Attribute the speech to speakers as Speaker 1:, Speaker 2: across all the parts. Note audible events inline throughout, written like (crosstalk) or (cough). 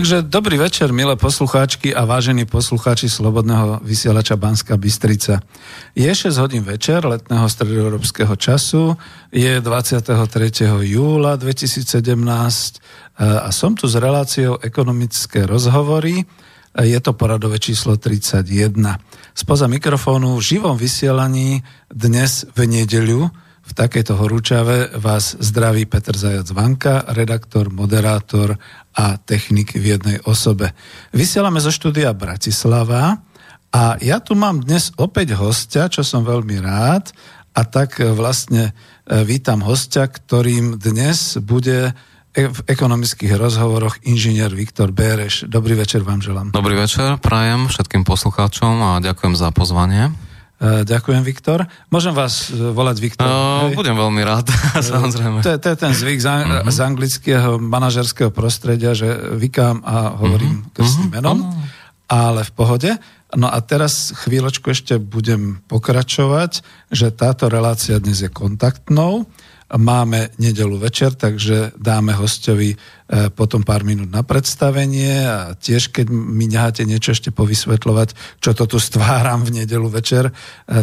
Speaker 1: Takže dobrý večer, milé poslucháčky a vážení poslucháči Slobodného vysielača Banska Bystrica. Je 6 hodín večer letného stredoeurópskeho času, je 23. júla 2017 e, a som tu s reláciou ekonomické rozhovory. E, je to poradové číslo 31. Spoza mikrofónu v živom vysielaní dnes v nedeľu v takejto horúčave vás zdraví Peter Zajac Vanka, redaktor, moderátor a technik v jednej osobe. Vysielame zo štúdia Bratislava a ja tu mám dnes opäť hostia, čo som veľmi rád a tak vlastne e, vítam hostia, ktorým dnes bude e, v ekonomických rozhovoroch inžinier Viktor Béreš. Dobrý večer vám želám.
Speaker 2: Dobrý večer, prajem všetkým poslucháčom a ďakujem za pozvanie.
Speaker 1: Uh, ďakujem, Viktor. Môžem vás uh, volať Viktor?
Speaker 2: Uh, budem veľmi rád, (laughs) samozrejme.
Speaker 1: To je, to je ten zvyk z, uh-huh. z anglického manažerského prostredia, že vykám a hovorím uh-huh. krstným mhm. menom, uh-huh. ale v pohode. No a teraz chvíľočku ešte budem pokračovať, že táto relácia dnes je kontaktnou. Máme nedelu večer, takže dáme hostovi E, potom pár minút na predstavenie a tiež, keď mi necháte niečo ešte povysvetľovať, čo to tu stváram v nedelu večer, e,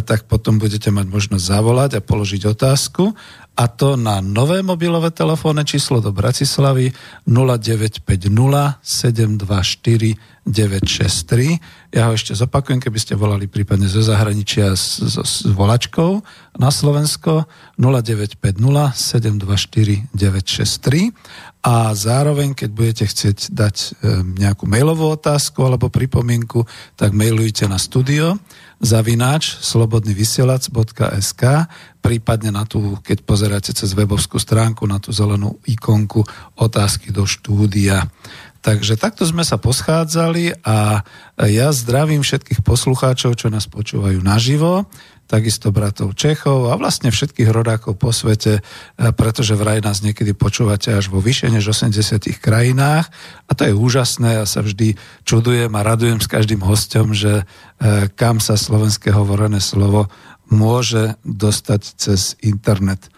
Speaker 1: tak potom budete mať možnosť zavolať a položiť otázku a to na nové mobilové telefónne číslo do Bratislavy 0950 724 963. Ja ho ešte zopakujem, keby ste volali prípadne zo zahraničia s, s, s volačkou na Slovensko 0950 724 963 a zároveň, keď budete chcieť dať e, nejakú mailovú otázku alebo pripomienku, tak mailujte na studio zavináč slobodnyvysielac.sk prípadne na tú, keď pozeráte cez webovskú stránku, na tú zelenú ikonku otázky do štúdia. Takže takto sme sa poschádzali a ja zdravím všetkých poslucháčov, čo nás počúvajú naživo takisto bratov Čechov a vlastne všetkých rodákov po svete, e, pretože vraj nás niekedy počúvate až vo vyššie než 80 krajinách a to je úžasné. Ja sa vždy čudujem a radujem s každým hostom, že e, kam sa slovenské hovorené slovo môže dostať cez internet.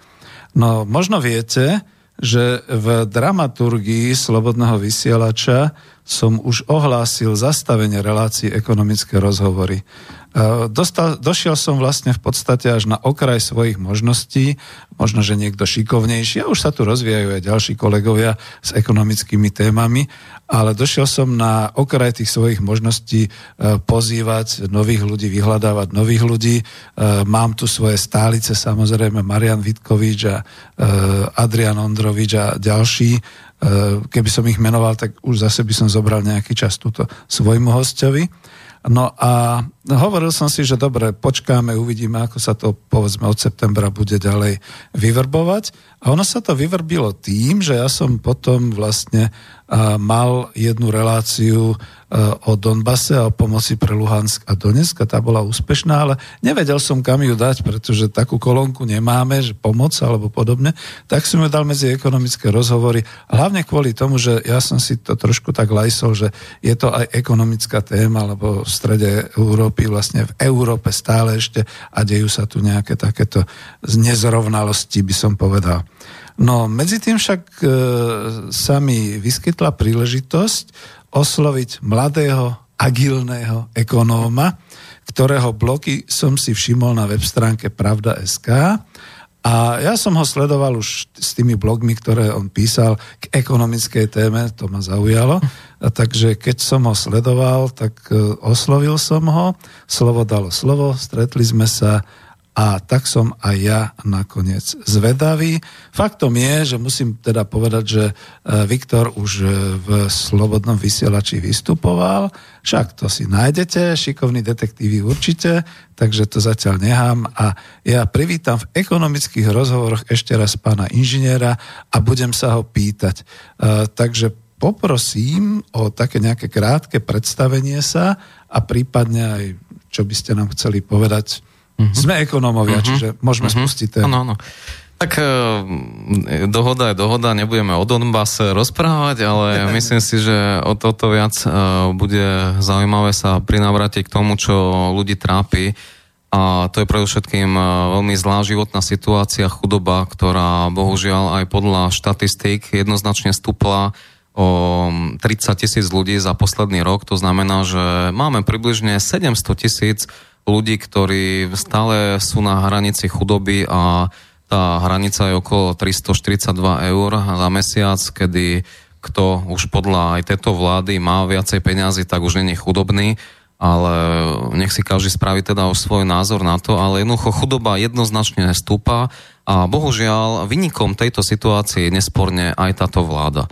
Speaker 1: No možno viete, že v dramaturgii Slobodného vysielača som už ohlásil zastavenie relácií ekonomické rozhovory. E, dostal, došiel som vlastne v podstate až na okraj svojich možností, možno, že niekto šikovnejší, a už sa tu rozvíjajú aj ďalší kolegovia s ekonomickými témami, ale došiel som na okraj tých svojich možností e, pozývať nových ľudí, vyhľadávať nových ľudí. E, mám tu svoje stálice, samozrejme Marian Vitkovič a Adrian Ondrovič a ďalší. Keby som ich menoval, tak už zase by som zobral nejaký čas túto svojmu hostovi. No a hovoril som si, že dobre, počkáme, uvidíme, ako sa to povedzme od septembra bude ďalej vyvrbovať. A ono sa to vyvrbilo tým, že ja som potom vlastne mal jednu reláciu o Donbase a o pomoci pre Luhansk. A Donetsk a tá bola úspešná, ale nevedel som kam ju dať, pretože takú kolónku nemáme, že pomoc alebo podobne, tak som ju dal medzi ekonomické rozhovory, hlavne kvôli tomu, že ja som si to trošku tak lajsol, že je to aj ekonomická téma, lebo v strede Európy, vlastne v Európe stále ešte a dejú sa tu nejaké takéto nezrovnalosti, by som povedal. No, medzi tým však e, sa mi vyskytla príležitosť osloviť mladého, agilného ekonóma, ktorého bloky som si všimol na web stránke Pravda.sk a ja som ho sledoval už s tými blogmi, ktoré on písal k ekonomickej téme, to ma zaujalo. A takže keď som ho sledoval, tak e, oslovil som ho, slovo dalo slovo, stretli sme sa a tak som aj ja nakoniec zvedavý. Faktom je, že musím teda povedať, že e, Viktor už e, v Slobodnom vysielači vystupoval, však to si nájdete, šikovní detektívy určite, takže to zatiaľ nechám a ja privítam v ekonomických rozhovoroch ešte raz pána inžiniera a budem sa ho pýtať. E, takže poprosím o také nejaké krátke predstavenie sa a prípadne aj, čo by ste nám chceli povedať Uh-huh. Sme ekonómovia, uh-huh. čiže môžeme uh-huh. spustiť ten...
Speaker 2: Ano, ano. Tak e, dohoda je dohoda, nebudeme o Donbase rozprávať, ale (laughs) myslím si, že o toto viac e, bude zaujímavé sa prinavrátiť k tomu, čo ľudí trápi. A to je predovšetkým e, veľmi zlá životná situácia, chudoba, ktorá bohužiaľ aj podľa štatistík jednoznačne stúpla o o 30 tisíc ľudí za posledný rok. To znamená, že máme približne 700 tisíc ľudí, ktorí stále sú na hranici chudoby a tá hranica je okolo 342 eur za mesiac, kedy kto už podľa aj tejto vlády má viacej peňazí, tak už není chudobný, ale nech si každý spraví teda už svoj názor na to, ale jednoducho chudoba jednoznačne stúpa a bohužiaľ vynikom tejto situácie je nesporne aj táto vláda.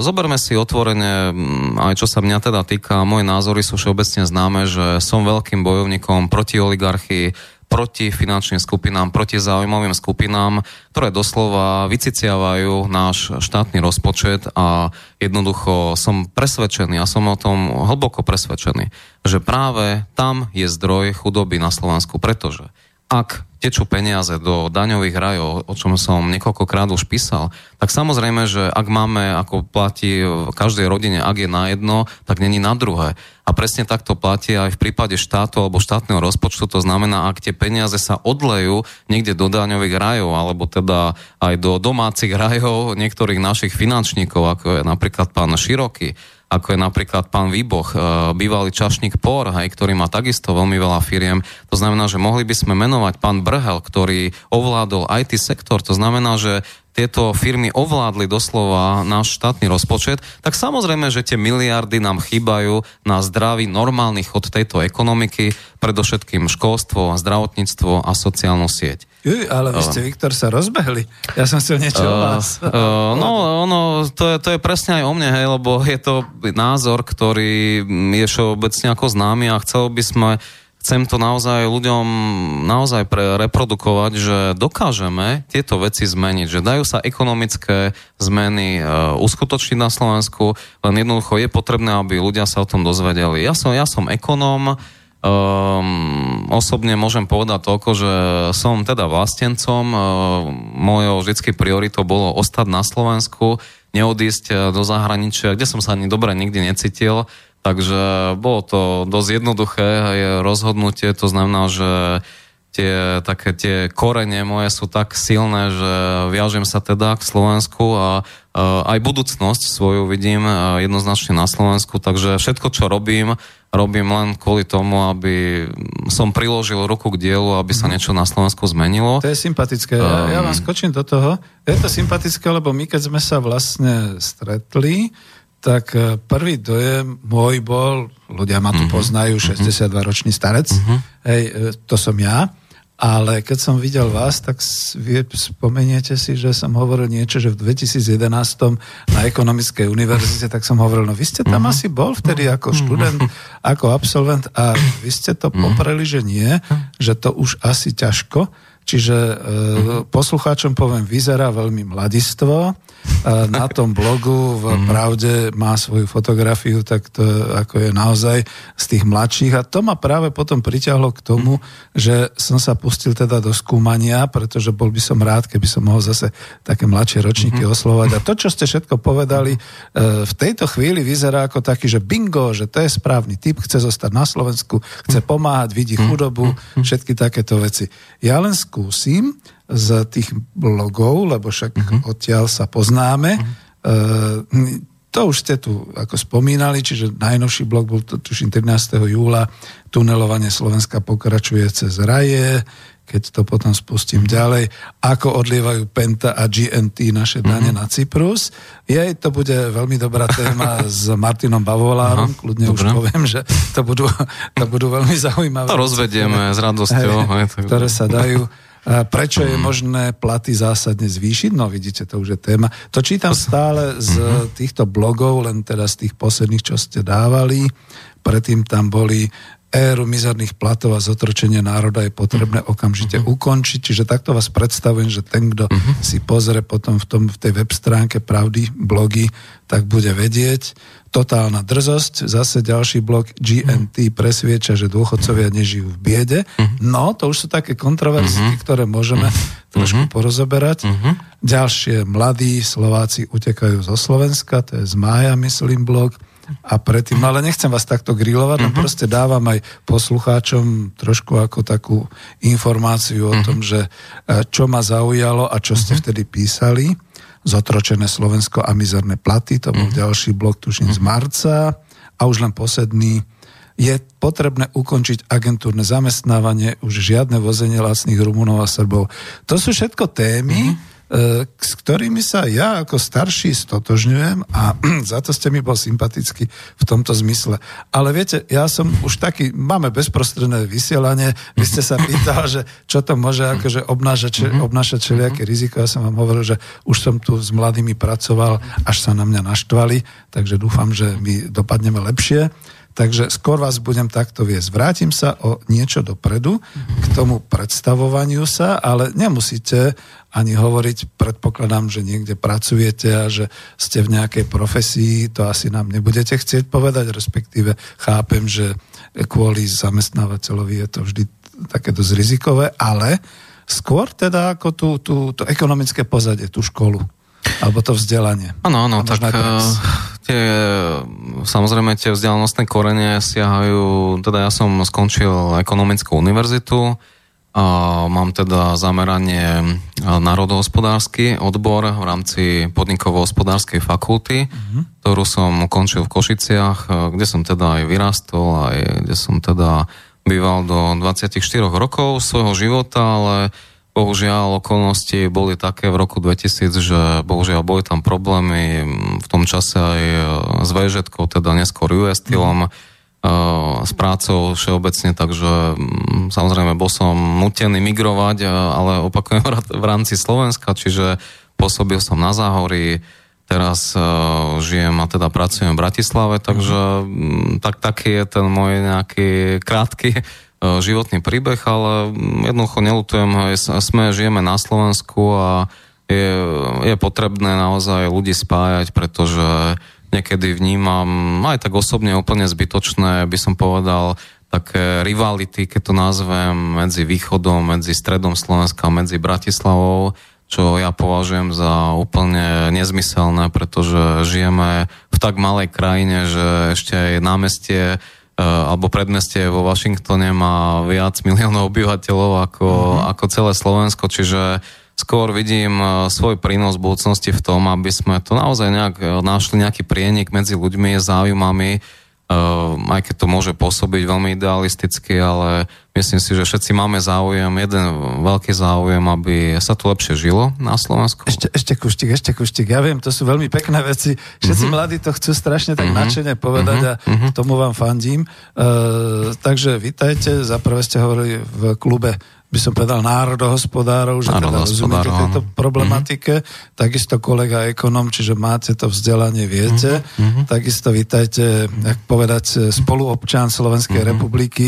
Speaker 2: Zoberme si otvorene, aj čo sa mňa teda týka, moje názory sú všeobecne známe, že som veľkým bojovníkom proti oligarchii, proti finančným skupinám, proti záujmovým skupinám, ktoré doslova vyciciavajú náš štátny rozpočet a jednoducho som presvedčený a som o tom hlboko presvedčený, že práve tam je zdroj chudoby na Slovensku, pretože ak tečú peniaze do daňových rajov, o čom som niekoľkokrát už písal, tak samozrejme, že ak máme, ako platí v každej rodine, ak je na jedno, tak není na druhé. A presne takto platí aj v prípade štátu alebo štátneho rozpočtu. To znamená, ak tie peniaze sa odlejú niekde do daňových rajov, alebo teda aj do domácich (laughs) rajov niektorých našich finančníkov, ako je napríklad pán Široký, ako je napríklad pán Výboch, e, bývalý čašník POR, hej, ktorý má takisto veľmi veľa firiem. To znamená, že mohli by sme menovať pán Brhel, ktorý ovládol IT sektor. To znamená, že tieto firmy ovládli doslova náš štátny rozpočet, tak samozrejme, že tie miliardy nám chýbajú na zdravý, normálny chod tejto ekonomiky, predovšetkým školstvo, zdravotníctvo a sociálnu sieť.
Speaker 1: Juj, ale vy ste. Viktor, sa rozbehli. Ja som chcel niečo uh, o vás.
Speaker 2: Uh, no, ono, to je, to je presne aj o mne, hej, lebo je to názor, ktorý je všeobecne ako známy a chcel by sme chcem to naozaj ľuďom naozaj pre, reprodukovať, že dokážeme tieto veci zmeniť, že dajú sa ekonomické zmeny e, uskutočniť na Slovensku, len jednoducho je potrebné, aby ľudia sa o tom dozvedeli. Ja som, ja som ekonóm, Um, osobne môžem povedať toľko, že som teda vlastencom, uh, mojou vždycky prioritou bolo ostať na Slovensku, neodísť e, do zahraničia, kde som sa ani dobre nikdy necítil, Takže bolo to dosť jednoduché rozhodnutie, to znamená, že tie, také tie korene moje sú tak silné, že viažem sa teda k Slovensku a aj budúcnosť svoju vidím jednoznačne na Slovensku, takže všetko, čo robím, robím len kvôli tomu, aby som priložil ruku k dielu, aby sa mhm. niečo na Slovensku zmenilo.
Speaker 1: To je sympatické. Ja, ja vám ehm. skočím do toho. Je to sympatické, lebo my keď sme sa vlastne stretli, tak e, prvý dojem môj bol, ľudia ma tu uh-huh, poznajú, 62-ročný starec, uh-huh. hej, e, to som ja, ale keď som videl vás, tak spomeniete si, že som hovoril niečo, že v 2011 na ekonomickej univerzite, tak som hovoril, no vy ste tam uh-huh. asi bol vtedy ako študent, uh-huh. ako absolvent a vy ste to popreli, že nie, že to už asi ťažko, Čiže e, poslucháčom poviem, vyzerá veľmi mladistvo. E, na tom blogu v mhm. Pravde má svoju fotografiu, tak to ako je naozaj z tých mladších. A to ma práve potom priťahlo k tomu, že som sa pustil teda do skúmania, pretože bol by som rád, keby som mohol zase také mladšie ročníky mhm. oslovať. A to, čo ste všetko povedali, e, v tejto chvíli vyzerá ako taký, že bingo, že to je správny typ, chce zostať na Slovensku, chce pomáhať, vidí mhm. chudobu, všetky takéto veci. Ja len skúsim z tých blogov, lebo však uh-huh. odtiaľ sa poznáme. Uh-huh. Uh, to už ste tu ako spomínali, čiže najnovší blog bol to, tuším 13. júla. Tunelovanie Slovenska pokračuje cez raje, keď to potom spustím uh-huh. ďalej. Ako odlievajú Penta a GNT naše dane uh-huh. na Cyprus. Jej, to bude veľmi dobrá (laughs) téma s Martinom Bavolárom. Uh-huh. Kľudne Dobre. už poviem, že to budú, to budú veľmi zaujímavé.
Speaker 2: To rozvedieme s radosťou.
Speaker 1: Ktoré sa dajú Prečo je možné platy zásadne zvýšiť? No vidíte, to už je téma. To čítam stále z mhm. týchto blogov, len teda z tých posledných, čo ste dávali. Predtým tam boli éru mizerných platov a zotročenie národa je potrebné mhm. okamžite uh-huh. ukončiť. Čiže takto vás predstavujem, že ten, kto uh-huh. si pozrie potom v, tom, v tej web stránke Pravdy blogy, tak bude vedieť totálna drzosť, zase ďalší blok GNT presvieča, že dôchodcovia nežijú v biede. Mhm. No, to už sú také kontroverzie, mhm. ktoré môžeme mhm. trošku porozoberať. Ďalšie, mladí Slováci utekajú zo Slovenska, to je z mája, myslím, blok. A predtým, ale nechcem vás takto grilovať, mm-hmm. proste dávam aj poslucháčom trošku ako takú informáciu o tom, že e, čo ma zaujalo a čo ste vtedy písali. Zotročené Slovensko a mizerné platy, to bol mm. ďalší blok, tuším, mm. z mhm. marca. A už len posledný, je potrebné ukončiť agentúrne zamestnávanie, už žiadne vozenie lacných Rumunov a Srbov. To sú všetko témy, mm E, s ktorými sa ja ako starší stotožňujem a (clears throat) za to ste mi bol sympatický v tomto zmysle. Ale viete, ja som už taký, máme bezprostredné vysielanie, vy ste sa (laughs) pýtal, že čo to môže akože obnášať, mhm. obnášať všelijaké riziko. Ja som vám hovoril, že už som tu s mladými pracoval, až sa na mňa naštvali, takže dúfam, že my dopadneme lepšie. Takže skôr vás budem takto viesť. Vrátim sa o niečo dopredu k tomu predstavovaniu sa, ale nemusíte ani hovoriť, predpokladám, že niekde pracujete a že ste v nejakej profesii, to asi nám nebudete chcieť povedať, respektíve chápem, že kvôli zamestnávateľovi je to vždy také dosť rizikové, ale skôr teda ako tú, tú, to ekonomické pozadie, tú školu. Alebo to vzdelanie.
Speaker 2: Áno, áno, tak uh, tie, samozrejme tie vzdelanostné korene siahajú, teda ja som skončil ekonomickú univerzitu, a mám teda zameranie národohospodársky odbor v rámci podnikovo-hospodárskej fakulty, uh-huh. ktorú som ukončil v Košiciach, kde som teda aj vyrastol, aj kde som teda býval do 24 rokov svojho života, ale Bohužiaľ, okolnosti boli také v roku 2000, že bohužiaľ boli tam problémy v tom čase aj s vž teda neskôr US Steelom, mm. s prácou všeobecne, takže samozrejme bol som nutený migrovať, ale opakujem v rámci Slovenska, čiže pôsobil som na Záhorí, teraz žijem a teda pracujem v Bratislave, takže mm. tak, taký je ten môj nejaký krátky E, životný príbeh, ale jednoducho nelutujem, sme, žijeme na Slovensku a je, je potrebné naozaj ľudí spájať, pretože niekedy vnímam aj tak osobne úplne zbytočné, by som povedal, také rivality, keď to nazvem, medzi východom, medzi stredom Slovenska, medzi Bratislavou, čo ja považujem za úplne nezmyselné, pretože žijeme v tak malej krajine, že ešte aj námestie alebo predmestie vo Washingtone má viac miliónov obyvateľov ako, uh-huh. ako celé Slovensko, čiže skôr vidím eh, svoj prínos v budúcnosti v tom, aby sme to naozaj nejak eh, našli nejaký prienik medzi ľuďmi, záujmami, aj keď to môže pôsobiť veľmi idealisticky, ale myslím si, že všetci máme záujem, jeden veľký záujem, aby sa tu lepšie žilo na Slovensku.
Speaker 1: Ešte, ešte kuštik, ešte kuštik. Ja viem, to sú veľmi pekné veci. Všetci uh-huh. mladí to chcú strašne tak uh-huh. nadšene povedať uh-huh. a uh-huh. tomu vám fandím. Uh, takže vítajte, zaprvé ste hovorili v klube by som povedal, národohospodárov, že teda rozumiete tejto problematike. Mm-hmm. Takisto kolega ekonom, čiže máte to vzdelanie, viete. Mm-hmm. Takisto vítajte, jak povedať, spoluobčan Slovenskej mm-hmm. republiky.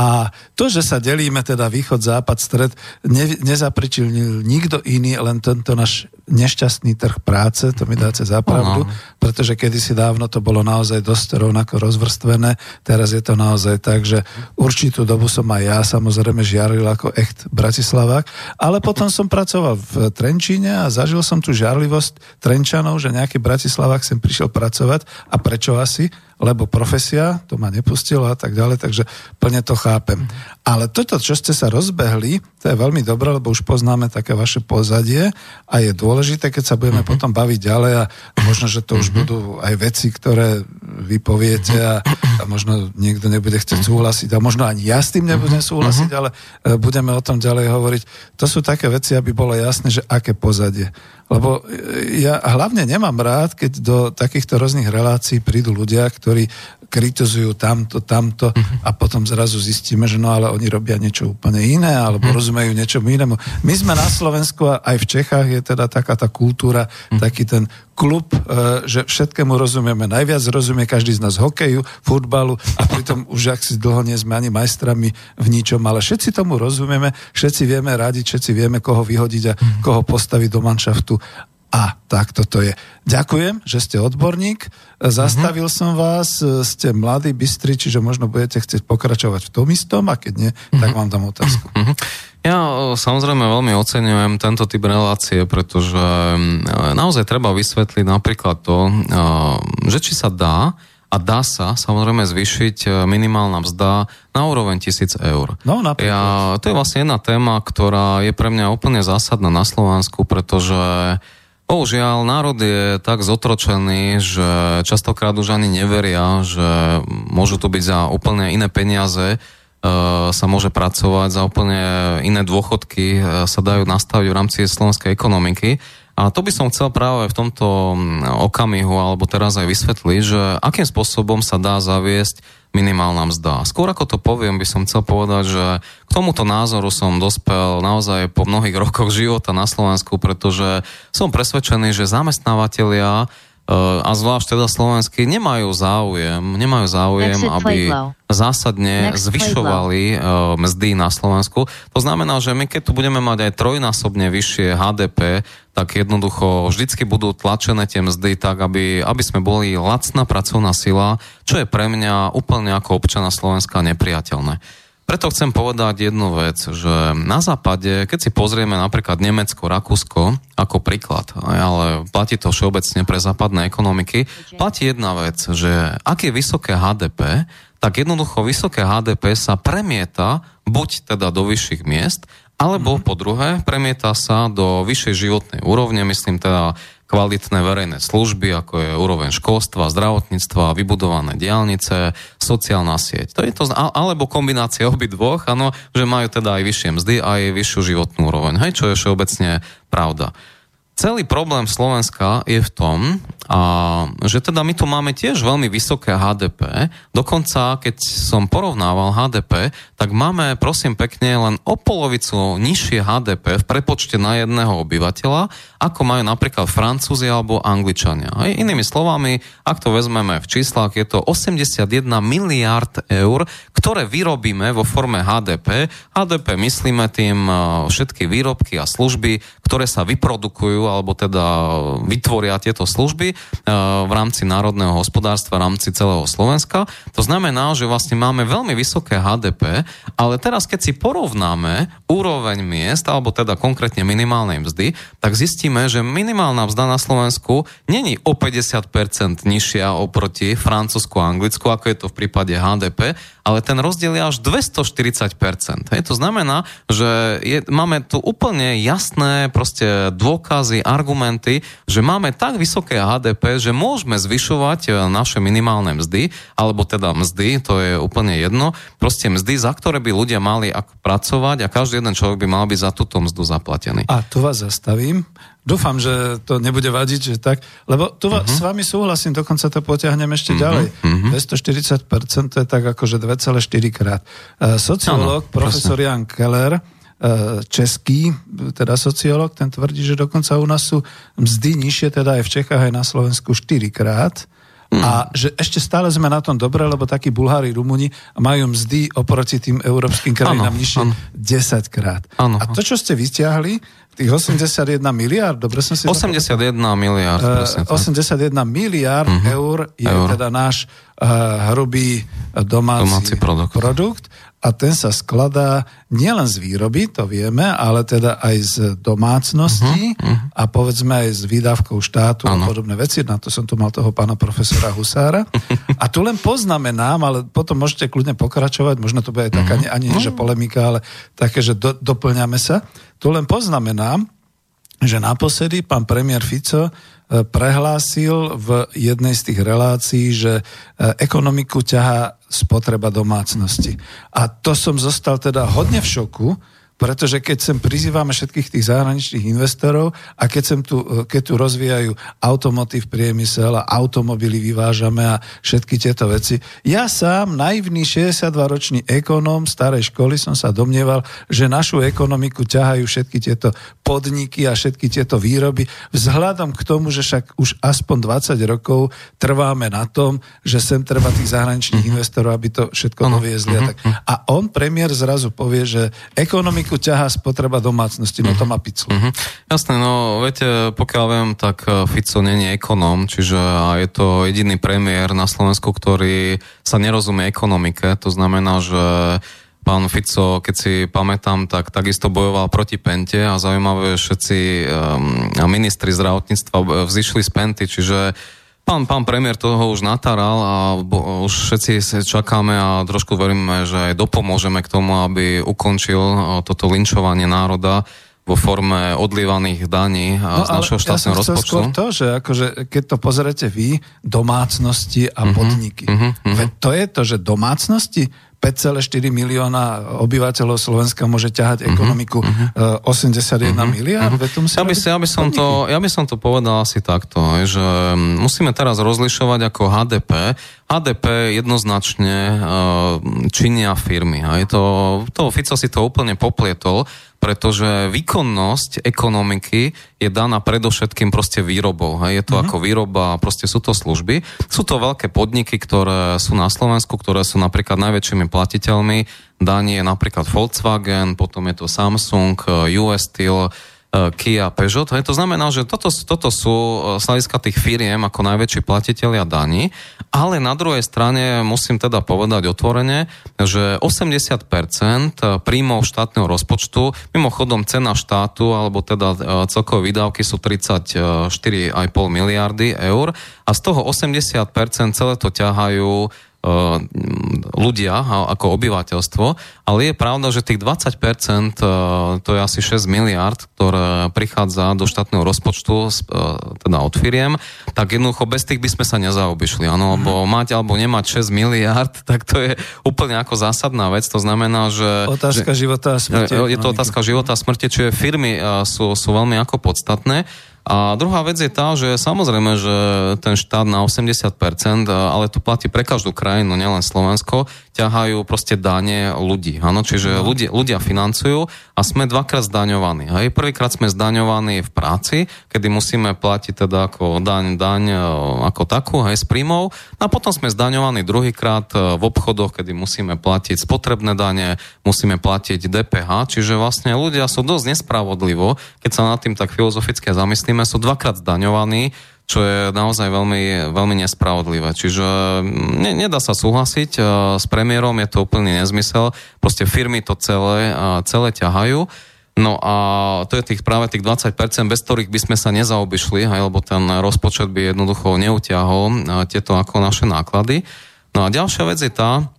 Speaker 1: A to, že sa delíme teda východ, západ, stred, ne, nezapričil nikto iný, len tento náš nešťastný trh práce, to mi dáte za pravdu, pretože kedysi dávno to bolo naozaj dosť rovnako rozvrstvené, teraz je to naozaj tak, že určitú dobu som aj ja samozrejme žiaril ako echt Bratislavák, ale potom som pracoval v Trenčíne a zažil som tu žiarlivosť Trenčanov, že nejaký Bratislavák sem prišiel pracovať a prečo asi? Lebo profesia to ma nepustilo a tak ďalej, takže plne to chápem. Ale toto, čo ste sa rozbehli, to je veľmi dobré, lebo už poznáme také vaše pozadie a je dôležité, keď sa budeme uh-huh. potom baviť ďalej a možno, že to už uh-huh. budú aj veci, ktoré vy poviete a, a možno niekto nebude chcieť súhlasiť a možno ani ja s tým nebudem súhlasiť, uh-huh. ale e, budeme o tom ďalej hovoriť. To sú také veci, aby bolo jasné, že aké pozadie. Lebo ja hlavne nemám rád, keď do takýchto rôznych relácií prídu ľudia, ktorí kritizujú tamto, tamto uh-huh. a potom zrazu zistíme, že no ale oni robia niečo úplne iné alebo uh-huh. rozumejú niečomu inému. My sme na Slovensku a aj v Čechách je teda taká tá kultúra, uh-huh. taký ten klub, e, že všetkému rozumieme. Najviac rozumie každý z nás hokeju, futbalu a pritom už ak si dlho nie sme ani majstrami v ničom, ale všetci tomu rozumieme, všetci vieme radiť, všetci vieme, koho vyhodiť a koho postaviť do manšaftu a tak toto je. Ďakujem, že ste odborník. Zastavil uh-huh. som vás, ste mladý, bystri, čiže možno budete chcieť pokračovať v tom istom a keď nie, uh-huh. tak vám dám otázku. Uh-huh.
Speaker 2: Ja samozrejme veľmi oceňujem tento typ relácie, pretože naozaj treba vysvetliť napríklad to, že či sa dá a dá sa samozrejme zvýšiť minimálna mzda na úroveň tisíc eur.
Speaker 1: No, napríklad.
Speaker 2: Ja, to je vlastne jedna téma, ktorá je pre mňa úplne zásadná na Slovensku, pretože Bohužiaľ, národ je tak zotročený, že častokrát už ani neveria, že môžu to byť za úplne iné peniaze, e, sa môže pracovať, za úplne iné dôchodky e, sa dajú nastaviť v rámci slovenskej ekonomiky. A to by som chcel práve v tomto okamihu, alebo teraz aj vysvetliť, že akým spôsobom sa dá zaviesť minimálna mzda. Skôr ako to poviem, by som chcel povedať, že k tomuto názoru som dospel naozaj po mnohých (laughs) rokoch života na Slovensku, pretože som presvedčený, že zamestnávateľia a zvlášť teda slovenskí nemajú záujem, nemajú záujem, aby zásadne zvyšovali uh, mzdy na Slovensku. To znamená, že my keď tu budeme mať aj trojnásobne vyššie HDP, tak jednoducho vždycky budú tlačené tie mzdy tak, aby, aby sme boli lacná pracovná sila, čo je pre mňa úplne ako občana Slovenska nepriateľné. Preto chcem povedať jednu vec, že na západe, keď si pozrieme napríklad Nemecko, Rakúsko ako príklad, ale platí to všeobecne pre západné ekonomiky, platí jedna vec, že ak je vysoké HDP, tak jednoducho vysoké HDP sa premieta buď teda do vyšších miest, alebo mm-hmm. po druhé premieta sa do vyššej životnej úrovne, myslím teda kvalitné verejné služby, ako je úroveň školstva, zdravotníctva, vybudované diálnice, sociálna sieť. To je to, alebo kombinácia obidvoch, áno, že majú teda aj vyššie mzdy aj vyššiu životnú úroveň, hej, čo je všeobecne pravda. Celý problém Slovenska je v tom, a, že teda my tu máme tiež veľmi vysoké HDP. Dokonca, keď som porovnával HDP, tak máme, prosím pekne, len o polovicu nižšie HDP v prepočte na jedného obyvateľa, ako majú napríklad Francúzi alebo Angličania. Aj inými slovami, ak to vezmeme v číslach, je to 81 miliard eur, ktoré vyrobíme vo forme HDP. HDP myslíme tým všetky výrobky a služby, ktoré sa vyprodukujú alebo teda vytvoria tieto služby E, v rámci národného hospodárstva, v rámci celého Slovenska. To znamená, že vlastne máme veľmi vysoké HDP, ale teraz keď si porovnáme úroveň miest, alebo teda konkrétne minimálnej mzdy, tak zistíme, že minimálna mzda na Slovensku není o 50% nižšia oproti Francúzsku a Anglicku, ako je to v prípade HDP, ale ten rozdiel je až 240%. Hej, to znamená, že je, máme tu úplne jasné proste dôkazy, argumenty, že máme tak vysoké HDP, že môžeme zvyšovať e, naše minimálne mzdy, alebo teda mzdy, to je úplne jedno, proste mzdy, za ktoré by ľudia mali ako pracovať a každý jeden človek by mal byť za túto mzdu zaplatený.
Speaker 1: A tu vás zastavím. Dúfam, že to nebude vadiť, že tak, lebo tu uh-huh. s vami súhlasím, dokonca to potiahnem ešte uh-huh. ďalej. Uh-huh. 240% to je tak akože 2,4 krát. Uh, sociológ, ano, profesor Jan Keller, český, teda sociológ, ten tvrdí, že dokonca u nás sú mzdy nižšie, teda aj v Čechách, aj na Slovensku 4 krát. Mm. A že ešte stále sme na tom dobre, lebo takí Bulhári, Rumuni majú mzdy oproti tým európskym krajinám nižšie 10 krát. Ano. A to, čo ste vyťahli, tých 81 miliard, dobre som si...
Speaker 2: 81 miliard,
Speaker 1: uh, 81 miliard uh-huh. eur je eur. teda náš uh, hrubý domáci, domáci produkt. produkt a ten sa skladá nielen z výroby, to vieme, ale teda aj z domácnosti uh-huh, uh-huh. a povedzme aj z výdavkov štátu ano. a podobné veci. Na to som tu mal toho pána profesora Husára. A tu len poznamenám, ale potom môžete kľudne pokračovať, možno to bude aj taká, uh-huh. ani, ani že polemika, ale také, že do, doplňame sa. Tu len poznamenám, že naposledy pán premiér Fico prehlásil v jednej z tých relácií, že e, ekonomiku ťaha spotreba domácnosti. A to som zostal teda hodne v šoku, pretože keď sem prizývame všetkých tých zahraničných investorov a keď, sem tu, keď tu rozvíjajú automotív priemysel a automobily vyvážame a všetky tieto veci. Ja sám, naivný 62-ročný ekonóm starej školy som sa domnieval, že našu ekonomiku ťahajú všetky tieto podniky a všetky tieto výroby vzhľadom k tomu, že však už aspoň 20 rokov trváme na tom, že sem treba tých zahraničných mm-hmm. investorov, aby to všetko doviezli. Mm-hmm. A, tak. Mhm. a on, premiér, zrazu povie, že ekonomika ekonomiku ťahá spotreba domácnosti, no to má piclu. Uh-huh.
Speaker 2: Jasné, no viete, pokiaľ viem, tak eh, Fico není ekonóm, čiže je to jediný premiér na Slovensku, ktorý sa nerozumie ekonomike, to znamená, že pán Fico, keď si pamätám, tak takisto bojoval proti Pente a zaujímavé, všetci um, ministri zdravotníctva vzýšli z Penty, čiže Pán, pán premiér toho už natáral a bo, už všetci čakáme a trošku veríme, že aj dopomôžeme k tomu, aby ukončil toto linčovanie národa vo forme odlievaných daní no, z našho štátneho ja rozpočtu. Skôr
Speaker 1: to, že akože, keď to pozerete vy, domácnosti a uh-huh, podniky. Uh-huh, uh-huh. Veď to je to, že domácnosti 5,4 milióna obyvateľov Slovenska môže ťahať uh-huh, ekonomiku uh-huh. 81 uh-huh, miliard. Uh-huh.
Speaker 2: Ja, by, ja, by som to, ja by som to povedal asi takto, že musíme teraz rozlišovať ako HDP. HDP jednoznačne uh, činia firmy. Je to, to Fico si to úplne poplietol pretože výkonnosť ekonomiky je daná predovšetkým proste výrobou. Hej. Je to uh-huh. ako výroba, proste sú to služby. Sú to veľké podniky, ktoré sú na Slovensku, ktoré sú napríklad najväčšími platiteľmi. Daní je napríklad Volkswagen, potom je to Samsung, US Steel, Kia, Peugeot. To znamená, že toto, toto sú e, sladiska tých firiem ako najväčší platiteľia daní, ale na druhej strane musím teda povedať otvorene, že 80% príjmov štátneho rozpočtu, mimochodom cena štátu, alebo teda e, celkové výdavky sú 34,5 miliardy eur a z toho 80% celé to ťahajú ľudia ako obyvateľstvo, ale je pravda, že tých 20%, eh, to je asi 6 miliard, ktoré prichádza do štátneho rozpočtu, eh, teda od firiem, tak jednoducho bez tých by sme sa nezaobišli. Áno, lebo mať alebo nemať 6 miliard, (laughs) tak to je úplne ako zásadná vec. To znamená, že...
Speaker 1: Otázka
Speaker 2: že,
Speaker 1: života a smrti.
Speaker 2: Je to otázka života a smrti, čiže firmy sú, sú veľmi ako podstatné. A druhá vec je tá, že samozrejme, že ten štát na 80%, ale to platí pre každú krajinu, nielen Slovensko, ťahajú proste dane ľudí. Áno, čiže no. ľudia, ľudia financujú a sme dvakrát zdaňovaní. Hej. Prvýkrát sme zdaňovaní v práci, kedy musíme platiť teda ako daň, daň e, ako takú, hej, z príjmov. A potom sme zdaňovaní druhýkrát e, v obchodoch, kedy musíme platiť spotrebné dane, musíme platiť DPH, čiže vlastne ľudia sú dosť nespravodlivo, keď sa nad tým tak filozoficky zamyslíme, sú dvakrát zdaňovaní čo je naozaj veľmi, veľmi nespravodlivé. Čiže mm, ne, nedá sa súhlasiť uh, s premiérom, je to úplný nezmysel. Proste firmy to celé, uh, celé ťahajú. No a to je tých práve tých 20%, bez ktorých by sme sa nezaobišli, aj, lebo ten rozpočet by jednoducho neutiahol uh, tieto ako naše náklady. No a ďalšia vec je tá,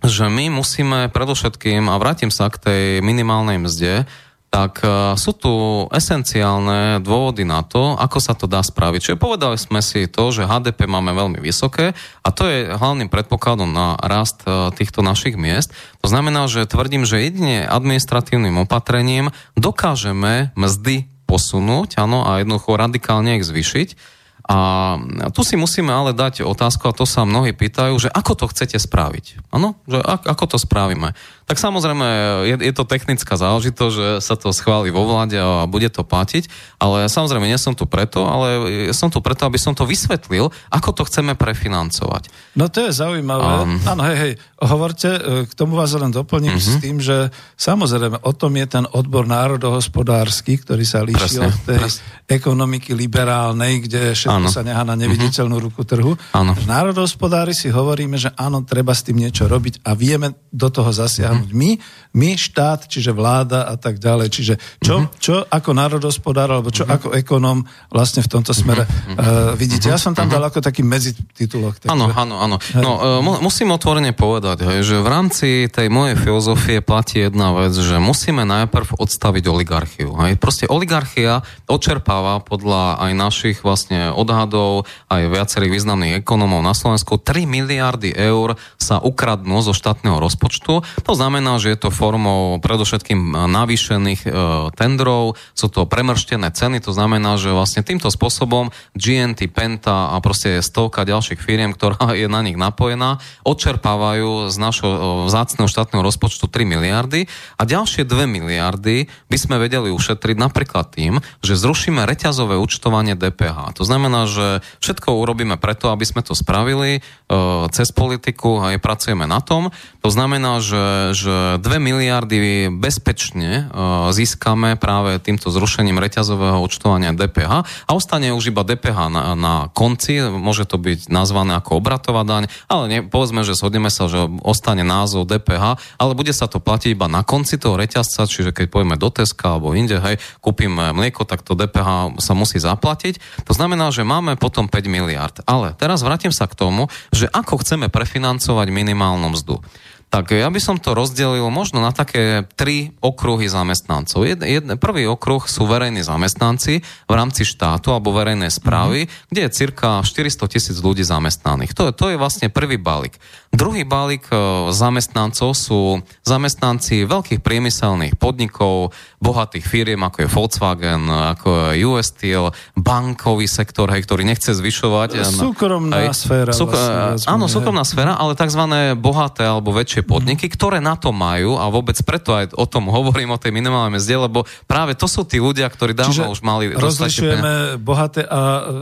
Speaker 2: že my musíme predovšetkým, a vrátim sa k tej minimálnej mzde, tak uh, sú tu esenciálne dôvody na to, ako sa to dá spraviť. Čiže povedali sme si to, že HDP máme veľmi vysoké a to je hlavným predpokladom na rast uh, týchto našich miest. To znamená, že tvrdím, že jedine administratívnym opatrením dokážeme mzdy posunúť, áno, a jednoducho radikálne ich zvyšiť. A tu si musíme ale dať otázku, a to sa mnohí pýtajú, že ako to chcete spraviť? Áno, že ako to spravíme? Tak samozrejme, je, je to technická záležitosť, že sa to schváli vo vláde a bude to platiť, ale samozrejme nie som tu preto, ale som tu preto, aby som to vysvetlil, ako to chceme prefinancovať.
Speaker 1: No to je zaujímavé. Um, Áno, hej, hej, hovorte, e, k tomu vás len doplním uh-huh. s tým, že samozrejme o tom je ten odbor národohospodársky, ktorý sa líši od tej presne. ekonomiky liberálnej, kde všetko ano. sa nechá na neviditeľnú uh-huh. ruku trhu. Ano. Národohospodári si hovoríme, že áno, treba s tým niečo robiť a vieme do toho zasiahnuť dosiahnuť my, my štát, čiže vláda a tak ďalej. Čiže čo, mhm. čo ako národospodár alebo čo mhm. ako ekonóm vlastne v tomto smere uh, vidíte. Ja som tam dal ako taký medzititulok.
Speaker 2: Áno, áno, áno. No, uh, musím otvorene povedať, hej, že v rámci tej mojej filozofie platí jedna vec, že musíme najprv odstaviť oligarchiu. Hej. Proste oligarchia odčerpáva podľa aj našich vlastne odhadov, aj viacerých významných ekonómov na Slovensku 3 miliardy eur sa ukradnú zo štátneho rozpočtu. To znamená, znamená, že je to formou predovšetkým navýšených e, tendrov, sú to premrštené ceny, to znamená, že vlastne týmto spôsobom GNT, Penta a proste stovka ďalších firiem, ktorá (laughs) je na nich napojená, odčerpávajú z našho e, vzácného štátneho rozpočtu 3 miliardy a ďalšie 2 miliardy by sme vedeli ušetriť napríklad tým, že zrušíme reťazové účtovanie DPH. To znamená, že všetko urobíme preto, aby sme to spravili e, cez politiku a pracujeme na tom. To znamená, že, že 2 miliardy bezpečne uh, získame práve týmto zrušením reťazového účtovania DPH a ostane už iba DPH na, na konci, môže to byť nazvané ako obratová daň, ale ne, povedzme, že shodneme sa, že ostane názov DPH, ale bude sa to platiť iba na konci toho reťazca, čiže keď pojeme do Teska alebo inde, hej, kúpime mlieko, tak to DPH sa musí zaplatiť. To znamená, že máme potom 5 miliard. Ale teraz vrátim sa k tomu, že ako chceme prefinancovať minimálnu mzdu. Tak ja by som to rozdelil možno na také tri okruhy zamestnancov. Jed, jed, prvý okruh sú verejní zamestnanci v rámci štátu alebo verejnej správy, mm-hmm. kde je cirka 400 tisíc ľudí zamestnaných. To, to je vlastne prvý balík. Druhý balík e, zamestnancov sú zamestnanci veľkých priemyselných podnikov, bohatých firiem, ako je Volkswagen, ako je US Steel, bankový sektor, hej, ktorý nechce zvyšovať.
Speaker 1: Súkromná hej, sféra. Súk-
Speaker 2: vlastne, áno, súkromná sféra, ale tzv. bohaté alebo väčšie podniky, mm. ktoré na to majú a vôbec preto aj o tom hovorím, o tej minimálnej mzde, lebo práve to sú tí ľudia, ktorí dávno Čiže už mali
Speaker 1: rozlišujeme bohaté a...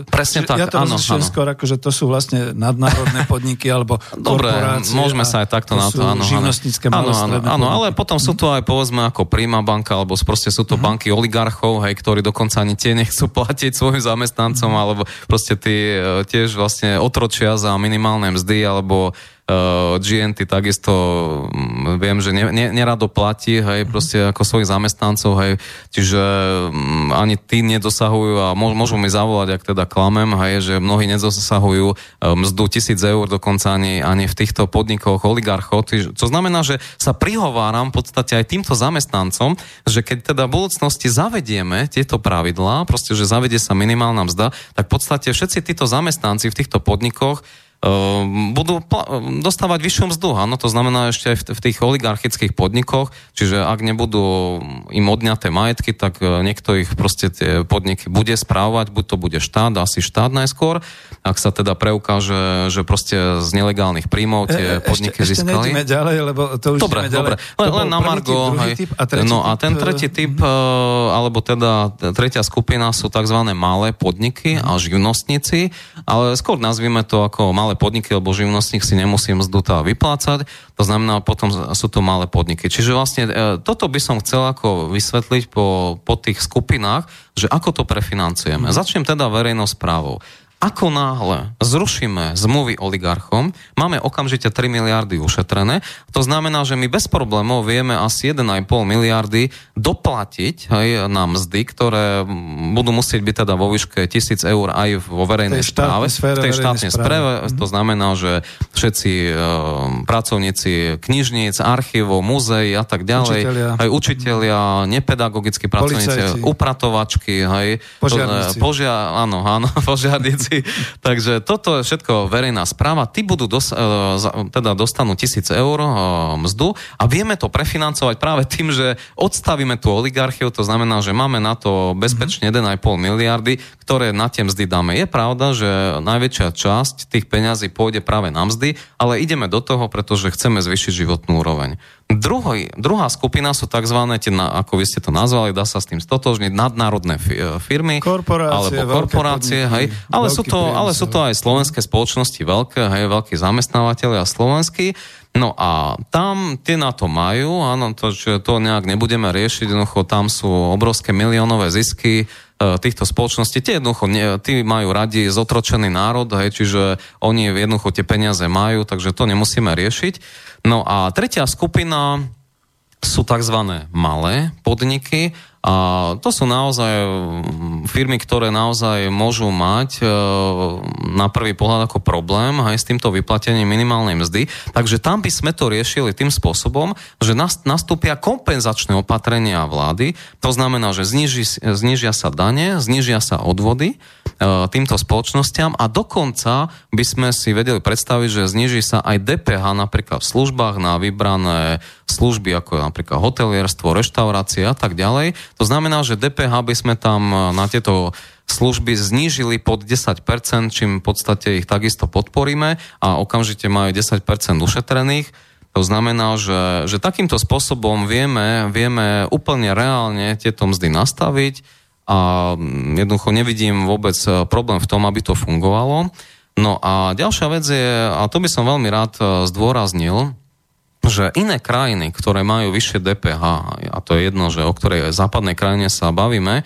Speaker 2: Presne tak,
Speaker 1: ja to áno, áno. skôr ako, že to sú vlastne nadnárodné (laughs) podniky alebo
Speaker 2: Dobre, môžeme sa aj takto na to, áno.
Speaker 1: Áno,
Speaker 2: áno, áno, ale potom sú tu aj povedzme ako Prima banka, alebo proste sú to uh-huh. banky oligarchov, hej, ktorí dokonca ani tie nechcú (laughs) platiť svojim zamestnancom, uh-huh. alebo proste tí e, tiež vlastne otročia za minimálne mzdy, alebo uh, GNT takisto um, viem, že ne, ne, nerado platí, hej, proste ako svojich zamestnancov, hej, čiže um, ani tí nedosahujú a môžu mi zavolať, ak teda klamem, hej, že mnohí nedosahujú um, mzdu tisíc eur, dokonca ani, ani v týchto podnikoch oligarchov, to znamená, že sa prihováram v podstate aj týmto zamestnancom, že keď teda v budúcnosti zavedieme tieto pravidlá, proste, že zavedie sa minimálna mzda, tak v podstate všetci títo zamestnanci v týchto podnikoch budú dostávať vyššiu mzdu. Áno, to znamená ešte aj v, tých oligarchických podnikoch, čiže ak nebudú im odňaté majetky, tak e, niekto ich proste tie podniky bude správovať, buď to bude štát, asi štát najskôr, ak sa teda preukáže, že proste z nelegálnych príjmov tie e, e podniky
Speaker 1: ešte,
Speaker 2: získali.
Speaker 1: Ešte ďalej, lebo to už
Speaker 2: dobre, dobre. Len, len na Margo.
Speaker 1: Typ, a no
Speaker 2: a ten tretí typ, uh, alebo teda tretia skupina sú tzv. malé podniky a živnostníci, ale skôr nazvime to ako malé malé podniky, lebo živnostník si nemusí mzdu tá vyplácať, to znamená, potom sú to malé podniky. Čiže vlastne e, toto by som chcel ako vysvetliť po, po tých skupinách, že ako to prefinancujeme. Mm. Začnem teda verejnou správou. Ako náhle zrušíme zmluvy oligarchom, máme okamžite 3 miliardy ušetrené. To znamená, že my bez problémov vieme asi 1,5 miliardy doplatiť hej, na mzdy, ktoré budú musieť byť teda vo výške 1000 eur aj vo verejnej tej správe.
Speaker 1: Sfére,
Speaker 2: v tej
Speaker 1: štátnej
Speaker 2: správe. To znamená, že všetci e, pracovníci knižníc, archívov, múzeí a tak ďalej, učiteľia. aj učiteľia, nepedagogickí pracovníci, Policajci. upratovačky, hej,
Speaker 1: požiarníci.
Speaker 2: Požia, áno, áno, (laughs) požiarníci veci. Takže toto je všetko verejná správa. Tí budú dos, e, teda dostanú tisíc eur e, mzdu a vieme to prefinancovať práve tým, že odstavíme tú oligarchiu, to znamená, že máme na to bezpečne 1,5 miliardy, ktoré na tie mzdy dáme. Je pravda, že najväčšia časť tých peňazí pôjde práve na mzdy, ale ideme do toho, pretože chceme zvýšiť životnú úroveň. Druhoj, druhá skupina sú tzv. Tie, ako vy ste to nazvali, dá sa s tým stotožniť, nadnárodné firmy
Speaker 1: korporácie,
Speaker 2: alebo korporácie, hej, ale sú, to, ale sú to aj slovenské spoločnosti veľké, hej, veľkí zamestnávateľi a slovenskí. No a tam tie na to majú, áno, to, že to nejak nebudeme riešiť, jednoducho tam sú obrovské miliónové zisky e, týchto spoločností. Tie jednoducho, nie, tí majú radi zotročený národ, hej, čiže oni jednoducho tie peniaze majú, takže to nemusíme riešiť. No a tretia skupina sú tzv. malé podniky a to sú naozaj mm, firmy, ktoré naozaj môžu mať e, na prvý pohľad ako problém aj s týmto vyplatením minimálnej mzdy. Takže tam by sme to riešili tým spôsobom, že nastúpia kompenzačné opatrenia vlády. To znamená, že zniží, znižia sa dane, znižia sa odvody týmto spoločnosťam a dokonca by sme si vedeli predstaviť, že zniží sa aj DPH napríklad v službách na vybrané služby, ako napríklad hotelierstvo, reštaurácie a tak ďalej. To znamená, že DPH by sme tam e, na tieto služby znížili pod 10%, čím v podstate ich takisto podporíme a okamžite majú 10% ušetrených. To znamená, že, že takýmto spôsobom vieme, vieme úplne reálne tieto mzdy nastaviť a mm, jednoducho nevidím vôbec e, problém v tom, aby to fungovalo. No a ďalšia vec je, a to by som veľmi rád e, zdôraznil, že iné krajiny, ktoré majú vyššie DPH, a to je jedno, že o ktorej západnej krajine sa bavíme,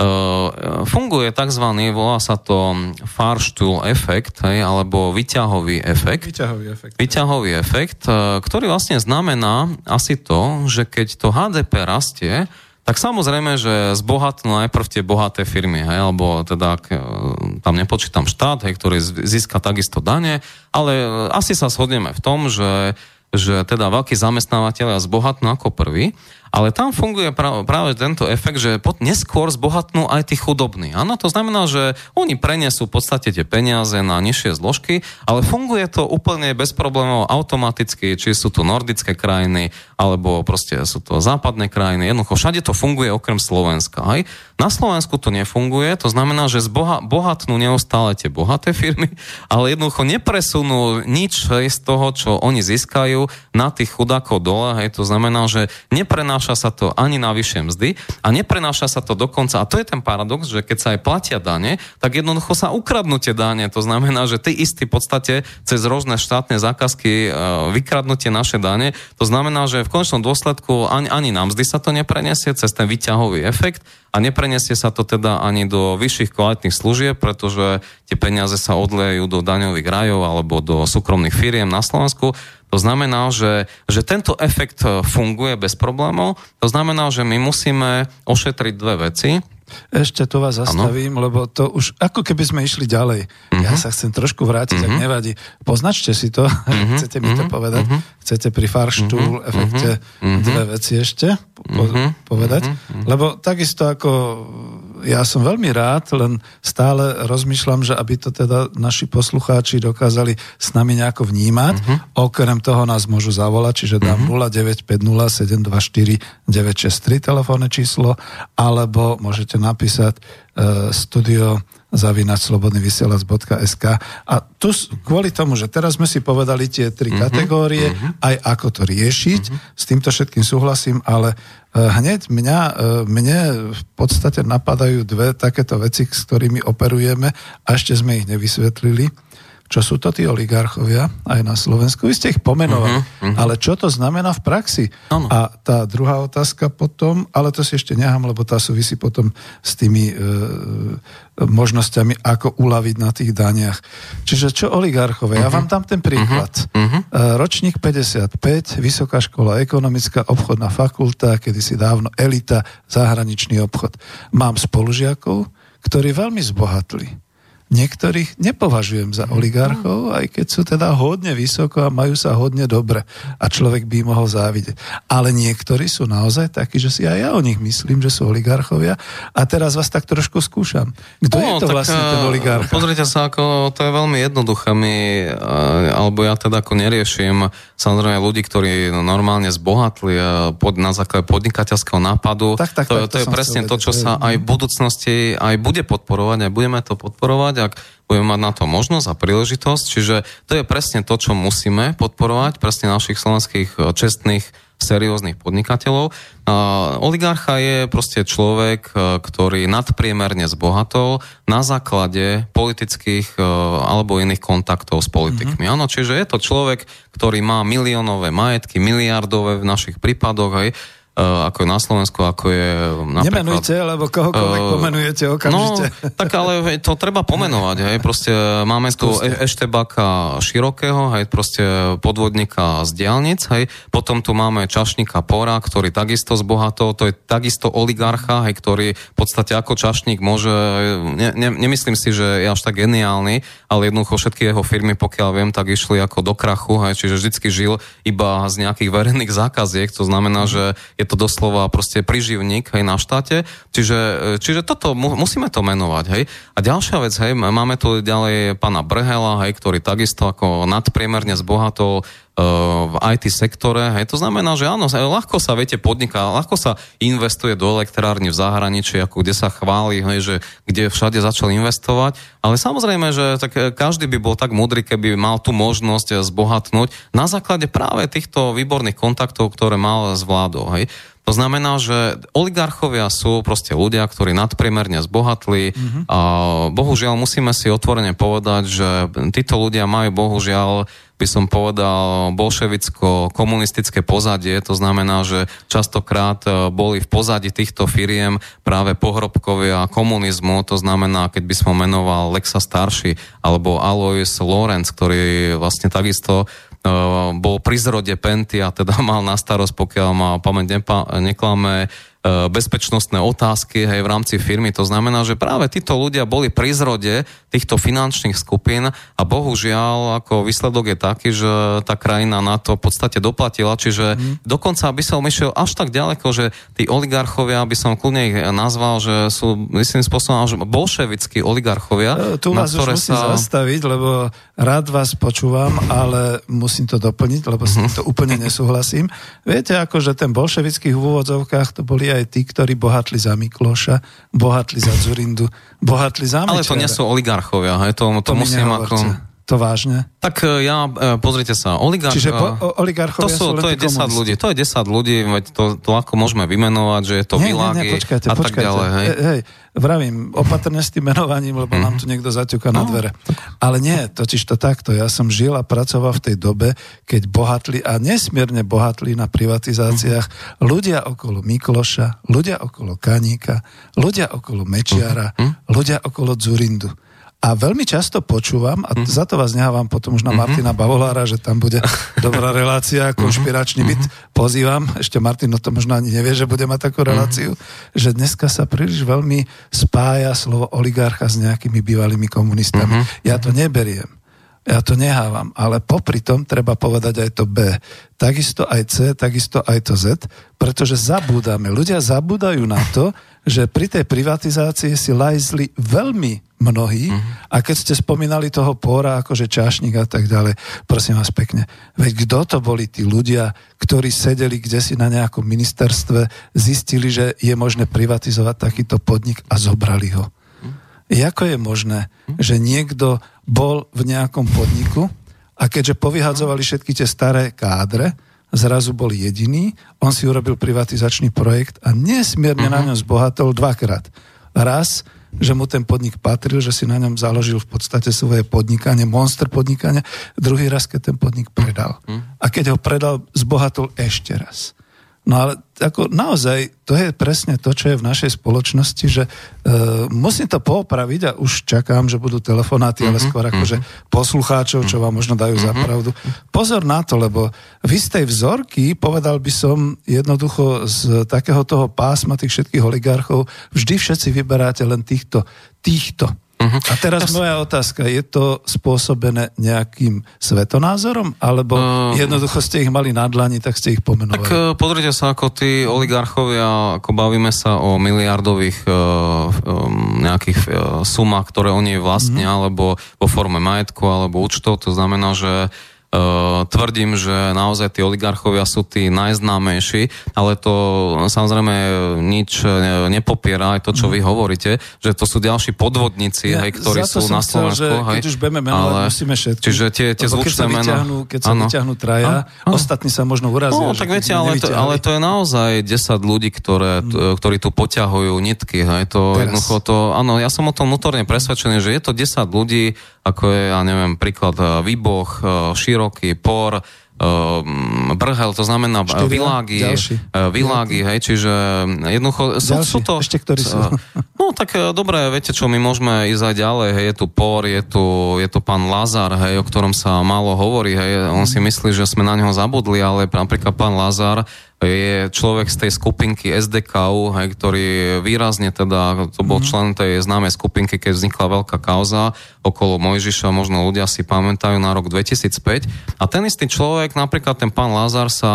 Speaker 2: Uh, funguje tzv. volá sa to Farstuhl efekt, hej, alebo vyťahový efekt.
Speaker 1: Vyťahový efekt.
Speaker 2: Vyťahový efekt, ktorý vlastne znamená asi to, že keď to HDP rastie, tak samozrejme, že zbohatnú najprv tie bohaté firmy, hej, alebo teda, uh, tam nepočítam štát, hej, ktorý získa takisto dane, ale asi sa shodneme v tom, že že teda veľkí zamestnávateľia zbohatnú ako prvý, ale tam funguje práve, tento efekt, že pod, neskôr zbohatnú aj tí chudobní. Áno, to znamená, že oni prenesú v podstate tie peniaze na nižšie zložky, ale funguje to úplne bez problémov automaticky, či sú to nordické krajiny, alebo proste sú to západné krajiny. Jednoducho všade to funguje okrem Slovenska. Aj? Na Slovensku to nefunguje, to znamená, že zboha, bohatnú neustále tie bohaté firmy, ale jednoducho nepresunú nič z toho, čo oni získajú na tých chudákov dole. Hej. To znamená, že neprenáša sa to ani na vyššie mzdy a neprenáša sa to dokonca. A to je ten paradox, že keď sa aj platia dane, tak jednoducho sa ukradnú tie dane. To znamená, že tí istí v podstate cez rôzne štátne zákazky uh, vykradnú tie naše dane. To znamená, že v konečnom dôsledku ani, ani na mzdy sa to nepreniesie cez ten vyťahový efekt a nepreniesie sa to teda ani do vyšších kvalitných služieb, pretože tie peniaze sa odlejú do daňových rajov alebo do súkromných firiem na Slovensku. To znamená, že, že tento efekt funguje bez problémov. To znamená, že my musíme ošetriť dve veci.
Speaker 1: Ešte tu vás zastavím, ano? lebo to už ako keby sme išli ďalej. Uh-huh. Ja sa chcem trošku vrátiť, uh-huh. ak mhm. nevadí. Poznačte si to, uh-huh. (laughs) chcete mi to povedať. Uh-huh. Chcete pri farštúl uh-huh. efekte uh-huh. dve veci ešte po- uh-huh. povedať. Uh-huh. Lebo takisto ako ja som veľmi rád, len stále rozmýšľam, že aby to teda naši poslucháči dokázali s nami nejako vnímať. Uh-huh. Okrem toho nás môžu zavolať, čiže dám uh-huh. 0950 963 telefónne číslo, alebo môžete napísať uh, studio zavínať slobodnyvysielac.sk a tu kvôli tomu, že teraz sme si povedali tie tri uh-huh, kategórie, uh-huh. aj ako to riešiť, uh-huh. s týmto všetkým súhlasím, ale uh, hneď mňa, uh, mne v podstate napadajú dve takéto veci, s ktorými operujeme a ešte sme ich nevysvetlili čo sú to tí oligarchovia aj na Slovensku. Vy ste ich pomenovali, uh-huh, uh-huh. ale čo to znamená v praxi? Ano. A tá druhá otázka potom, ale to si ešte nechám, lebo tá súvisí potom s tými e, možnosťami, ako uľaviť na tých daniach. Čiže čo oligarchovia? Uh-huh. Ja mhm. vám dám ten príklad. Uh-huh. Ročník 55, Vysoká škola ekonomická, obchodná fakulta, kedysi dávno elita, zahraničný obchod. Mám spolužiakov, ktorí veľmi zbohatli niektorých nepovažujem za oligarchov, aj keď sú teda hodne vysoko a majú sa hodne dobre a človek by mohol závidieť. Ale niektorí sú naozaj takí, že si aj ja o nich myslím, že sú oligarchovia a teraz vás tak trošku skúšam. Kto no, je to vlastne ten eh, oligarch?
Speaker 2: Pozrite sa, ako to je veľmi jednoduché. My, eh, alebo ja teda ako neriešim samozrejme ľudí, ktorí normálne zbohatli pod, na základe podnikateľského nápadu. Tak, tak, to, tak, to, to je presne to, čo sa aj v budúcnosti aj bude podporovať, aj budeme to podporovať ak budeme mať na to možnosť a príležitosť. Čiže to je presne to, čo musíme podporovať, presne našich slovenských e, čestných serióznych podnikateľov. Uh, oligarcha je proste človek, uh, ktorý nadpriemerne zbohatol na základe politických alebo iných kontaktov s politikmi. Mm-hmm. Áno, čiže je to človek, ktorý má miliónové majetky, miliardové v našich prípadoch, aj Eh, ako je na Slovensku, ako je napríklad...
Speaker 1: Nemenujte, lebo kohokoľvek uh, pomenujete okamžite.
Speaker 2: No, tak ale to treba pomenovať, hej, proste máme tu e- Eštebaka Širokého, hej, proste podvodníka z diálnic, hej, potom tu máme Čašníka Pora, ktorý takisto zbohatol, to je takisto oligarcha, hej, ktorý v podstate ako čašník môže, ne, ne, nemyslím si, že je až tak geniálny, ale jednoducho všetky jeho firmy, pokiaľ viem, tak išli ako do krachu, hej, čiže vždycky žil iba z nejakých verejných zákaziek, to znamená, že je to doslova proste priživník hej, na štáte. Čiže, e, čiže toto mu, musíme to menovať. Hej. A ďalšia vec, hej, máme tu ďalej pána Brhela, hej, ktorý takisto ako nadpriemerne zbohatol v IT sektore. Hej. To znamená, že áno, ľahko sa viete podniká, ľahko sa investuje do elektrárny v zahraničí, ako kde sa chváli, hej, že kde všade začal investovať. Ale samozrejme, že tak e, každý by bol tak múdry, keby mal tú možnosť e, zbohatnúť na základe práve týchto výborných kontaktov, ktoré mal s vládou. Hej. To znamená, že oligarchovia sú proste ľudia, ktorí nadpriemerne zbohatli mm-hmm. a bohužiaľ musíme si otvorene povedať, že títo ľudia majú bohužiaľ by som povedal, bolševicko-komunistické pozadie. To znamená, že častokrát e, boli v pozadí týchto firiem práve pohrobkovia komunizmu. To znamená, keď by som menoval Lexa Starší alebo Alois Lorenz, ktorý vlastne takisto bol pri zrode Penty a teda (laughs) mal na starosť, pokiaľ ma pamäť neklame, bezpečnostné otázky hej, v rámci firmy. To znamená, že práve títo ľudia boli pri zrode týchto finančných skupín a bohužiaľ ako výsledok je taký, že tá krajina na to v podstate doplatila, čiže mm. dokonca by som išiel až tak ďaleko, že tí oligarchovia by som kľudne ich nazval, že sú myslím spôsobom že bolševickí oligarchovia.
Speaker 1: E, tu vás už musím sa... zastaviť, lebo rád vás počúvam, ale musím to doplniť, lebo s to úplne nesúhlasím. Viete, ako že ten bolševických v úvodzovkách to boli aj tí, ktorí bohatli za Mikloša, bohatli za Zurindu, bohatli za
Speaker 2: Ale to nie sú oligarchovia, hej, to, to, to musím ako...
Speaker 1: To vážne?
Speaker 2: Tak e, ja, e, pozrite sa, oligarch...
Speaker 1: Čiže po, oligarchovia
Speaker 2: to sú,
Speaker 1: sú
Speaker 2: to je 10 komunisti. ľudí, to je 10 ľudí, veď to, to ako môžeme vymenovať, že je to nie, Világi nie, nie, počkajte, a počkajte. tak ďalej. Hej.
Speaker 1: Hej, hej, vravím, opatrne s tým menovaním, lebo mm. nám tu niekto zaťuka no. na dvere. Ale nie, totiž to takto. Ja som žil a pracoval v tej dobe, keď bohatli a nesmierne bohatli na privatizáciách mm. ľudia okolo Mikloša, ľudia okolo Kaníka, ľudia okolo Mečiara, mm. ľudia okolo Zurindu. A veľmi často počúvam, a mm. za to vás nehávam potom už na mm-hmm. Martina Bavolára, že tam bude dobrá relácia, konšpiračný byt. Mm-hmm. Pozývam, ešte Martin o to možno ani nevie, že bude mať takú reláciu, mm-hmm. že dneska sa príliš veľmi spája slovo oligarcha s nejakými bývalými komunistami. Mm-hmm. Ja to neberiem. Ja to nehávam, ale popri tom treba povedať aj to B. Takisto aj C, takisto aj to Z, pretože zabúdame. Ľudia zabúdajú na to, že pri tej privatizácii si lajzli veľmi mnohí uh-huh. a keď ste spomínali toho póra, akože čašník a tak ďalej, prosím vás pekne, veď kto to boli tí ľudia, ktorí sedeli kde si na nejakom ministerstve, zistili, že je možné privatizovať takýto podnik a zobrali ho. Uh-huh. Jako je možné, uh-huh. že niekto bol v nejakom podniku a keďže povyhadzovali všetky tie staré kádre, zrazu bol jediný, on si urobil privatizačný projekt a nesmierne uh-huh. na mhm. ňom zbohatol dvakrát. Raz, že mu ten podnik patril, že si na ňom založil v podstate svoje podnikanie, monster podnikania, druhý raz, keď ten podnik predal. Uh-huh. A keď ho predal, zbohatol ešte raz. No ale ako naozaj to je presne to, čo je v našej spoločnosti, že uh, musím to poopraviť a už čakám, že budú telefonáty, mm-hmm, ale mhm, skôr mm-hmm. akože poslucháčov, čo vám možno dajú mm-hmm. za pravdu. Pozor na to, lebo vy z tej vzorky, povedal by som jednoducho z takého toho pásma tých všetkých oligarchov, vždy všetci vyberáte len týchto, týchto Uh-huh. A teraz moja otázka, je to spôsobené nejakým svetonázorom, alebo uh, jednoducho ste ich mali na dlani, tak ste ich pomenovali?
Speaker 2: Tak uh, pozrite sa, ako tí oligarchovia, ako bavíme sa o miliardových uh, um, nejakých uh, sumách, ktoré oni vlastnia, uh-huh. alebo vo forme majetku, alebo účtov, to znamená, že Uh, tvrdím, že naozaj tí oligarchovia sú tí najznámejší, ale to samozrejme nič nepopiera aj to, čo vy mhm. hovoríte, že to sú ďalší podvodníci, ja, hej, ktorí sú na Slovensku. Chcel,
Speaker 1: hej, keď už budeme menovať, ale, musíme všetky.
Speaker 2: Čiže tie, tie zvučné
Speaker 1: mená... Keď sa vyťahnú traja, ano, ostatní sa možno urazia.
Speaker 2: No, tak viete, ale to, ale to je naozaj 10 ľudí, ktoré, hmm. ktorí tu poťahujú nitky. Hej, to jednoducho to, áno, ja som o tom vnútorne presvedčený, že je to 10 ľudí, ako je, ja neviem, príklad e, Výboch, e, Široký, Por, e, Brhel, to znamená Világy, Világy, hej, čiže jednoducho sú, sú to...
Speaker 1: Ešte ktorí sú? (laughs)
Speaker 2: No tak dobre, viete čo, my môžeme ísť aj ďalej, hej, je tu Por, je tu, je tu pán Lazar, hej, o ktorom sa málo hovorí, hej, on si myslí, že sme na neho zabudli, ale napríklad pán Lazar je človek z tej skupinky SDKU, hej, ktorý výrazne teda, to bol mm. člen tej známej skupinky, keď vznikla veľká kauza okolo Mojžiša, možno ľudia si pamätajú na rok 2005. A ten istý človek, napríklad ten pán Lazar sa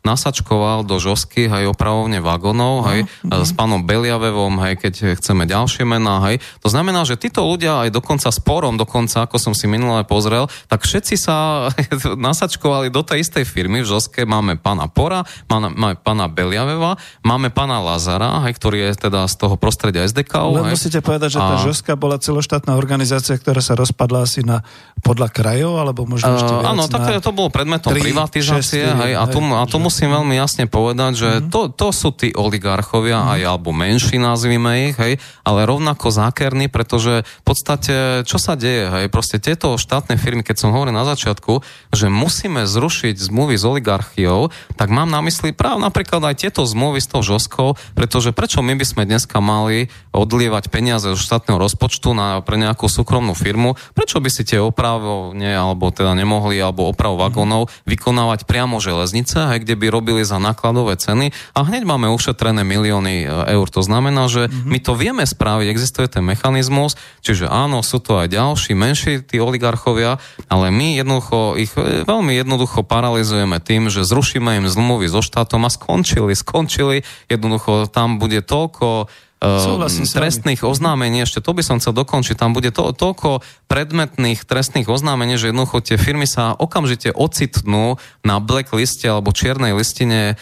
Speaker 2: nasačkoval do Žosky, hej, opravovne vagonov, hej, mm. s pánom Beliavevom, hej, keď chceme ďalšie mená, hej. To znamená, že títo ľudia aj dokonca sporom, dokonca, ako som si minulé pozrel, tak všetci sa (laughs) nasačkovali do tej istej firmy v Žoske, máme pána Pora, pána, máme pána Beliaveva, máme pána Lazara, hej, ktorý je teda z toho prostredia SDK.
Speaker 1: Len musíte povedať, že tá a... Žoska bola celoštátna organizácia, ktorá sa rozpadla asi na podľa krajov, alebo možno ešte viac
Speaker 2: Áno, tak to bolo predmetom 3, privatizácie, 6, hej, a, tu, a tu musím veľmi jasne povedať, že mm-hmm. to, to sú tí oligarchovia, mm-hmm. aj alebo menší nazvime ich, hej, hej, ale rovnako zákerný, pretože v podstate, čo sa deje, hej, proste tieto štátne firmy, keď som hovoril na začiatku, že musíme zrušiť zmluvy s oligarchiou, tak mám na mysli práve napríklad aj tieto zmluvy s tou žoskou, pretože prečo my by sme dneska mali odlievať peniaze zo štátneho rozpočtu na, pre nejakú súkromnú firmu, prečo by si tie opravovne, alebo teda nemohli, alebo oprav vagónov vykonávať priamo železnice, hej, kde by robili za nákladové ceny? A hneď máme ušetrené milióny e, eur. To znamená, že my to vieme spraviť, existuje ten mechanizmus, čiže áno, sú to aj ďalší, menší tí oligarchovia, ale my jednoducho ich e, veľmi jednoducho paralizujeme tým, že zrušíme im zmluvy so štátom a skončili, skončili, jednoducho tam bude toľko Súhlasím trestných oznámení, ešte to by som chcel dokončiť, tam bude to, toľko predmetných trestných oznámení, že jednoducho tie firmy sa okamžite ocitnú na blackliste alebo čiernej listine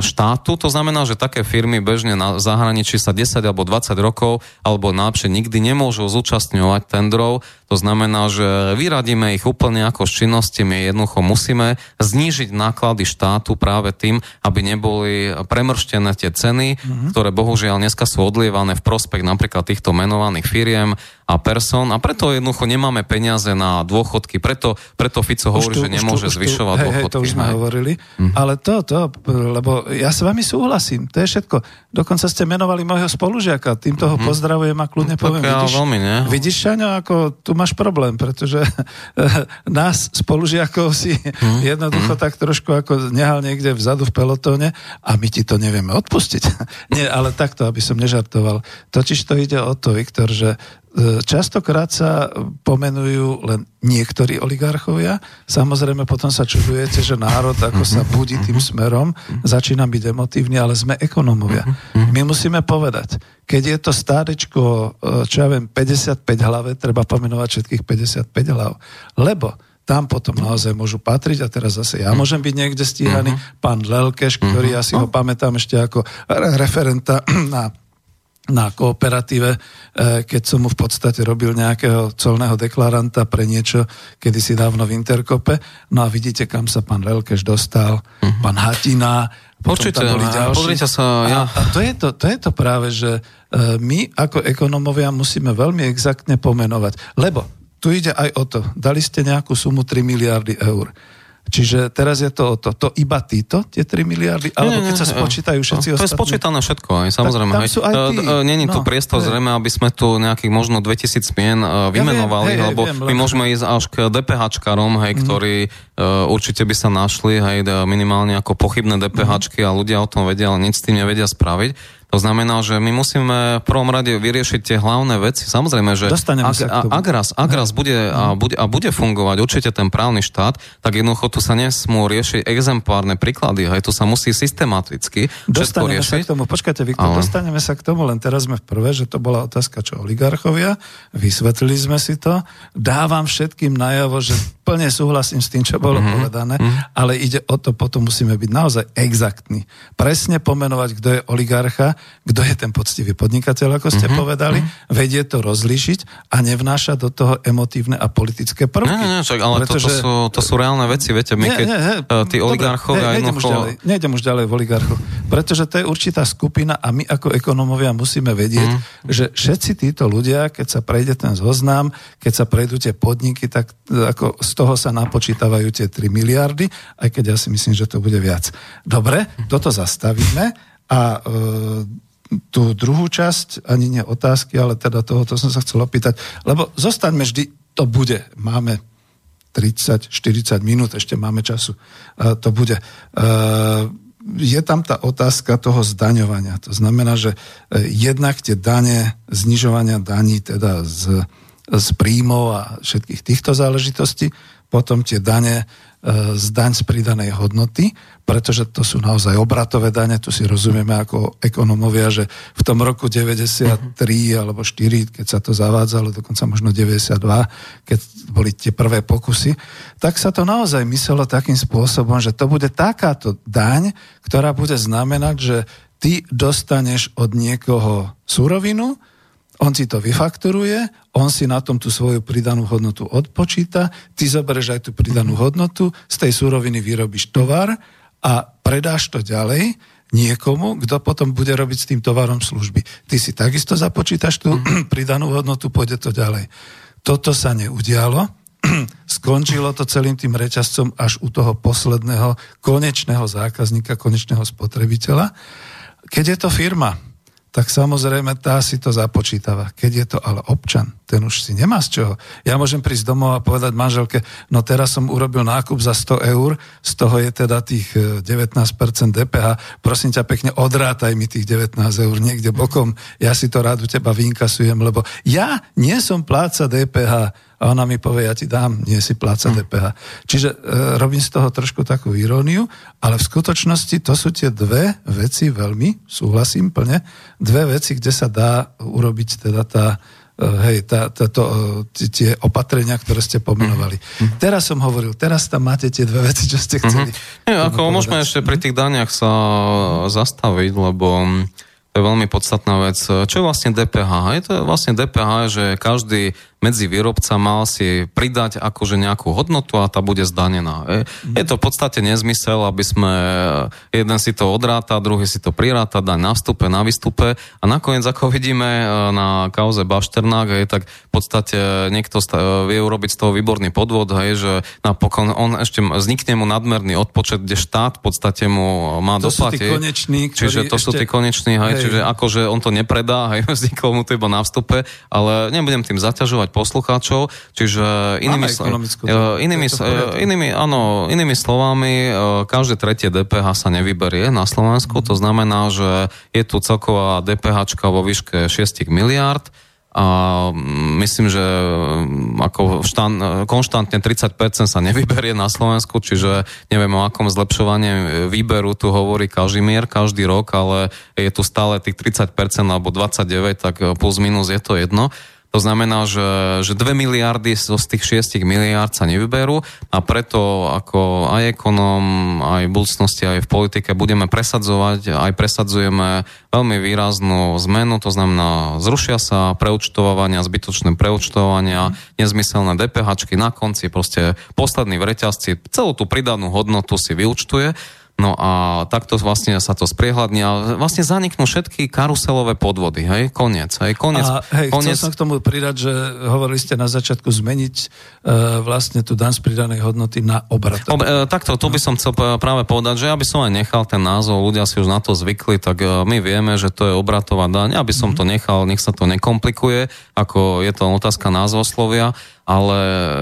Speaker 2: štátu. To znamená, že také firmy bežne na zahraničí sa 10 alebo 20 rokov alebo najlepšie nikdy nemôžu zúčastňovať tendrov. To znamená, že vyradíme ich úplne ako z činnosti. My jednoducho musíme znížiť náklady štátu práve tým, aby neboli premrštené tie ceny, mm-hmm. ktoré bohužiaľ dneska sú odlievané v prospech napríklad týchto menovaných firiem a person a preto jednoducho nemáme peniaze na dôchodky. Preto, preto Fico hovorí, tu, že nemôže tu, zvyšovať hej, dôchodky.
Speaker 1: Hej, to už sme hej. hovorili. Mm. Ale to, to, lebo ja s vami súhlasím, to je všetko. Dokonca ste menovali môjho spolužiaka, týmto ho mm. pozdravujem a kľudne no, poviem.
Speaker 2: Ja vidíš, veľmi, ne?
Speaker 1: vidíš, Šaňo, ako tu máš problém, pretože (laughs) nás spolužiakov si mm. jednoducho mm. tak trošku ako nehal niekde vzadu v pelotóne a my ti to nevieme odpustiť. (laughs) Nie, ale takto, aby som nežartoval. Totiž to ide o to, Viktor, že častokrát sa pomenujú len niektorí oligarchovia. Samozrejme potom sa čudujete, že národ ako sa budí tým smerom, začína byť emotívny, ale sme ekonomovia. My musíme povedať, keď je to stádečko, e, čo ja viem, 55 hlave, treba pomenovať všetkých 55 hlav. Lebo tam potom naozaj môžu patriť a teraz zase ja môžem byť niekde stíhaný. Pán Lelkeš, ktorý ja si ho pamätám ešte ako referenta (clears throat) na na kooperatíve, e, keď som mu v podstate robil nejakého colného deklaranta pre niečo kedysi dávno v Interkope. No a vidíte, kam sa pán Lelkeš dostal, uh-huh. pán Hatina,
Speaker 2: Určite, boli ďalší. sa, ja.
Speaker 1: A, a to, je to, to je to práve, že e, my ako ekonomovia musíme veľmi exaktne pomenovať. Lebo tu ide aj o to, dali ste nejakú sumu 3 miliardy eur. Čiže teraz je to to, to iba títo, tie 3 miliardy, alebo keď sa spočítajú všetci no,
Speaker 2: ostatní? To je spočítané všetko, aj, samozrejme. Tak, sú aj tí. Není no, tu priestor hej. zrejme, aby sme tu nejakých možno 2000 mien uh, vymenovali, ja viem, hej, lebo viem, my môžeme ísť až k DPHčkarom, hej, mm. ktorí uh, určite by sa našli, hej, minimálne ako pochybné DPHčky mm. a ľudia o tom vedia, ale nič s tým nevedia spraviť. To znamená, že my musíme v prvom rade vyriešiť tie hlavné veci. Samozrejme, že ak, ak, raz, ak raz bude, a bude, a bude fungovať určite ten právny štát, tak jednoducho tu sa nesmú riešiť exemplárne príklady. Aj tu sa musí systematicky
Speaker 1: dostaneme riešiť. sa k tomu. Počkajte, Viktor, Ale... dostaneme sa k tomu, len teraz sme v prvé, že to bola otázka, čo oligarchovia. Vysvetlili sme si to. Dávam všetkým najavo, že plne súhlasím s tým, čo bolo mm-hmm. povedané, mm-hmm. ale ide o to, potom musíme byť naozaj exaktní. Presne pomenovať, kto je oligarcha, kto je ten poctivý podnikateľ, ako ste uh-huh, povedali, uh-huh. vedie to rozlíšiť a nevnáša do toho emotívne a politické prvky.
Speaker 2: Nie, nie, čak, ale pretože... to, to, sú, to sú reálne veci, viete, my nie, keď nie, nie, uh, tí oligarchovia...
Speaker 1: Ne, nejdem, už ďalej, nejdem už ďalej v oligarchu, pretože to je určitá skupina a my ako ekonomovia musíme vedieť, uh-huh. že všetci títo ľudia, keď sa prejde ten zoznam, keď sa prejdú tie podniky, tak ako z toho sa napočítavajú tie 3 miliardy, aj keď ja si myslím, že to bude viac. Dobre, toto zastavíme a e, tú druhú časť, ani nie otázky, ale teda toho, to som sa chcel opýtať, lebo zostaňme vždy, to bude, máme 30, 40 minút, ešte máme času, e, to bude. E, je tam tá otázka toho zdaňovania. To znamená, že e, jednak tie dane, znižovania daní teda z, z príjmov a všetkých týchto záležitostí, potom tie dane z daň z pridanej hodnoty, pretože to sú naozaj obratové dane, tu si rozumieme ako ekonomovia, že v tom roku 93 alebo 4, keď sa to zavádzalo, dokonca možno 92, keď boli tie prvé pokusy, tak sa to naozaj myslelo takým spôsobom, že to bude takáto daň, ktorá bude znamenať, že ty dostaneš od niekoho surovinu, on si to vyfakturuje, on si na tom tú svoju pridanú hodnotu odpočíta, ty zoberieš aj tú pridanú hodnotu, z tej súroviny vyrobíš tovar a predáš to ďalej, niekomu, kto potom bude robiť s tým tovarom služby. Ty si takisto započítaš tú mm. (clears throat) pridanú hodnotu, pôjde to ďalej. Toto sa neudialo, (clears throat) skončilo to celým tým reťazcom až u toho posledného konečného zákazníka, konečného spotrebiteľa. Keď je to firma, tak samozrejme tá si to započítava. Keď je to ale občan, ten už si nemá z čoho. Ja môžem prísť domov a povedať manželke, no teraz som urobil nákup za 100 eur, z toho je teda tých 19% e, DPH, prosím ťa pekne, odrátaj mi tých 19 eur niekde bokom, ja si to rád u teba vynkasujem, lebo ja nie som pláca DPH, a ona mi povie, ja ti dám, nie si pláca DPH. Hm. Čiže e, robím z toho trošku takú iróniu, ale v skutočnosti to sú tie dve veci, veľmi, súhlasím plne, dve veci, kde sa dá urobiť teda tá, e, hej, tá, tá, to, e, tie opatrenia, ktoré ste pomenovali. Mm-hmm. Teraz som hovoril, teraz tam máte tie dve veci, čo ste chceli.
Speaker 2: Mm-hmm. Nie, ako môžeme ešte pri tých daniach sa zastaviť, lebo to je veľmi podstatná vec. Čo je vlastne DPH? Je to vlastne DPH, že každý medzi výrobca mal si pridať akože nejakú hodnotu a tá bude zdanená. Je, je to v podstate nezmysel, aby sme jeden si to odráta, druhý si to priráta, dá na vstupe, na výstupe a nakoniec, ako vidíme e, na kauze Bašternák, je tak v podstate niekto vie urobiť z toho výborný podvod, hej, že napokon on ešte vznikne mu nadmerný odpočet, kde štát v podstate mu má
Speaker 1: to doplatiť. Koneční,
Speaker 2: čiže to ešte... sú tí koneční, hej, hej. čiže akože on to nepredá, hej, (laughs) vzniklo mu to iba na vstupe, ale nebudem tým zaťažovať poslucháčov, čiže inými, sl- inými, inými, áno, inými slovami, každé tretie DPH sa nevyberie na Slovensku, to znamená, že je tu celková DPH vo výške 6 miliard, a myslím, že ako štan, konštantne 30% sa nevyberie na Slovensku, čiže neviem o akom zlepšovaní výberu tu hovorí každý mier, každý rok, ale je tu stále tých 30% alebo 29, tak plus minus je to jedno. To znamená, že, že 2 miliardy zo z tých 6 miliard sa nevyberú a preto ako aj ekonom, aj v budúcnosti, aj v politike budeme presadzovať, aj presadzujeme veľmi výraznú zmenu, to znamená zrušia sa preučtovania, zbytočné preučtovania, nezmyselné DPH na konci, proste posledný v reťazci celú tú pridanú hodnotu si vyučtuje No a takto vlastne sa to spriehľadní a vlastne zaniknú všetky karuselové podvody, hej, koniec, hej, koniec.
Speaker 1: A hej, koniec. chcel som k tomu pridať, že hovorili ste na začiatku zmeniť e, vlastne tú dan z pridanej hodnoty na obrat.
Speaker 2: Ob, e, takto, tu by som chcel práve povedať, že ja by som aj nechal ten názov, ľudia si už na to zvykli, tak e, my vieme, že to je obratová daň, ja by som mm-hmm. to nechal, nech sa to nekomplikuje, ako je to otázka názvoslovia ale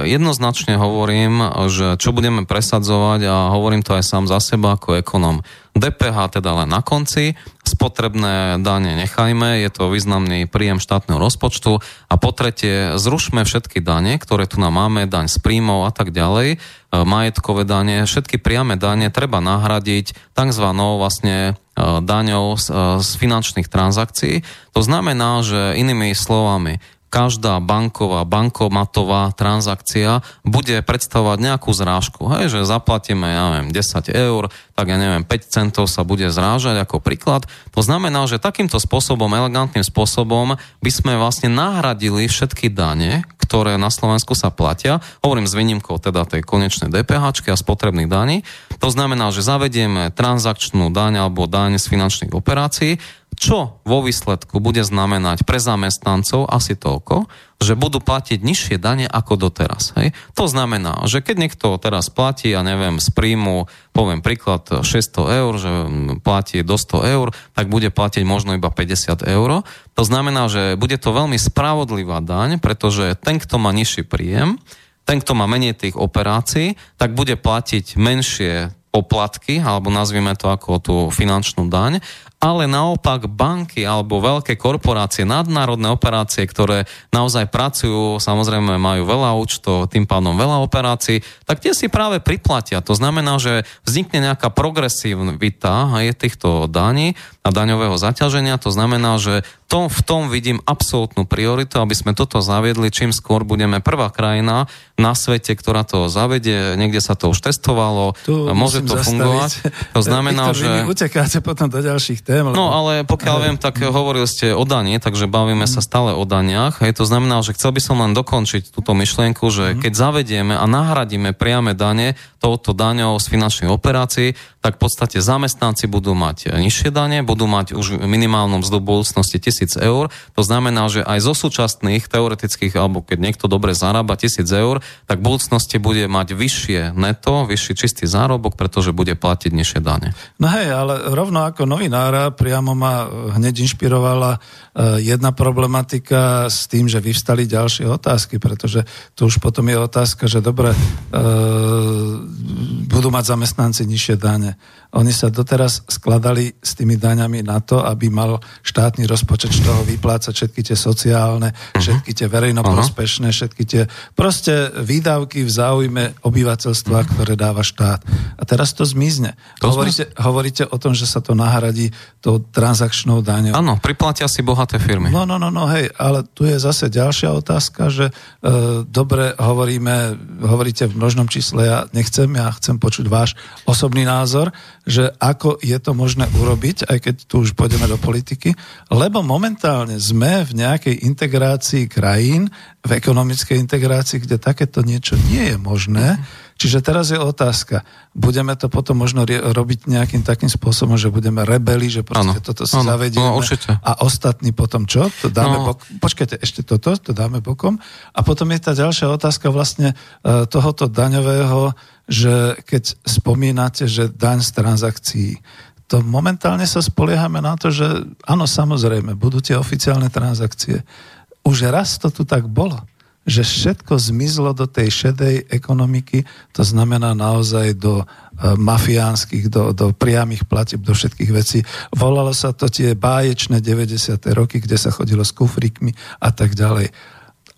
Speaker 2: jednoznačne hovorím, že čo budeme presadzovať a hovorím to aj sám za seba ako ekonom. DPH teda len na konci, spotrebné dane nechajme, je to významný príjem štátneho rozpočtu a po tretie zrušme všetky dane, ktoré tu nám máme, daň z príjmov a tak ďalej, e, majetkové dane, všetky priame dane treba nahradiť tzv. vlastne e, daňou z, e, z finančných transakcií. To znamená, že inými slovami, každá banková, bankomatová transakcia bude predstavovať nejakú zrážku. Hej, že zaplatíme, ja neviem, 10 eur, tak ja neviem, 5 centov sa bude zrážať ako príklad. To znamená, že takýmto spôsobom, elegantným spôsobom by sme vlastne nahradili všetky dane, ktoré na Slovensku sa platia. Hovorím s výnimkou teda tej konečnej DPH a spotrebných daní. To znamená, že zavedieme transakčnú daň alebo daň z finančných operácií čo vo výsledku bude znamenať pre zamestnancov asi toľko, že budú platiť nižšie dane ako doteraz. Hej? To znamená, že keď niekto teraz platí, ja neviem, z príjmu, poviem príklad, 600 eur, že platí do 100 eur, tak bude platiť možno iba 50 eur. To znamená, že bude to veľmi spravodlivá daň, pretože ten, kto má nižší príjem, ten, kto má menej tých operácií, tak bude platiť menšie poplatky, alebo nazvime to ako tú finančnú daň ale naopak banky alebo veľké korporácie, nadnárodné operácie, ktoré naozaj pracujú, samozrejme majú veľa účtov, tým pádom veľa operácií, tak tie si práve priplatia. To znamená, že vznikne nejaká progresívita aj týchto daní a daňového zaťaženia. To znamená, že tom, v tom vidím absolútnu prioritu, aby sme toto zaviedli. Čím skôr budeme prvá krajina na svete, ktorá to zavedie. Niekde sa to už testovalo, tu môže to zastaviť. fungovať. To znamená,
Speaker 1: Viktor, že... Utekáte potom do ďalších tém.
Speaker 2: Lebo... No ale pokiaľ viem, tak hovorili ste o dani, takže bavíme mm. sa stále o daniach. Hej, to znamená, že chcel by som len dokončiť túto myšlienku, že mm. keď zavedieme a nahradíme priame dane touto daňou z finančných operácií, tak v podstate zamestnanci budú mať nižšie dane, budú mať už minimálnom mzdu budúcnosti 1000 eur. To znamená, že aj zo súčasných teoretických, alebo keď niekto dobre zarába 1000 eur, tak v budúcnosti bude mať vyššie neto, vyšší čistý zárobok, pretože bude platiť nižšie dane.
Speaker 1: No hej, ale rovno ako novinára priamo ma hneď inšpirovala Eh, jedna problematika s tým, že vyvstali ďalšie otázky, pretože tu už potom je otázka, že dobre, e, budú mať zamestnanci nižšie dane. Oni sa doteraz skladali s tými daňami na to, aby mal štátny rozpočet z toho vyplácať všetky tie sociálne, uh-huh. všetky tie verejnoprospešné, všetky tie proste výdavky v záujme obyvateľstva, uh-huh. ktoré dáva štát. A teraz to zmizne. To hovoríte, sme... hovoríte o tom, že sa to nahradí tou transakčnou daňou.
Speaker 2: Áno, priplatia si bohaté firmy.
Speaker 1: No, no, no, no, hej, ale tu je zase ďalšia otázka, že e, dobre hovoríme, hovoríte v množnom čísle, ja nechcem, ja chcem počuť váš osobný názor, že ako je to možné urobiť, aj keď tu už pôjdeme do politiky, lebo momentálne sme v nejakej integrácii krajín, v ekonomickej integrácii, kde takéto niečo nie je možné. Čiže teraz je otázka, budeme to potom možno robiť nejakým takým spôsobom, že budeme rebeli, že proste ano. toto si ano. zavedieme no, a ostatní potom čo? To dáme no. bok- Počkajte, ešte toto, to dáme bokom. A potom je tá ďalšia otázka vlastne uh, tohoto daňového, že keď spomínate, že daň z transakcií, to momentálne sa spoliehame na to, že áno, samozrejme, budú tie oficiálne transakcie. Už raz to tu tak bolo že všetko zmizlo do tej šedej ekonomiky, to znamená naozaj do uh, mafiánskych, do, do priamých platieb, do všetkých vecí. Volalo sa to tie báječné 90. roky, kde sa chodilo s kufrikmi a tak ďalej.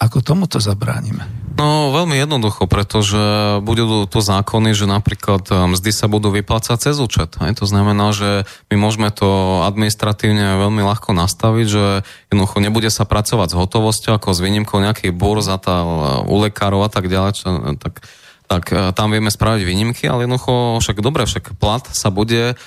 Speaker 1: Ako tomuto zabránime?
Speaker 2: No veľmi jednoducho, pretože budú tu zákony, že napríklad eh, mzdy sa budú vyplácať cez účet. Aj to znamená, že my môžeme to administratívne veľmi ľahko nastaviť, že jednoducho nebude sa pracovať s hotovosťou ako s výnimkou nejakých burz a tá, u lekárov a tak ďalej, čo, tak tak e, tam vieme spraviť výnimky, ale jednoducho však dobre, však plat sa bude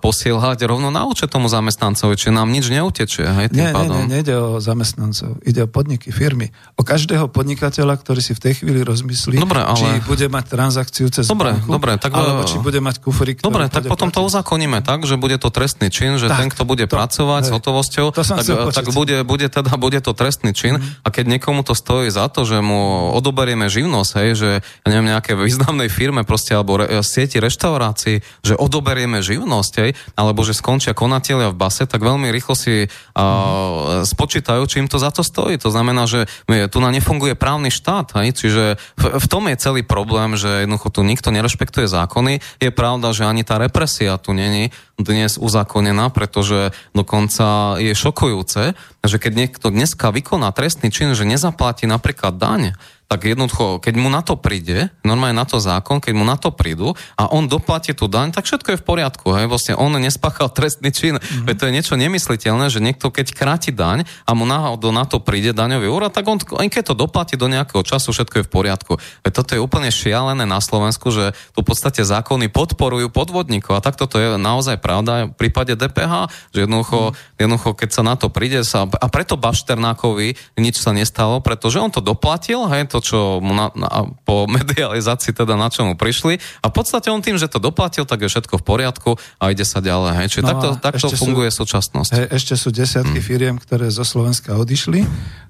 Speaker 2: posielať rovno na účet tomu zamestnancovi, či nám nič neutečie. Hej,
Speaker 1: tým nie, pádom. nie, nie, nejde o zamestnancov, ide o podniky, firmy. O každého podnikateľa, ktorý si v tej chvíli rozmyslí, dobre, ale... či bude mať transakciu cez
Speaker 2: dobre, banku, dobre, tak,
Speaker 1: alebo či bude mať kufrík.
Speaker 2: Dobre, tak potom platiť. to uzakoníme tak, že bude to trestný čin, že tak, ten, kto bude to, pracovať hej, s hotovosťou, tak, tak bude, bude, teda, bude to trestný čin mm. a keď niekomu to stojí za to, že mu odoberieme živnosť, hej, že ja neviem, nejaké významnej firme proste, alebo re, sieti reštaurácií, že odoberieme živnosť, hej, alebo že skončia konatelia v base, tak veľmi rýchlo si uh, spočítajú, čím to za to stojí. To znamená, že tu na nefunguje právny štát, hej, čiže v, v tom je celý problém, že jednoducho tu nikto nerešpektuje zákony. Je pravda, že ani tá represia tu není dnes uzákonená, pretože dokonca je šokujúce, že keď niekto dneska vykoná trestný čin, že nezaplatí napríklad daň, tak jednoducho, keď mu na to príde, normálne na to zákon, keď mu na to prídu a on doplatí tú daň, tak všetko je v poriadku. Hej? Vlastne on nespáchal trestný čin. Mm-hmm. Veď to je niečo nemysliteľné, že niekto keď kráti daň a mu náhodou na to príde daňový úrad, tak on, on keď to doplatí do nejakého času, všetko je v poriadku. Veď toto je úplne šialené na Slovensku, že tu v podstate zákony podporujú podvodníkov. A takto to je naozaj pravda v prípade DPH, že jednoducho, jednoducho keď sa na to príde, sa, a preto Bašternákovi nič sa nestalo, pretože on to doplatil, hej, to čo mu na, na, po (laughs) medializácii teda na čomu prišli a v podstate on tým, že to doplatil, tak je všetko v poriadku a ide sa ďalej. Hej. Čiže no takto, takto funguje sú, súčasnosť.
Speaker 1: Hej, ešte sú desiatky hmm. firiem, ktoré zo Slovenska odišli.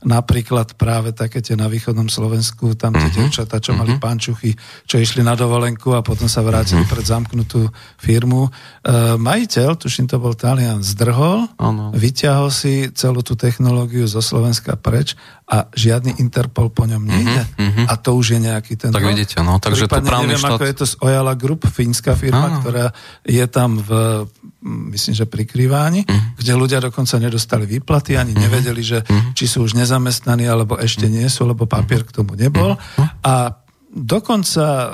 Speaker 1: Napríklad práve také tie na východnom Slovensku, tam tie mm-hmm. devčatá, čo mm-hmm. mali mhm. pančuchy, čo išli na dovolenku a potom sa vrátili mm-hmm. pred zamknutú firmu. E, majiteľ, tuším to bol Talian, zdrhol, ano. vyťahol si celú tú technológiu zo Slovenska preč a žiadny Interpol po ňom nejde. Mm-hmm. A to už je nejaký ten...
Speaker 2: Tak vidíte, no, takže to právny
Speaker 1: neviem, štát... ako je to z Ojala Group, fínska firma, Áno. ktorá je tam v, myslím, že pri Kriváni, mm-hmm. kde ľudia dokonca nedostali výplaty, ani mm-hmm. nevedeli, že mm-hmm. či sú už nezamestnaní, alebo ešte nie sú, lebo papier k tomu nebol. Mm-hmm. A dokonca e,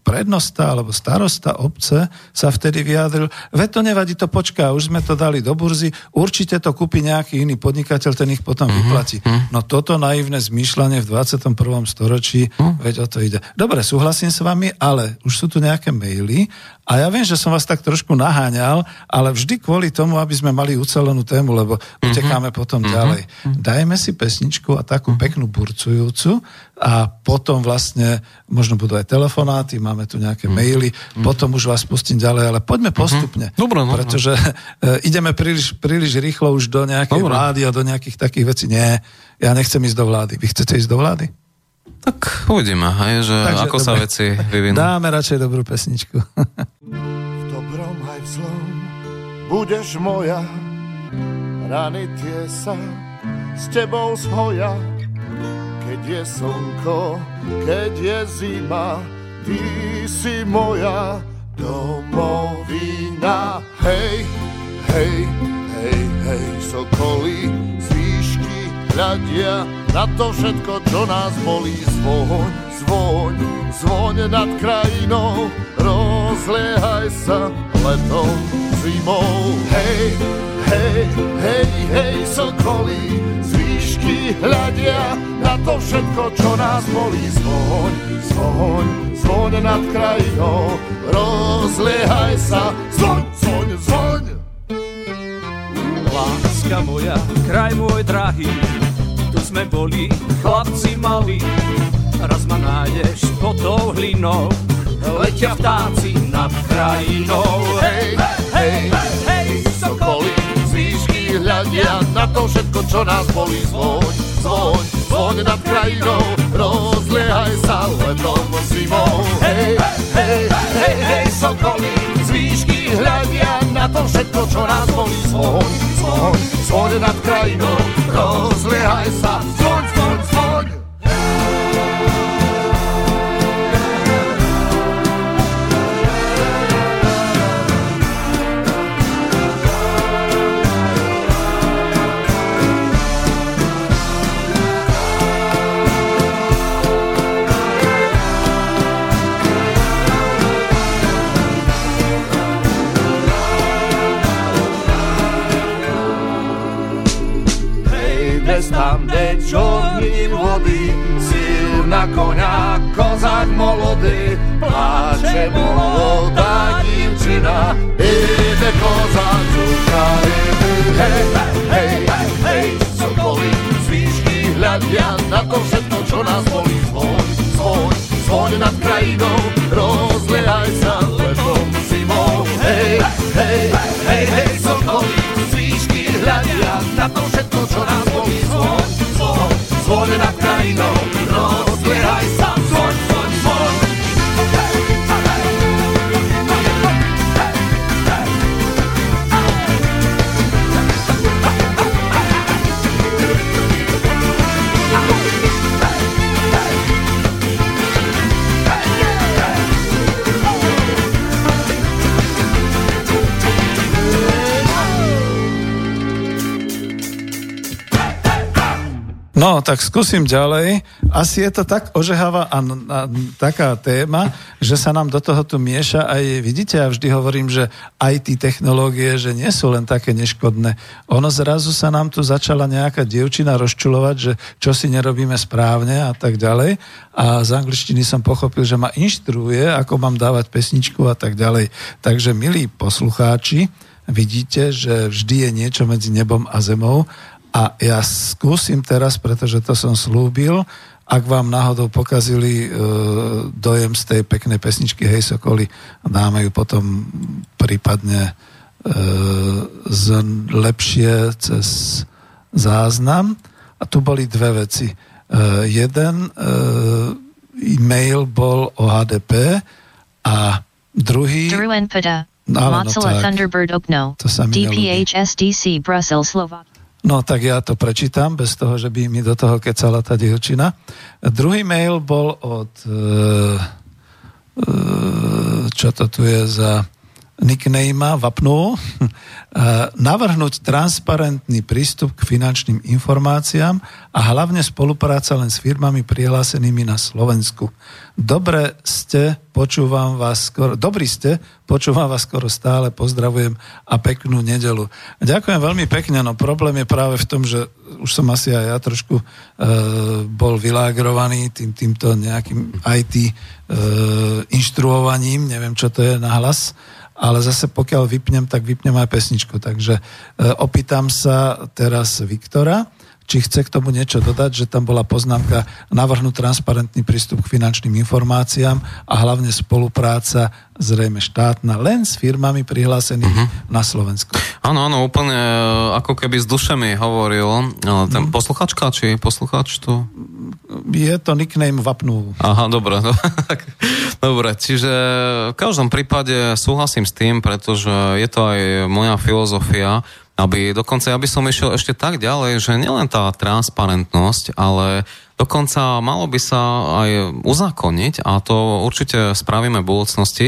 Speaker 1: prednosta alebo starosta obce sa vtedy vyjadril, veď to nevadí, to počká, už sme to dali do burzy, určite to kúpi nejaký iný podnikateľ, ten ich potom uh-huh, vyplatí. Uh-huh. No toto naivné zmýšľanie v 21. storočí, uh-huh. veď o to ide. Dobre, súhlasím s vami, ale už sú tu nejaké maily A ja viem, že som vás tak trošku naháňal, ale vždy kvôli tomu, aby sme mali ucelenú tému, lebo mm-hmm. utekáme potom mm-hmm. ďalej. Dajme si pesničku a takú mm-hmm. peknú burcujúcu a potom vlastne možno budú aj telefonáty, máme tu nejaké mm-hmm. maily, mm-hmm. potom už vás pustím ďalej, ale poďme mhm. postupne.
Speaker 2: Mm-hmm. Dobre, no,
Speaker 1: pretože no. ideme príliš, príliš rýchlo už do nejakej Dobre. vlády a do nejakých takých vecí. Nie, ja nechcem ísť do vlády. Vy chcete ísť do vlády?
Speaker 2: Tak uvidíme, hej, že Takže, ako dobre. sa veci vyvinú.
Speaker 1: Dáme radšej dobrú pesničku.
Speaker 3: v dobrom aj v zlom budeš moja, rany tie sa s tebou zhoja. Keď je slnko, keď je zima, ty si moja domovina. Hej, hej, hej, hej, sokolí z výšky hľadia na to všetko, čo nás bolí. Zvoň, zvoň, zvoň nad krajinou, rozliehaj sa letom, zimou. Hej, hej, hej, hej, sokolí, z výšky hľadia na to všetko, čo nás bolí. Zvoň, zvoň, zvoň nad krajinou, rozliehaj sa, zvoň, zvoň, zvoň.
Speaker 4: Láska moja, kraj môj drahý, sme boli chlapci malí. Raz ma nájdeš pod tou hlinou, letia vtáci nad krajinou.
Speaker 3: Hej, hej, hej, sokoly, z hľadia na to všetko, čo nás boli. Zvoň, zvoň, zvoň nad krajinou, rozliehaj sa letom zimou. Hej, hej, hej, hej, sokoly, hľadia na to všetko, čo nás boli. Zvoň, zvoň, zvoň nad krajinou, rozliehaj sa, zvoň, zvoň, zvoň. Čorní vody, silná koňa, kozák molody, pláče molodá divčina, ide kozák, čuka, hej, hej, hej, hej, sokoly, z hľadia na to všetko, čo nás bolí, zvoň, zvoň, zvoň nad krajinou, rozliehaj sa letom zimou, hej, hej, hej, hej, sokoly, z výšky hľadia na to všetko, čo nás bolí, zvoň, zvoň, zvoň
Speaker 1: No, tak skúsim ďalej. Asi je to tak ožehavá a, a taká téma, že sa nám do toho tu mieša aj, vidíte, ja vždy hovorím, že aj technológie, že nie sú len také neškodné. Ono zrazu sa nám tu začala nejaká dievčina rozčulovať, že čo si nerobíme správne a tak ďalej. A z angličtiny som pochopil, že ma inštruuje, ako mám dávať pesničku a tak ďalej. Takže, milí poslucháči, vidíte, že vždy je niečo medzi nebom a zemou a ja skúsim teraz, pretože to som slúbil, ak vám náhodou pokazili e, dojem z tej peknej pesničky Hej Sokoli, dáme ju potom prípadne e, z, lepšie cez záznam. A tu boli dve veci. E, jeden e, e-mail bol o HDP a druhý...
Speaker 5: No, Mozilla no, Thunderbird Okno, DPHSDC Brussels, Slovakia.
Speaker 1: No tak ja to prečítam, bez toho, že by mi do toho kecala tá dievčina. Druhý mail bol od... E, e, čo to tu je za nickname vapnú, (laughs) navrhnúť transparentný prístup k finančným informáciám a hlavne spolupráca len s firmami prihlásenými na Slovensku. Dobre ste, počúvam vás skoro, dobrý ste, počúvam vás skoro stále, pozdravujem a peknú nedelu. Ďakujem veľmi pekne, no problém je práve v tom, že už som asi aj ja trošku e, bol vylágrovaný tým, týmto nejakým IT e, inštruovaním, neviem, čo to je na hlas, ale zase pokiaľ vypnem, tak vypnem aj pesničku. Takže e, opýtam sa teraz Viktora, či chce k tomu niečo dodať, že tam bola poznámka navrhnúť transparentný prístup k finančným informáciám a hlavne spolupráca zrejme štátna len s firmami prihlásenými uh-huh. na Slovensku.
Speaker 2: Áno, áno, úplne e, ako keby s dušemi hovoril e, ten uh-huh. posluchačka, či posluchač tu?
Speaker 1: Je to nickname Vapnú.
Speaker 2: Aha, dobre. (laughs) No, dobre, čiže v každom prípade súhlasím s tým, pretože je to aj moja filozofia, aby dokonca ja by som išiel ešte tak ďalej, že nielen tá transparentnosť, ale dokonca malo by sa aj uzákoniť, a to určite spravíme v budúcnosti,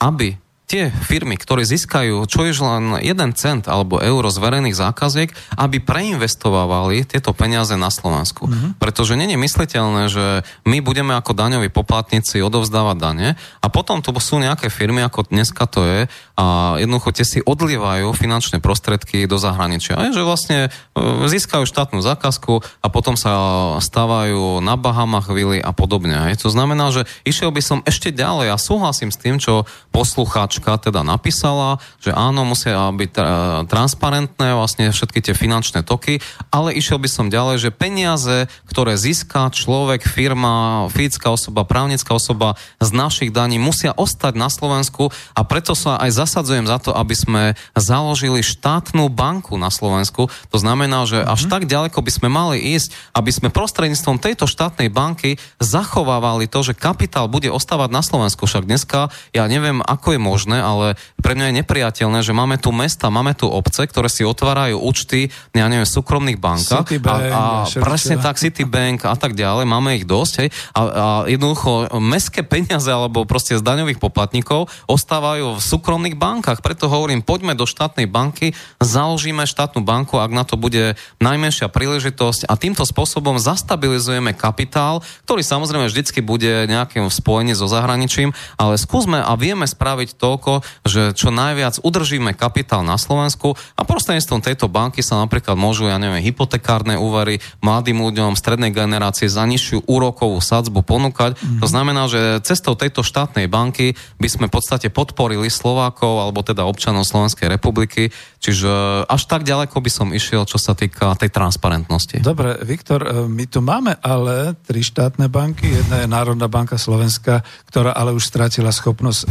Speaker 2: aby tie firmy, ktoré získajú čo je len jeden cent alebo euro z verejných zákaziek, aby preinvestovávali tieto peniaze na Slovensku. Mm-hmm. Pretože je mysliteľné, že my budeme ako daňoví poplatníci odovzdávať dane a potom to sú nejaké firmy, ako dneska to je, a jednoducho tie si odlievajú finančné prostriedky do zahraničia. A že vlastne e, získajú štátnu zákazku a potom sa stávajú na Bahamach, Vili a podobne. Aj. To znamená, že išiel by som ešte ďalej a súhlasím s tým, čo poslucháčka teda napísala, že áno, musia byť transparentné vlastne všetky tie finančné toky, ale išiel by som ďalej, že peniaze, ktoré získa človek, firma, fyzická osoba, právnická osoba z našich daní musia ostať na Slovensku a preto sa aj zasadzujem za to, aby sme založili štátnu banku na Slovensku. To znamená, že až mm-hmm. tak ďaleko by sme mali ísť, aby sme prostredníctvom tejto štátnej banky zachovávali to, že kapitál bude ostávať na Slovensku. Však dneska, ja neviem, ako je možné, ale pre mňa je nepriateľné, že máme tu mesta, máme tu obce, ktoré si otvárajú účty, ja neviem, v súkromných bankách.
Speaker 1: Citibank,
Speaker 2: a, a presne tak, Citibank a tak ďalej, máme ich dosť. Hej, a, a jednoducho, mestské peniaze alebo proste z daňových poplatníkov ostávajú v súkromných bankách. Preto hovorím, poďme do štátnej banky, založíme štátnu banku, ak na to bude najmenšia príležitosť a týmto spôsobom zastabilizujeme kapitál, ktorý samozrejme vždycky bude nejakým spojení so zahraničím, ale skúsme a vieme spraviť toľko, že čo najviac udržíme kapitál na Slovensku a prostredníctvom tejto banky sa napríklad môžu, ja neviem, hypotekárne úvery mladým ľuďom strednej generácie za nižšiu úrokovú sadzbu ponúkať. Mm. To znamená, že cestou tejto štátnej banky by sme v podstate podporili Slovákov alebo teda občanov Slovenskej republiky. Čiže až tak ďaleko by som išiel, čo sa týka tej transparentnosti.
Speaker 1: Dobre, Viktor, e, my tu máme ale tri štátne banky. Jedna je Národná banka Slovenska, ktorá ale už stratila schopnosť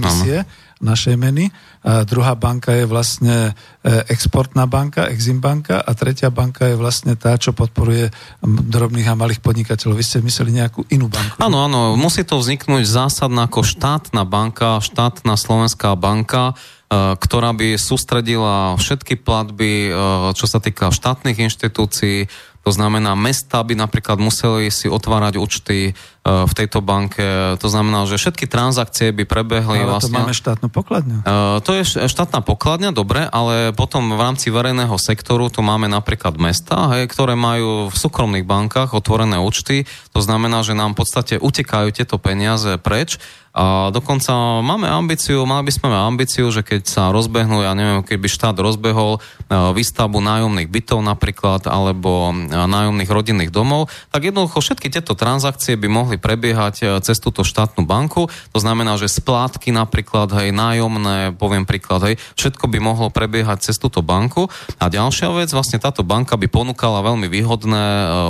Speaker 1: emisie, emisie našej meny. A druhá banka je vlastne e, exportná banka, Exim banka a tretia banka je vlastne tá, čo podporuje drobných a malých podnikateľov. Vy ste mysleli nejakú inú banku?
Speaker 2: Áno, áno, musí to vzniknúť zásadná ako štátna banka, štátna slovenská banka, e, ktorá by sústredila všetky platby, e, čo sa týka štátnych inštitúcií, to znamená, mesta by napríklad museli si otvárať účty v tejto banke. To znamená, že všetky transakcie by prebehli
Speaker 1: ale
Speaker 2: vlastne...
Speaker 1: to máme štátnu pokladňu.
Speaker 2: Uh, to je štátna pokladňa, dobre, ale potom v rámci verejného sektoru tu máme napríklad mesta, hej, ktoré majú v súkromných bankách otvorené účty. To znamená, že nám v podstate utekajú tieto peniaze preč a dokonca máme ambíciu, mali by sme mať ambíciu, že keď sa rozbehnú, ja neviem, keby štát rozbehol e, výstavbu nájomných bytov napríklad, alebo nájomných rodinných domov, tak jednoducho všetky tieto transakcie by mohli prebiehať e, cez túto štátnu banku. To znamená, že splátky napríklad, hej, nájomné, poviem príklad, hej, všetko by mohlo prebiehať cez túto banku. A ďalšia vec, vlastne táto banka by ponúkala veľmi výhodné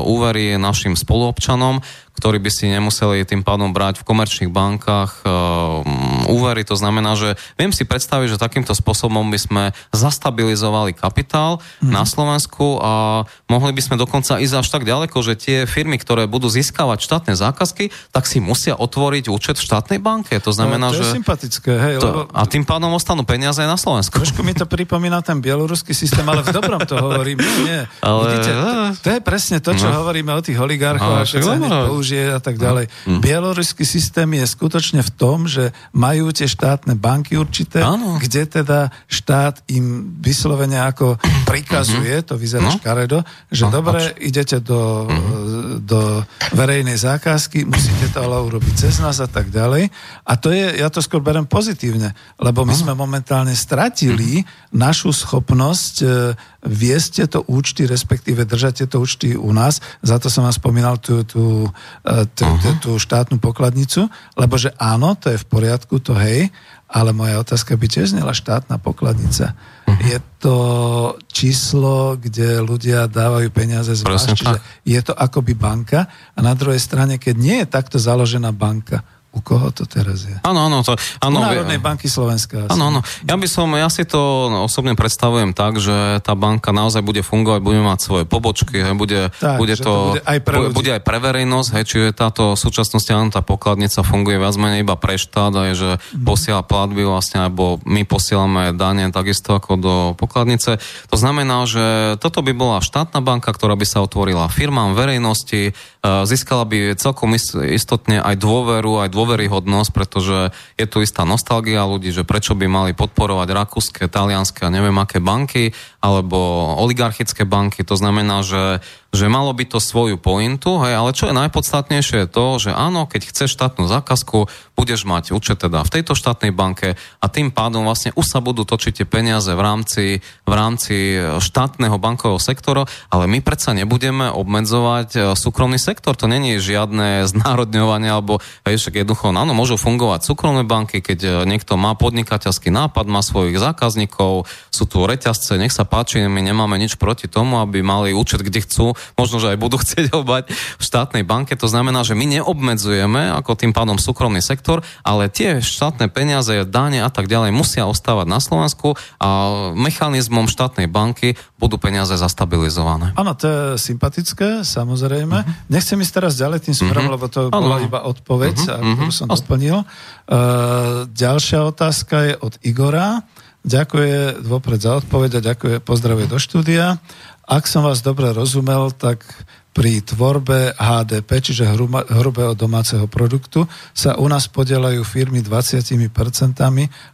Speaker 2: úvery našim spoluobčanom, ktorí by si nemuseli tým pádom brať v komerčných bankách uh, úvery. To znamená, že viem si predstaviť, že takýmto spôsobom by sme zastabilizovali kapitál mm. na Slovensku a mohli by sme dokonca ísť až tak ďaleko, že tie firmy, ktoré budú získavať štátne zákazky, tak si musia otvoriť účet v štátnej banke. To znamená,
Speaker 1: no, to
Speaker 2: že...
Speaker 1: Je sympatické, hej,
Speaker 2: to, lebo... A tým pádom ostanú peniaze aj na Slovensku.
Speaker 1: Trošku mi to pripomína ten bieloruský systém, ale v dobrom to hovorím. Nie, nie. Ale... Vidíte, to, to je presne to, čo no. hovoríme o tých oligarchoch. A, a nevyužije a tak ďalej. Mm. Bieloruský systém je skutočne v tom, že majú tie štátne banky určité, ano. kde teda štát im vyslovene ako (clears throat) prikazuje, mm-hmm. to vyzerá no? škaredo, že no, dobre, pač. idete do, mm-hmm. do verejnej zákazky, musíte to ale urobiť cez nás a tak ďalej. A to je, ja to skôr berem pozitívne, lebo my ano. sme momentálne stratili mm-hmm. našu schopnosť e, viesť tieto účty, respektíve držať tieto účty u nás. Za to som vám spomínal tú, tú, tú, uh-huh. tú štátnu pokladnicu, lebo že áno, to je v poriadku, to hej, ale moja otázka by tiež znela štátna pokladnica. Uh-huh. Je to číslo, kde ľudia dávajú peniaze z vás, čiže je to akoby banka a na druhej strane, keď nie je takto založená banka, u koho to teraz je?
Speaker 2: Áno, áno. To, áno
Speaker 1: Národnej banky Slovenska.
Speaker 2: Áno, áno. Ja by som, ja si to osobne predstavujem tak, že tá banka naozaj bude fungovať, bude mať svoje pobočky, hej, bude, tak, bude, to, to bude, aj pre ľudí. bude aj pre verejnosť, hej, čiže táto v súčasnosti áno, tá pokladnica funguje viac menej iba pre štát, aj že mm. posiela platby vlastne, alebo my posielame dane takisto ako do pokladnice. To znamená, že toto by bola štátna banka, ktorá by sa otvorila firmám, verejnosti, získala by celkom istotne aj dôveru, aj dôveryhodnosť, pretože je tu istá nostalgia ľudí, že prečo by mali podporovať rakúske, talianské a neviem aké banky, alebo oligarchické banky. To znamená, že že malo by to svoju pointu, hej, ale čo je najpodstatnejšie je to, že áno, keď chceš štátnu zákazku, budeš mať účet teda v tejto štátnej banke a tým pádom vlastne už sa budú točiť tie peniaze v rámci, v rámci štátneho bankového sektora, ale my predsa nebudeme obmedzovať e, súkromný sektor. To není žiadne (laughs) znárodňovanie, alebo hej, však jednoducho, áno, môžu fungovať súkromné banky, keď e, niekto má podnikateľský nápad, má svojich zákazníkov, sú tu reťazce, nech sa páči, my nemáme nič proti tomu, aby mali účet kde chcú, možno, že aj budú (laughs) chcieť ho mať v štátnej banke. To znamená, že my neobmedzujeme ako tým pádom súkromný sektor, ale tie štátne peniaze, dáne a tak ďalej musia ostávať na Slovensku a mechanizmom štátnej banky budú peniaze zastabilizované.
Speaker 1: Áno, to je sympatické, samozrejme. Uh-huh. Nechcem ísť teraz ďalej tým smerom, uh-huh. lebo to ano. bola iba odpoveď, uh-huh. ktorú som doplnil. Uh, ďalšia otázka je od Igora. Ďakujem vopred za odpoveď a ďakujem, pozdravuje do štúdia. Ak som vás dobre rozumel, tak pri tvorbe HDP, čiže hrubého domáceho produktu, sa u nás podielajú firmy 20%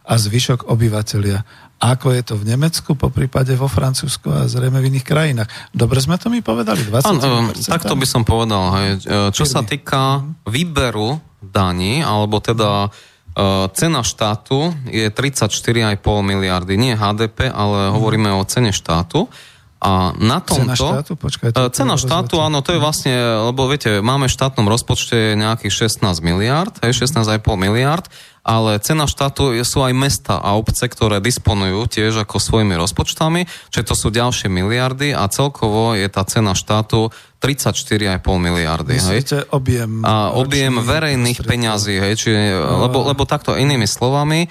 Speaker 1: a zvyšok obyvateľia. Ako je to v Nemecku, po prípade vo Francúzsku a zrejme v iných krajinách. Dobre sme to mi povedali, 20%? Ano,
Speaker 2: takto by som povedal. Hej. Čo firmy. sa týka výberu daní, alebo teda uh, cena štátu je 34,5 miliardy. Nie HDP, ale hovoríme o cene štátu. A na tomto... Cena
Speaker 1: štátu? Počkaj, to
Speaker 2: cena štátu, áno, to je vlastne, lebo viete, máme v štátnom rozpočte nejakých 16 miliard, hej, 16,5 miliard, ale cena štátu sú aj mesta a obce, ktoré disponujú tiež ako svojimi rozpočtami, čiže to sú ďalšie miliardy a celkovo je tá cena štátu 34,5 miliardy.
Speaker 1: Myslíte hej? objem?
Speaker 2: A objem verejných peňazí, hej, čiže, no. lebo, lebo takto inými slovami, e,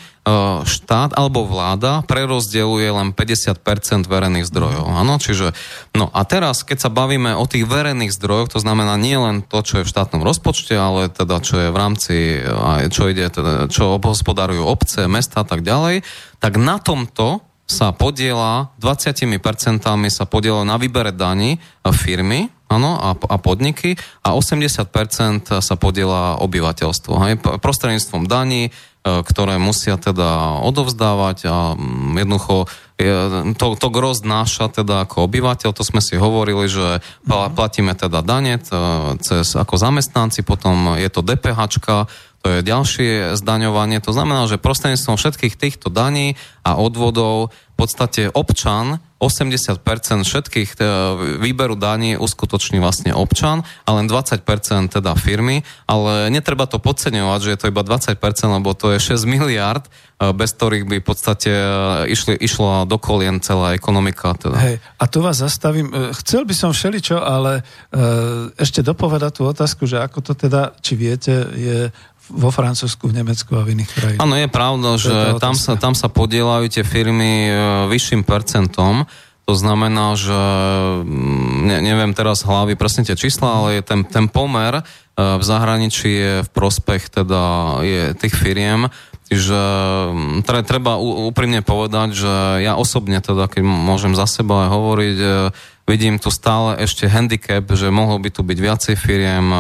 Speaker 2: štát alebo vláda prerozdeluje len 50% verejných zdrojov. Áno, čiže, no a teraz, keď sa bavíme o tých verejných zdrojoch, to znamená nie len to, čo je v štátnom rozpočte, ale teda čo je v rámci, čo ide, teda, čo obhospodarujú obce, mesta a tak ďalej, tak na tomto sa podiela, 20% sa podiela na výbere daní firmy, Áno, a, a podniky a 80% sa podiela obyvateľstvo. Hej, prostredníctvom daní, e, ktoré musia teda odovzdávať a mm, jednoducho to, to gros náša teda ako obyvateľ, to sme si hovorili, že mhm. platíme teda dane cez ako zamestnanci, potom je to DPH, to je ďalšie zdaňovanie. To znamená, že prostredníctvom všetkých týchto daní a odvodov v podstate občan 80% všetkých e, výberu daní uskutoční vlastne občan a len 20% teda firmy, ale netreba to podceňovať, že je to iba 20%, lebo to je 6 miliard, e, bez ktorých by v podstate e, išli, išla do kolien celá ekonomika. Teda.
Speaker 1: Hej, a tu vás zastavím. Chcel by som všeličo, ale ešte dopovedať tú otázku, že ako to teda, či viete, je vo Francúzsku, v Nemecku a v iných krajinách.
Speaker 2: Áno, je pravda, že tam sa, tam sa podielajú tie firmy e, vyšším percentom. To znamená, že mm, ne, neviem teraz hlavy presne tie čísla, ale je ten, ten pomer e, v zahraničí je v prospech teda je tých firiem Čiže treba úprimne povedať, že ja osobne teda, keď môžem za seba hovoriť, vidím tu stále ešte handicap, že mohlo by tu byť viacej firiem, e,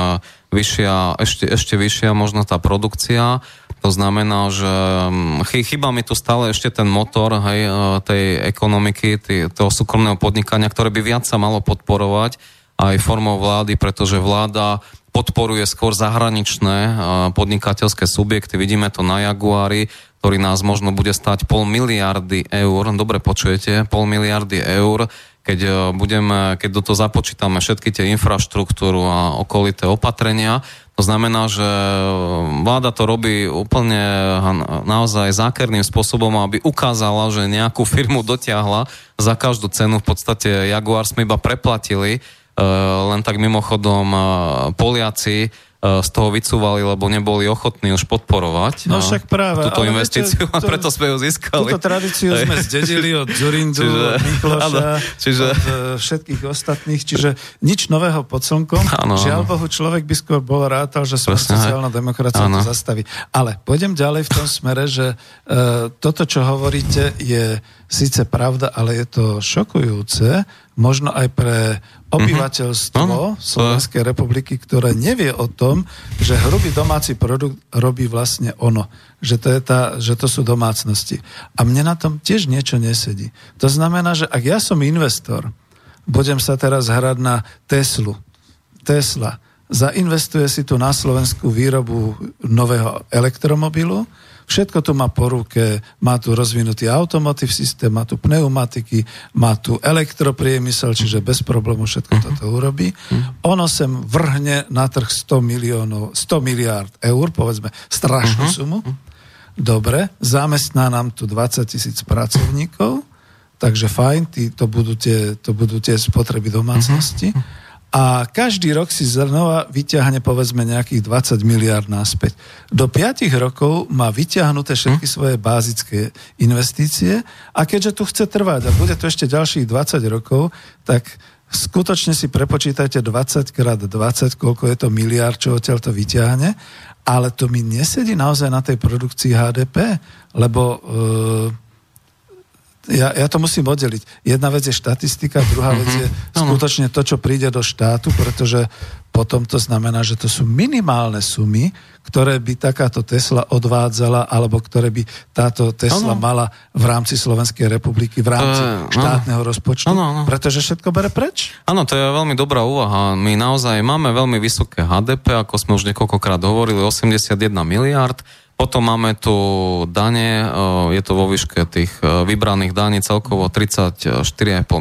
Speaker 2: vyššia, ešte, ešte vyššia možno tá produkcia. To znamená, že mm, chýba mi tu stále ešte ten motor hej, e, tej ekonomiky, tý, toho súkromného podnikania, ktoré by viac sa malo podporovať aj formou vlády, pretože vláda podporuje skôr zahraničné e, podnikateľské subjekty. Vidíme to na Jaguári, ktorý nás možno bude stať pol miliardy eur. Dobre počujete, pol miliardy eur keď, e, budeme, keď do toho započítame všetky tie infraštruktúru a okolité opatrenia, to znamená, že vláda to robí úplne naozaj zákerným spôsobom, aby ukázala, že nejakú firmu dotiahla za každú cenu. V podstate Jaguar sme iba preplatili, e, len tak mimochodom e, Poliaci E, z toho vycúvali, lebo neboli ochotní už podporovať
Speaker 1: no, však práve,
Speaker 2: túto investíciu viete, to, a preto sme ju získali.
Speaker 1: Túto tradíciu sme zdedili od Zurindu, čiže, od Mikloša, čiže, od uh, všetkých ostatných, čiže nič nového pod slnkom. Ano, Žiaľ Bohu, človek by skôr bol rátal, že sa sociálna demokracia to zastaví. Ale pôjdem ďalej v tom smere, že uh, toto, čo hovoríte, je síce pravda, ale je to šokujúce, možno aj pre obyvateľstvo uh-huh. Slovenskej republiky, ktoré nevie o tom, že hrubý domáci produkt robí vlastne ono. Že to, je tá, že to sú domácnosti. A mne na tom tiež niečo nesedí. To znamená, že ak ja som investor, budem sa teraz hrať na Teslu. Tesla zainvestuje si tu na Slovensku výrobu nového elektromobilu, Všetko to má po ruke, má tu rozvinutý automotív systém, má tu pneumatiky, má tu elektropriemysel, čiže bez problému všetko toto urobí. Uh-huh. Ono sem vrhne na trh 100 miliónov, 100 miliárd eur, povedzme, strašnú uh-huh. sumu. Dobre, zamestná nám tu 20 tisíc pracovníkov, takže fajn, tí, to, budú tie, to budú tie spotreby domácnosti. Uh-huh a každý rok si znova vyťahne povedzme nejakých 20 miliard náspäť. Do 5 rokov má vyťahnuté všetky hm? svoje bázické investície a keďže tu chce trvať a bude to ešte ďalších 20 rokov, tak skutočne si prepočítajte 20 krát 20, koľko je to miliard, čo odtiaľ to vyťahne, ale to mi nesedí naozaj na tej produkcii HDP, lebo e, ja, ja to musím oddeliť. Jedna vec je štatistika, druhá vec je mm-hmm. skutočne to, čo príde do štátu, pretože potom to znamená, že to sú minimálne sumy, ktoré by takáto Tesla odvádzala, alebo ktoré by táto Tesla ano. mala v rámci Slovenskej republiky, v rámci e, štátneho ano. rozpočtu, ano, ano. pretože všetko bere preč?
Speaker 2: Áno, to je veľmi dobrá úvaha. My naozaj máme veľmi vysoké HDP, ako sme už niekoľkokrát hovorili, 81 miliard potom máme tu dane, je to vo výške tých vybraných daní celkovo 34,5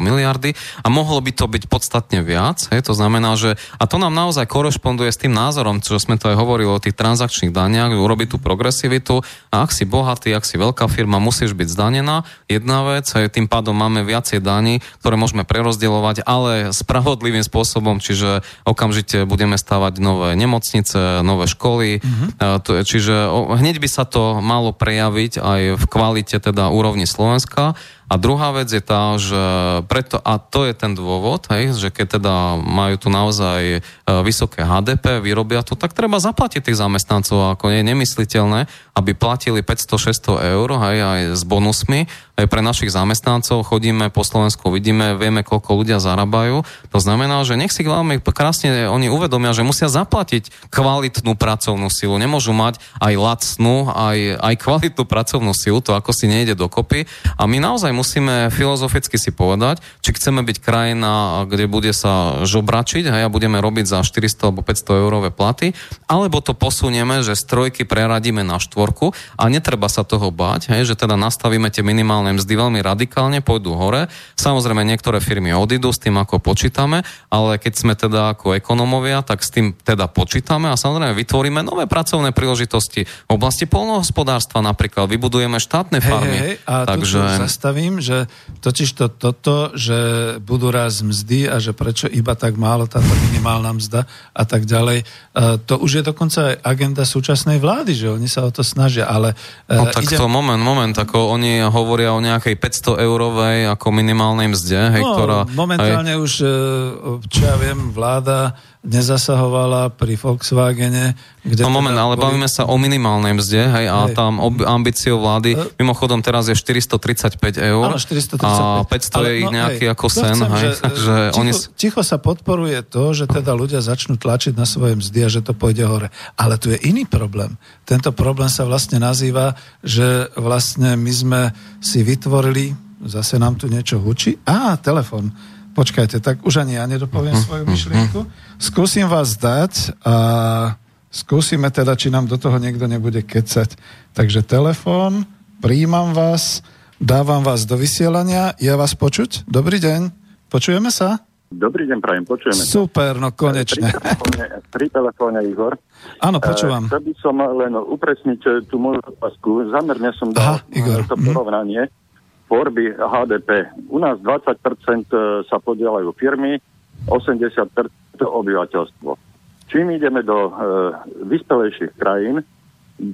Speaker 2: miliardy a mohlo by to byť podstatne viac. Hej, to znamená, že a to nám naozaj korešponduje s tým názorom, čo sme to aj hovorili o tých transakčných daniach, urobiť tú progresivitu a ak si bohatý, ak si veľká firma, musíš byť zdanená. Jedna vec, hej, tým pádom máme viacej daní, ktoré môžeme prerozdielovať, ale spravodlivým spôsobom, čiže okamžite budeme stavať nové nemocnice, nové školy, mm-hmm. čiže hneď by sa to malo prejaviť aj v kvalite teda úrovni Slovenska a druhá vec je tá, že preto, a to je ten dôvod, hej, že keď teda majú tu naozaj e, vysoké HDP, vyrobia to, tak treba zaplatiť tých zamestnancov, ako nie je nemysliteľné, aby platili 500-600 eur hej, aj s bonusmi. Aj pre našich zamestnancov chodíme po Slovensku, vidíme, vieme, koľko ľudia zarábajú. To znamená, že nech si veľmi krásne oni uvedomia, že musia zaplatiť kvalitnú pracovnú silu. Nemôžu mať aj lacnú, aj, aj kvalitnú pracovnú silu, to ako si nejde dokopy. A my naozaj musíme filozoficky si povedať, či chceme byť krajina, kde bude sa žobračiť a ja budeme robiť za 400 alebo 500 eurové platy, alebo to posunieme, že strojky preradíme na štvorku a netreba sa toho báť, hej, že teda nastavíme tie minimálne mzdy veľmi radikálne, pôjdu hore. Samozrejme niektoré firmy odídu, s tým ako počítame, ale keď sme teda ako ekonomovia, tak s tým teda počítame a samozrejme vytvoríme nové pracovné príležitosti v oblasti polnohospodárstva napríklad, vybudujeme štátne farmy.
Speaker 1: Hej, hej, a takže... tu zastavím myslím, že totiž to toto, že budú raz mzdy a že prečo iba tak málo táto minimálna mzda a tak ďalej, e, to už je dokonca aj agenda súčasnej vlády, že oni sa o to snažia, ale...
Speaker 2: E, no tak ide... to moment, moment, ako oni hovoria o nejakej 500 eurovej ako minimálnej mzde, hej,
Speaker 1: no,
Speaker 2: ktorá...
Speaker 1: Momentálne aj... už, e, čo ja viem, vláda nezasahovala pri Volkswagene.
Speaker 2: Kde no moment, teda ale boli... bavíme sa o minimálnej mzde, hej, a hej. tam ob, ambíciou vlády, uh, mimochodom teraz je 435 eur
Speaker 1: áno, 435.
Speaker 2: a 500 ale, je ich no, nejaký hej, ako sen, chcem, hej, že, takže
Speaker 1: ticho, oni... Ticho sa podporuje to, že teda ľudia začnú tlačiť na svoje mzdy a že to pôjde hore. Ale tu je iný problém. Tento problém sa vlastne nazýva, že vlastne my sme si vytvorili, zase nám tu niečo hučí, á, telefon Počkajte, tak už ani ja nedopoviem uh-huh, svoju myšlienku. Skúsim vás dať a skúsime teda, či nám do toho niekto nebude kecať. Takže telefón, príjmam vás, dávam vás do vysielania. Je vás počuť? Dobrý deň. Počujeme sa?
Speaker 6: Dobrý deň, prajem, počujeme.
Speaker 1: Super, no konečne.
Speaker 6: Pri telefóne, pri telefóne Igor.
Speaker 1: Áno, počúvam.
Speaker 6: Chcel by som len upresniť eh, tú moju otázku. Zamerne som dal Aha, Igor. to mhm. porovnanie. Mm tvorby HDP. U nás 20% e, sa podielajú firmy, 80% obyvateľstvo. Čím ideme do e, vyspelejších krajín,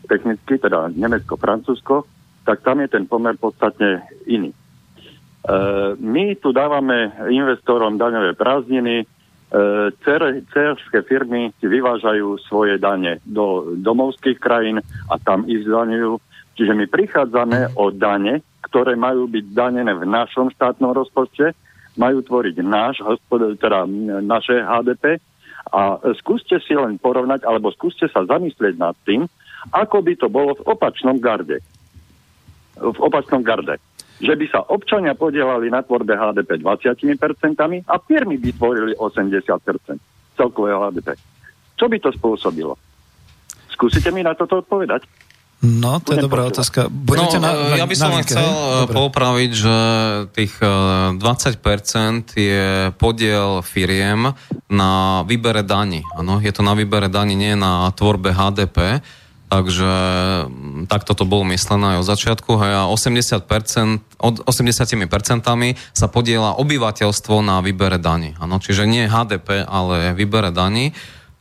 Speaker 6: technicky, teda Nemecko, Francúzsko, tak tam je ten pomer podstatne iný. E, my tu dávame investorom daňové prázdniny, e, cerské firmy vyvážajú svoje dane do domovských krajín a tam ich zdaňujú. Čiže my prichádzame o dane, ktoré majú byť danené v našom štátnom rozpočte, majú tvoriť náš, teda naše HDP a skúste si len porovnať, alebo skúste sa zamyslieť nad tým, ako by to bolo v opačnom garde. V opačnom garde. Že by sa občania podielali na tvorbe HDP 20% a firmy by tvorili 80% celkového HDP. Čo by to spôsobilo? Skúsite mi na toto odpovedať.
Speaker 1: No, to je dobrá otázka.
Speaker 2: Budete no, na, na, ja by som len chcel hej? Eh, popraviť, že tých 20% eh, je podiel firiem na výbere daní. Ano, je to na výbere daní, nie na tvorbe HDP. Takže mm, takto to bolo myslené aj od začiatku. Hej, a 80%, od 80% sa podiela obyvateľstvo na výbere daní. Ano, čiže nie HDP, ale výbere daní.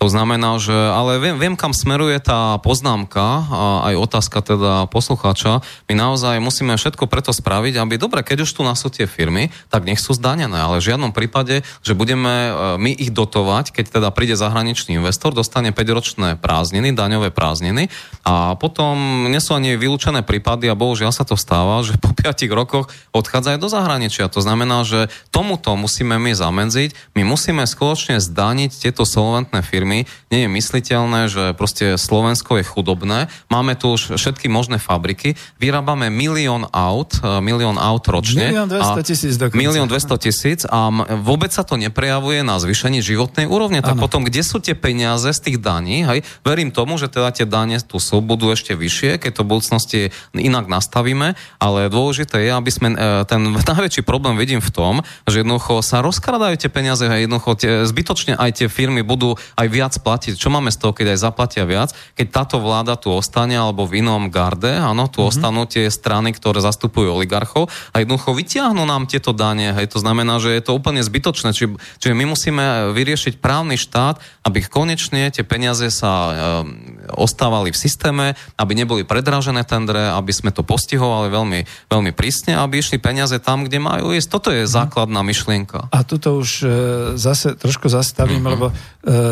Speaker 2: To znamená, že, ale viem, viem kam smeruje tá poznámka a aj otázka teda poslucháča. My naozaj musíme všetko preto spraviť, aby dobre, keď už tu nás sú tie firmy, tak nech sú zdanené, ale v žiadnom prípade, že budeme e, my ich dotovať, keď teda príde zahraničný investor, dostane 5-ročné prázdniny, daňové prázdniny a potom nie sú ani vylúčené prípady a bohužiaľ sa to stáva, že po (laughs) 5 rokoch odchádzajú do zahraničia. To znamená, že tomuto musíme my zamedziť, my musíme skutočne zdaniť tieto solventné firmy firmy, nie je mysliteľné, že proste Slovensko je chudobné. Máme tu už všetky možné fabriky, vyrábame milión aut, e, milión aut ročne.
Speaker 1: Milión 200 tisíc dokonca.
Speaker 2: Milión 200 tisíc a vôbec sa to neprejavuje na zvýšení životnej úrovne. Tak ano. potom, kde sú tie peniaze z tých daní? Hej? Verím tomu, že teda tie dane tu sú, budú ešte vyššie, keď to v budúcnosti inak nastavíme, ale dôležité je, aby sme e, ten (laughs) najväčší problém vidím v tom, že jednoducho sa rozkradajú tie peniaze a jednoducho tie, zbytočne aj tie firmy budú aj viac viac platiť. Čo máme z toho, keď aj zaplatia viac? Keď táto vláda tu ostane alebo v inom garde, áno, tu mm-hmm. ostanú tie strany, ktoré zastupujú oligarchov a jednoducho vytiahnu nám tieto dane. Hej, to znamená, že je to úplne zbytočné. Či, čiže my musíme vyriešiť právny štát, aby konečne tie peniaze sa e, ostávali v systéme, aby neboli predražené tendre, aby sme to postihovali veľmi, veľmi prísne, aby išli peniaze tam, kde majú ísť. Toto je mhm. základná myšlienka.
Speaker 1: A tuto už e, zase trošku zastavím, mm-hmm. lebo e,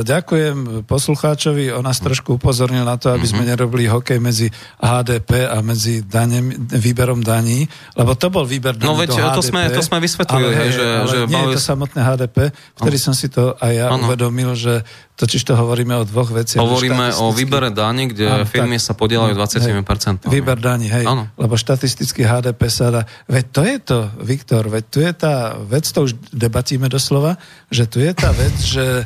Speaker 1: ďakujem ďakujem poslucháčovi, on nás trošku upozornil na to, aby sme mhm. nerobili hokej medzi HDP a medzi danem, výberom daní, lebo to bol výber daní
Speaker 2: No veď
Speaker 1: to
Speaker 2: sme, to sme vysvetlili, ale, hej, že,
Speaker 1: ale že nie je to samotné HDP, vtedy som si to aj ja ano. uvedomil, že Totiž to hovoríme o dvoch veciach.
Speaker 2: Hovoríme o výbere daní, kde áno, firmy tak, sa podielajú 20%.
Speaker 1: Hej, výber daní, hej. Áno. Lebo štatisticky HDP sa dá... Veď to je to, Viktor, veď tu je tá vec, to už debatíme doslova, že tu je tá vec, že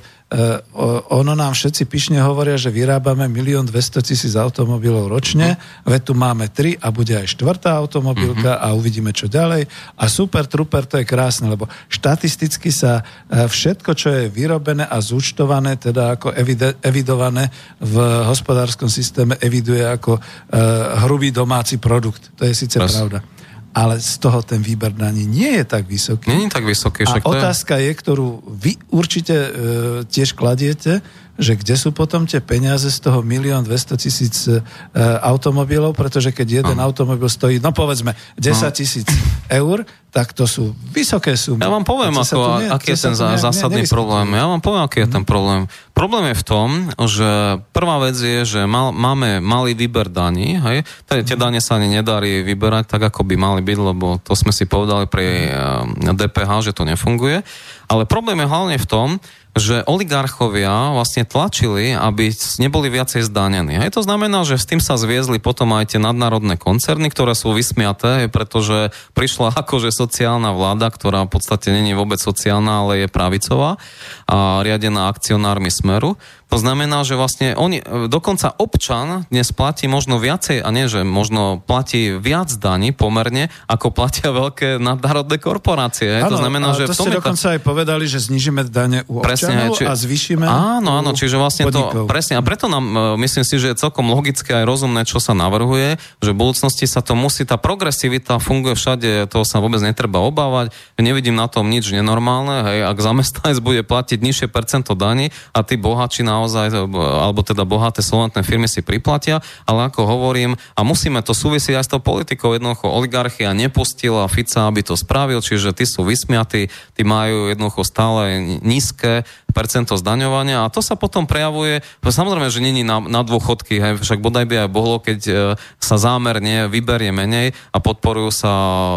Speaker 1: ono nám všetci pišne hovoria, že vyrábame milión 200 tisíc automobilov ročne, uh-huh. veď tu máme tri a bude aj štvrtá automobilka uh-huh. a uvidíme čo ďalej. A super, truper, to je krásne, lebo štatisticky sa uh, všetko, čo je vyrobené a zúčtované, teda ako evidované v hospodárskom systéme, eviduje ako uh, hrubý domáci produkt. To je síce Pras. pravda ale z toho ten výber daní nie je tak vysoký.
Speaker 2: Nie je tak vysoký.
Speaker 1: A otázka je... je, ktorú vy určite e, tiež kladiete, že kde sú potom tie peniaze z toho milión 200 tisíc e, automobilov, pretože keď jeden no. automobil stojí, no povedzme, 10 tisíc no. eur, tak to sú vysoké sumy.
Speaker 2: Ja vám poviem, ako, ne, aký je ten zásadný problém. Ja vám poviem, aký je ten problém. Problém je v tom, že prvá vec je, že mal, máme malý výber daní, hej? Tie dane sa ani nedarí vyberať tak, ako by mali byť, lebo to sme si povedali pri DPH, eh, že to nefunguje. Ale problém je hlavne v tom, že oligarchovia vlastne tlačili, aby neboli viacej zdanení. Hej, to znamená, že s tým sa zviezli potom aj tie nadnárodné koncerny, ktoré sú vysmiaté, pretože prišla (laughs) akože sociálna vláda, ktorá v podstate není vôbec sociálna, ale je pravicová a riadená akcionármi Smeru. To znamená, že vlastne oni, dokonca občan dnes platí možno viacej, a nie, že možno platí viac daní pomerne, ako platia veľké nadnárodné korporácie.
Speaker 1: Ano, to znamená, že to ste dokonca tá... aj povedali, že znižíme dane u presne, občanov či... a zvýšime
Speaker 2: Áno, áno, čiže vlastne podnikov. to, presne, a preto nám, e, myslím si, že je celkom logické aj rozumné, čo sa navrhuje, že v budúcnosti sa to musí, tá progresivita funguje všade, toho sa vôbec netreba obávať, nevidím na tom nič nenormálne, hej, ak zamestnanec (laughs) bude platiť nižšie percento daní a tí bohači na naozaj, alebo teda bohaté solventné firmy si priplatia, ale ako hovorím, a musíme to súvisieť aj s tou politikou, jednoducho oligarchia nepustila Fica, aby to spravil, čiže tí sú vysmiatí, tí majú jednoducho stále nízke percento zdaňovania a to sa potom prejavuje, samozrejme, že není na, na dôchodky, hej, však bodaj by aj bolo, keď e, sa zámerne vyberie menej a podporujú sa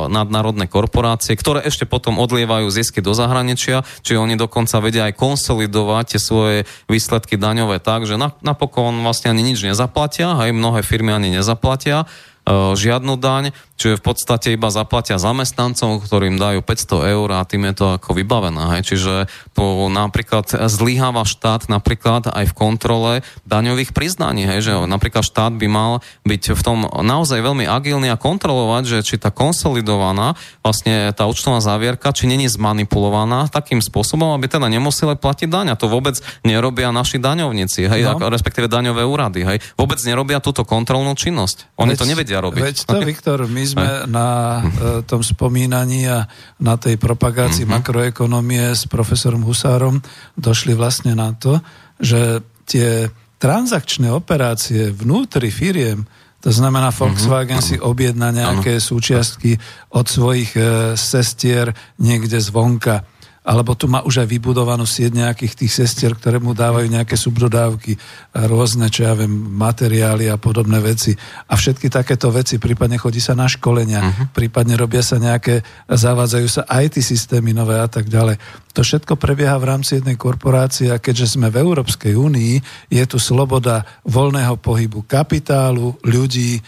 Speaker 2: nadnárodné korporácie, ktoré ešte potom odlievajú zisky do zahraničia, čiže oni dokonca vedia aj konsolidovať tie svoje výsledky daňové tak, že napokon vlastne ani nič nezaplatia, aj mnohé firmy ani nezaplatia E, žiadnu daň, čiže v podstate iba zaplatia zamestnancom, ktorým dajú 500 eur a tým je to ako vybavené. Hej. Čiže po, napríklad zlyháva štát napríklad aj v kontrole daňových priznaní, hej, že napríklad štát by mal byť v tom naozaj veľmi agilný a kontrolovať, že či tá konsolidovaná vlastne tá účtovná závierka, či není zmanipulovaná takým spôsobom, aby teda nemuseli platiť daň. A to vôbec nerobia naši daňovníci, hej, no. respektíve daňové úrady. Hej. Vôbec nerobia túto kontrolnú činnosť. Oni Veď... to nevedia vedia robiť.
Speaker 1: Veď to, Viktor, my sme na uh, tom spomínaní a na tej propagácii uh-huh. makroekonomie s profesorom Husárom došli vlastne na to, že tie transakčné operácie vnútri firiem, to znamená mhm. Volkswagen uh-huh. si objedná nejaké uh-huh. súčiastky od svojich uh, sestier niekde zvonka alebo tu má už aj vybudovanú sieť nejakých tých sestier, ktoré mu dávajú nejaké subdodávky, rôzne, čo ja viem, materiály a podobné veci. A všetky takéto veci, prípadne chodí sa na školenia, uh-huh. prípadne robia sa nejaké, zavádzajú sa IT systémy nové a tak ďalej. To všetko prebieha v rámci jednej korporácie a keďže sme v Európskej únii, je tu sloboda voľného pohybu kapitálu, ľudí, e,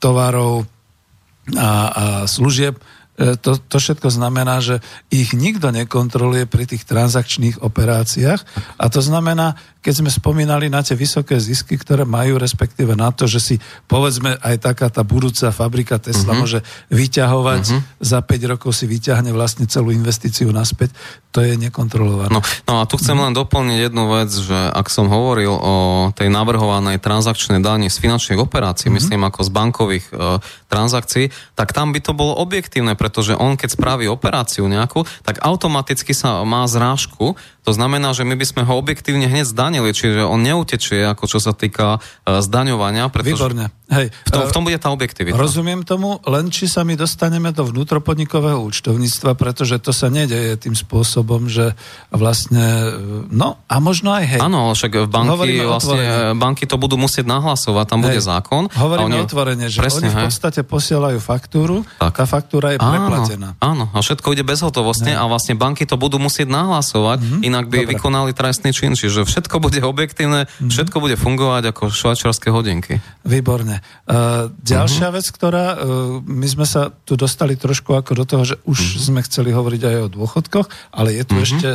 Speaker 1: tovarov a, a služieb, to, to všetko znamená, že ich nikto nekontroluje pri tých transakčných operáciách a to znamená, keď sme spomínali na tie vysoké zisky, ktoré majú, respektíve na to, že si povedzme aj taká tá budúca fabrika Tesla uh-huh. môže vyťahovať, uh-huh. za 5 rokov si vyťahne vlastne celú investíciu naspäť, to je nekontrolované.
Speaker 2: No, no a tu chcem uh-huh. len doplniť jednu vec, že ak som hovoril o tej navrhovanej transakčnej dani z finančných operácií, uh-huh. myslím ako z bankových e, transakcií, tak tam by to bolo objektívne, pretože on keď spraví operáciu nejakú, tak automaticky sa má zrážku, to znamená, že my by sme ho objektívne hneď zdanili, čiže on neutečie, ako čo sa týka uh, zdaňovania. Pretože
Speaker 1: Výborne. Hej,
Speaker 2: v, tom, v tom bude tá objektivita.
Speaker 1: Rozumiem tomu, len či sa my dostaneme do vnútropodnikového účtovníctva, pretože to sa nedeje tým spôsobom, že vlastne, e, no a možno aj hej.
Speaker 2: Áno, však v banky, vlastne, e, banky to budú musieť nahlasovať, tam hej. bude zákon.
Speaker 1: Hovoríme oni, otvorene, že presne, oni v podstate posielajú faktúru, tak. tá faktúra je áno, preplatená.
Speaker 2: Áno, a všetko ide bezhotovostne a vlastne banky to budú musieť nahlasovať, mm-hmm inak by Dobre. vykonali trestný čin, čiže všetko bude objektívne, mm-hmm. všetko bude fungovať ako švajčiarske hodinky.
Speaker 1: Výborne. Uh, ďalšia mm-hmm. vec, ktorá, uh, my sme sa tu dostali trošku ako do toho, že už mm-hmm. sme chceli hovoriť aj o dôchodkoch, ale je tu mm-hmm. ešte,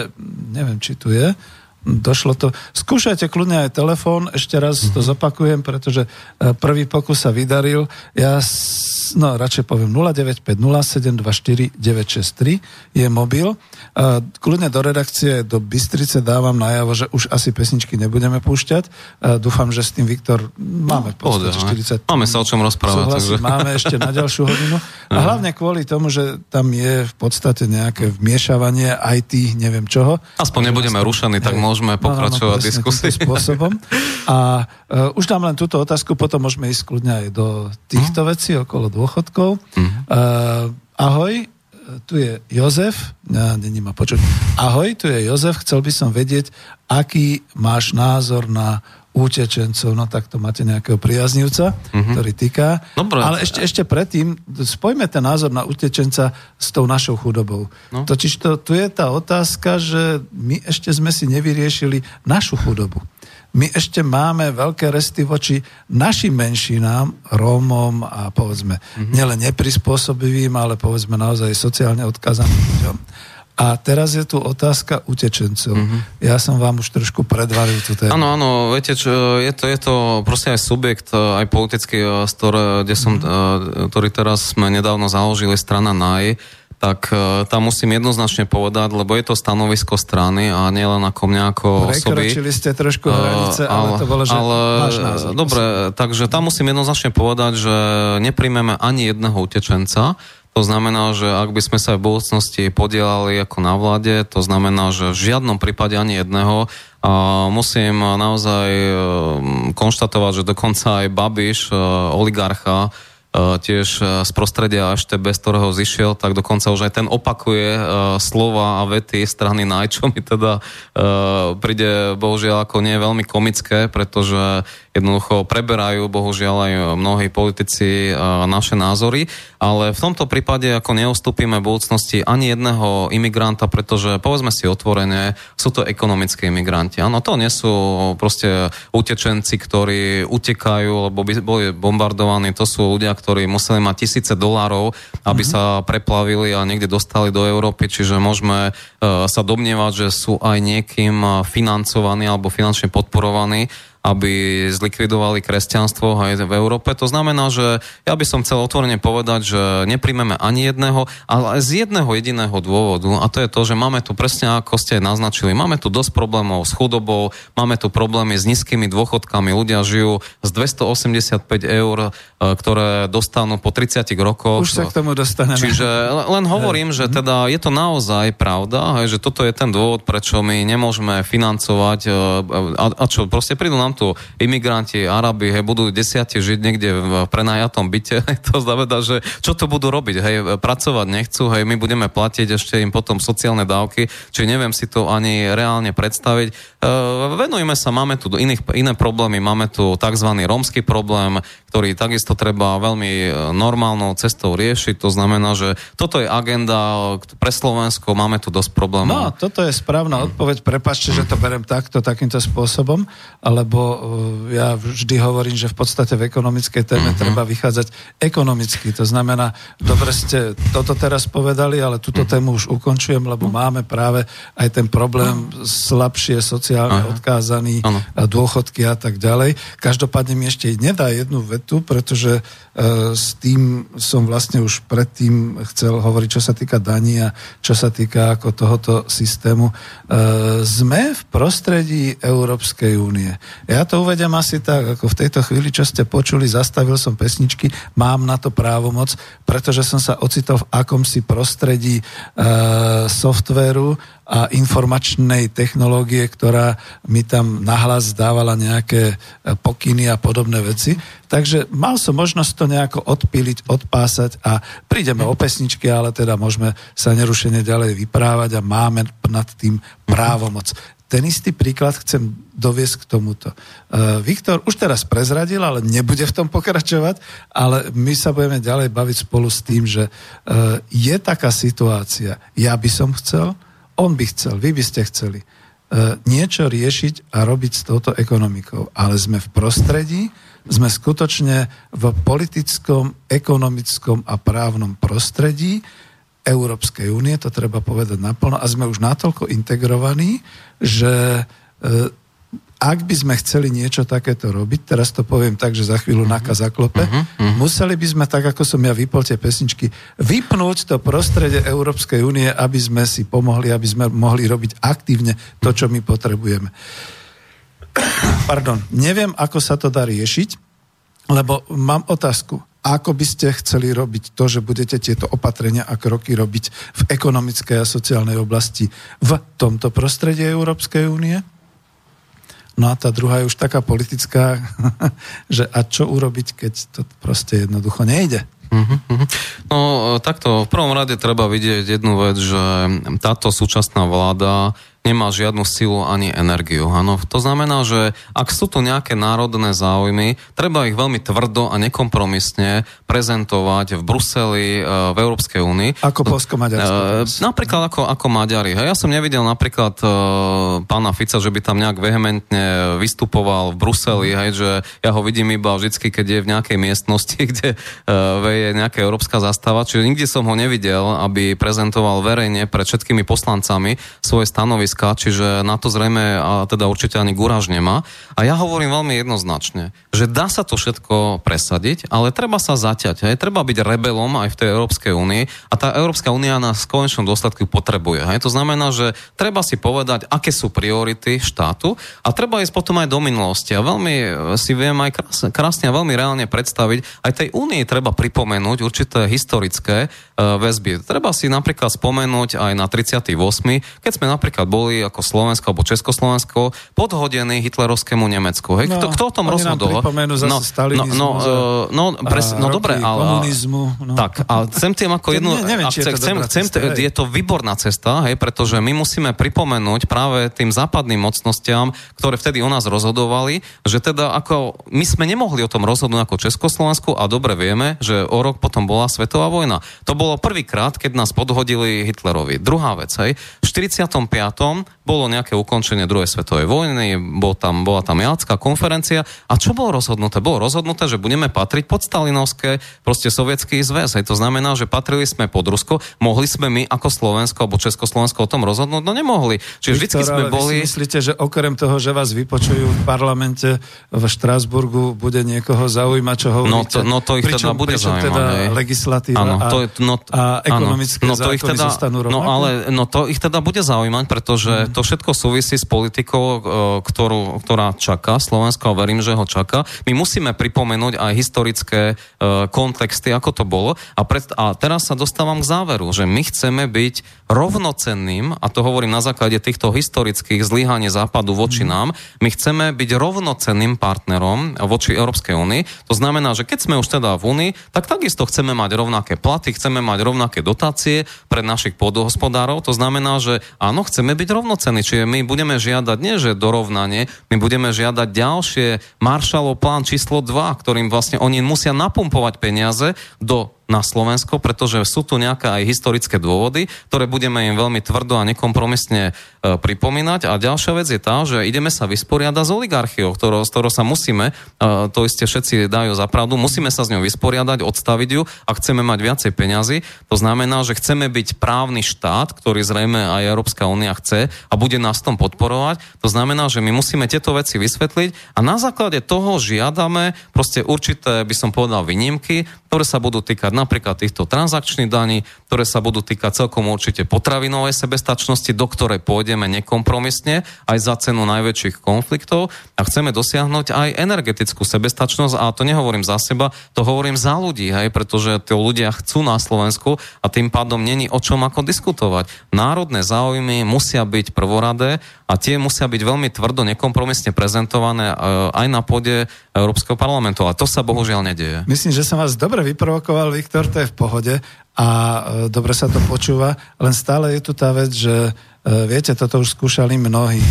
Speaker 1: neviem, či tu je, došlo to. Skúšajte kľudne aj telefón, ešte raz mm-hmm. to zopakujem, pretože prvý pokus sa vydaril. Ja no radšej poviem 0950724963 je mobil. Uh, kľudne do redakcie, do Bystrice dávam najavo, že už asi pesničky nebudeme púšťať. Uh, dúfam, že s tým Viktor máme v podstate 40.
Speaker 2: Máme sa o čom rozprávať.
Speaker 1: takže... Máme ešte na ďalšiu hodinu. (laughs) A hlavne kvôli tomu, že tam je v podstate nejaké vmiešavanie IT, neviem čoho.
Speaker 2: Aspoň nebudeme rušení, tak môžeme pokračovať no, no, diskusii.
Speaker 1: spôsobom. (laughs) A uh, už dám len túto otázku, potom môžeme ísť kľudne aj do týchto mm. vecí okolo dôchodkov. Mm. Uh, ahoj, tu je Jozef, ja, není ma počuť. Ahoj, tu je Jozef, chcel by som vedieť, aký máš názor na utečencov, no tak to máte nejakého priaznivca, mm-hmm. ktorý týka. Dobre. Ale ešte, ešte predtým, spojme ten názor na utečenca s tou našou chudobou. No. Totiž to, tu je tá otázka, že my ešte sme si nevyriešili našu chudobu. My ešte máme veľké resty voči našim menšinám, Rómom a povedzme mm-hmm. nielen neprispôsobivým, ale povedzme naozaj sociálne odkázaným ľuďom. A teraz je tu otázka utečencov. Mm-hmm. Ja som vám už trošku predvaril tú tému.
Speaker 2: Áno, áno, viete, čo, je to, je to proste aj subjekt, e, aj politický, e, ktoré, kde som, mm-hmm. ktorý teraz sme nedávno založili, strana NAJ, tak tam musím jednoznačne povedať, lebo je to stanovisko strany a nielen ako mňa ako osoby.
Speaker 1: Prekročili ste trošku hranice, ale, ale to bolo, že ale, váš názor.
Speaker 2: Dobre, takže tam musím jednoznačne povedať, že nepríjmeme ani jedného utečenca, to znamená, že ak by sme sa v budúcnosti podielali ako na vláde, to znamená, že v žiadnom prípade ani jedného. A musím naozaj e, konštatovať, že dokonca aj Babiš, e, oligarcha, E, tiež e, z prostredia EŠTB, z ktorého zišiel, tak dokonca už aj ten opakuje e, slova a vety strany NAJ, čo mi teda príde bohužiaľ ako nie veľmi komické, pretože jednoducho preberajú bohužiaľ aj mnohí politici naše názory, ale v tomto prípade ako neustúpime budúcnosti ani jedného imigranta, pretože povedzme si otvorene, sú to ekonomické imigranti. Áno, to nie sú proste utečenci, ktorí utekajú, lebo boli bombardovaní, to sú ľudia, ktorí museli mať tisíce dolárov, aby mm-hmm. sa preplavili a niekde dostali do Európy, čiže môžeme uh, sa domnievať, že sú aj niekým e, financovaní alebo finančne podporovaní aby zlikvidovali kresťanstvo aj v Európe. To znamená, že ja by som chcel otvorene povedať, že nepríjmeme ani jedného, ale z jedného jediného dôvodu a to je to, že máme tu presne ako ste naznačili, máme tu dosť problémov s chudobou, máme tu problémy s nízkymi dôchodkami, ľudia žijú z 285 eur, e, ktoré dostanú po 30 rokoch.
Speaker 1: Už sa k tomu dostaneme.
Speaker 2: Čiže len hovorím, že teda je to naozaj pravda, že toto je ten dôvod, prečo my nemôžeme financovať e, a, a čo, proste prídu nám tu imigranti, Arabi, hej, budú desiatí žiť niekde v prenajatom byte, (laughs) to znamená, že čo to budú robiť, hej, pracovať nechcú, hej, my budeme platiť ešte im potom sociálne dávky, či neviem si to ani reálne predstaviť. E, venujme sa, máme tu iných, iné problémy, máme tu tzv. rómsky problém, ktorý takisto treba veľmi e, normálnou cestou riešiť, to znamená, že toto je agenda pre Slovensko, máme tu dosť problémov.
Speaker 1: No, toto je správna odpoveď, prepačte, že to berem takto, takýmto spôsobom, alebo ja vždy hovorím, že v podstate v ekonomickej téme uh-huh. treba vychádzať ekonomicky. To znamená, dobre ste toto teraz povedali, ale túto uh-huh. tému už ukončujem, lebo uh-huh. máme práve aj ten problém slabšie sociálne uh-huh. odkázaný uh-huh. dôchodky a tak ďalej. Každopádne mi ešte nedá jednu vetu, pretože uh, s tým som vlastne už predtým chcel hovoriť, čo sa týka daní a čo sa týka ako tohoto systému. Uh, sme v prostredí Európskej únie. Ja to uvedem asi tak, ako v tejto chvíli, čo ste počuli, zastavil som pesničky, mám na to právomoc, pretože som sa ocitol v akomsi prostredí e, softvéru a informačnej technológie, ktorá mi tam nahlas dávala nejaké e, pokyny a podobné veci. Takže mal som možnosť to nejako odpíliť, odpásať a prídeme o pesničky, ale teda môžeme sa nerušene ďalej vyprávať a máme nad tým právomoc ten istý príklad chcem doviesť k tomuto. Uh, Viktor už teraz prezradil, ale nebude v tom pokračovať, ale my sa budeme ďalej baviť spolu s tým, že uh, je taká situácia, ja by som chcel, on by chcel, vy by ste chceli uh, niečo riešiť a robiť s touto ekonomikou, ale sme v prostredí, sme skutočne v politickom, ekonomickom a právnom prostredí, Európskej únie, to treba povedať naplno, a sme už natoľko integrovaní, že e, ak by sme chceli niečo takéto robiť, teraz to poviem tak, že za chvíľu uh-huh. naka zaklope, uh-huh. Uh-huh. museli by sme, tak ako som ja vypol tie pesničky, vypnúť to prostredie Európskej únie, aby sme si pomohli, aby sme mohli robiť aktívne to, čo my potrebujeme. Pardon, neviem, ako sa to dá riešiť, lebo mám otázku. Ako by ste chceli robiť to, že budete tieto opatrenia a kroky robiť v ekonomickej a sociálnej oblasti v tomto prostredí Európskej únie? No a tá druhá je už taká politická, (laughs) že a čo urobiť, keď to proste jednoducho nejde? Mhm,
Speaker 2: mhm. No takto, v prvom rade treba vidieť jednu vec, že táto súčasná vláda nemá žiadnu silu ani energiu. Ano, to znamená, že ak sú tu nejaké národné záujmy, treba ich veľmi tvrdo a nekompromisne prezentovať v Bruseli, e, v Európskej únii.
Speaker 1: Ako Polsko Maďarsko.
Speaker 2: E, napríklad ako, ako Maďari. Ja som nevidel napríklad e, pána Fica, že by tam nejak vehementne vystupoval v Bruseli, hej, že ja ho vidím iba vždycky, keď je v nejakej miestnosti, (laughs) kde veje nejaká európska zastava, čiže nikdy som ho nevidel, aby prezentoval verejne pred všetkými poslancami svoje stanovisko Slovenska, čiže na to zrejme a teda určite ani Guraž nemá. A ja hovorím veľmi jednoznačne, že dá sa to všetko presadiť, ale treba sa zaťať. Hej. Treba byť rebelom aj v tej Európskej únii a tá Európska únia nás v konečnom dôsledku potrebuje. Hej. To znamená, že treba si povedať, aké sú priority štátu a treba ísť potom aj do minulosti. A veľmi si viem aj krásne, krásne a veľmi reálne predstaviť, aj tej únii treba pripomenúť určité historické uh, väzby. Treba si napríklad spomenúť aj na 38. keď sme napríklad boli boli ako Slovensko alebo Československo podhodení hitlerovskému Nemecku. Hej, no, kto, kto o tom rozhodol?
Speaker 1: No, no,
Speaker 2: no, uh, no, pres, no dobre, ale...
Speaker 1: No.
Speaker 2: Tak, a chcem tým ako (laughs) jednu...
Speaker 1: Ne, neviem, či je to chcem, chcem, cesta,
Speaker 2: je to výborná cesta, hej, pretože my musíme pripomenúť práve tým západným mocnostiam, ktoré vtedy o nás rozhodovali, že teda ako my sme nemohli o tom rozhodnúť ako Československu a dobre vieme, že o rok potom bola svetová vojna. To bolo prvýkrát, keď nás podhodili Hitlerovi. Druhá vec, hej, v 45 bolo nejaké ukončenie druhej svetovej vojny, bol tam, bola tam Jalská konferencia a čo bolo rozhodnuté? Bolo rozhodnuté, že budeme patriť pod Stalinovské, proste sovietský zväz. Hej. To znamená, že patrili sme pod Rusko, mohli sme my ako Slovensko alebo Československo o tom rozhodnúť? No nemohli. Čiže vždycky sme boli...
Speaker 1: Vy si myslíte, že okrem toho, že vás vypočujú v parlamente v Štrásburgu, bude niekoho zaujímať, čo hovoríte?
Speaker 2: No to, no to ich pričom, teda bude zaujímať. teda
Speaker 1: legislatíva ano, to no, a ekonomické ano, no, to ich teda,
Speaker 2: No ale no to ich teda bude zaujímať, pretože mm to všetko súvisí s politikou, e, ktorú, ktorá čaká Slovensko a verím, že ho čaká. My musíme pripomenúť aj historické e, kontexty, ako to bolo. A, pred, a teraz sa dostávam k záveru, že my chceme byť rovnocenným, a to hovorím na základe týchto historických zlyhaní západu voči mm. nám, my chceme byť rovnocenným partnerom voči Európskej únii. To znamená, že keď sme už teda v únii, tak takisto chceme mať rovnaké platy, chceme mať rovnaké dotácie pre našich podhospodárov. To znamená, že áno, chceme byť rovnocenní ceny. Čiže my budeme žiadať nie, že dorovnanie, my budeme žiadať ďalšie Marshallov plán číslo 2, ktorým vlastne oni musia napumpovať peniaze do na Slovensko, pretože sú tu nejaké aj historické dôvody, ktoré budeme im veľmi tvrdo a nekompromisne e, pripomínať. A ďalšia vec je tá, že ideme sa vysporiadať s oligarchiou, ktorou, s ktorou sa musíme, e, to isté všetci dajú za pravdu, musíme sa s ňou vysporiadať, odstaviť ju a chceme mať viacej peňazí. To znamená, že chceme byť právny štát, ktorý zrejme aj Európska únia chce a bude nás tom podporovať. To znamená, že my musíme tieto veci vysvetliť a na základe toho žiadame proste určité, by som povedal, výnimky, ktoré sa budú týkať napríklad týchto transakčných daní, ktoré sa budú týkať celkom určite potravinovej sebestačnosti, do ktorej pôjdeme nekompromisne aj za cenu najväčších konfliktov a chceme dosiahnuť aj energetickú sebestačnosť a to nehovorím za seba, to hovorím za ľudí, hej, pretože tí ľudia chcú na Slovensku a tým pádom není o čom ako diskutovať. Národné záujmy musia byť prvoradé a tie musia byť veľmi tvrdo, nekompromisne prezentované e, aj na pôde Európskeho parlamentu. A to sa bohužiaľ nedieje.
Speaker 1: Myslím, že som vás dobre vyprovokoval, Viktor, to je v pohode a e, dobre sa to počúva, len stále je tu tá vec, že viete, toto už skúšali mnohí.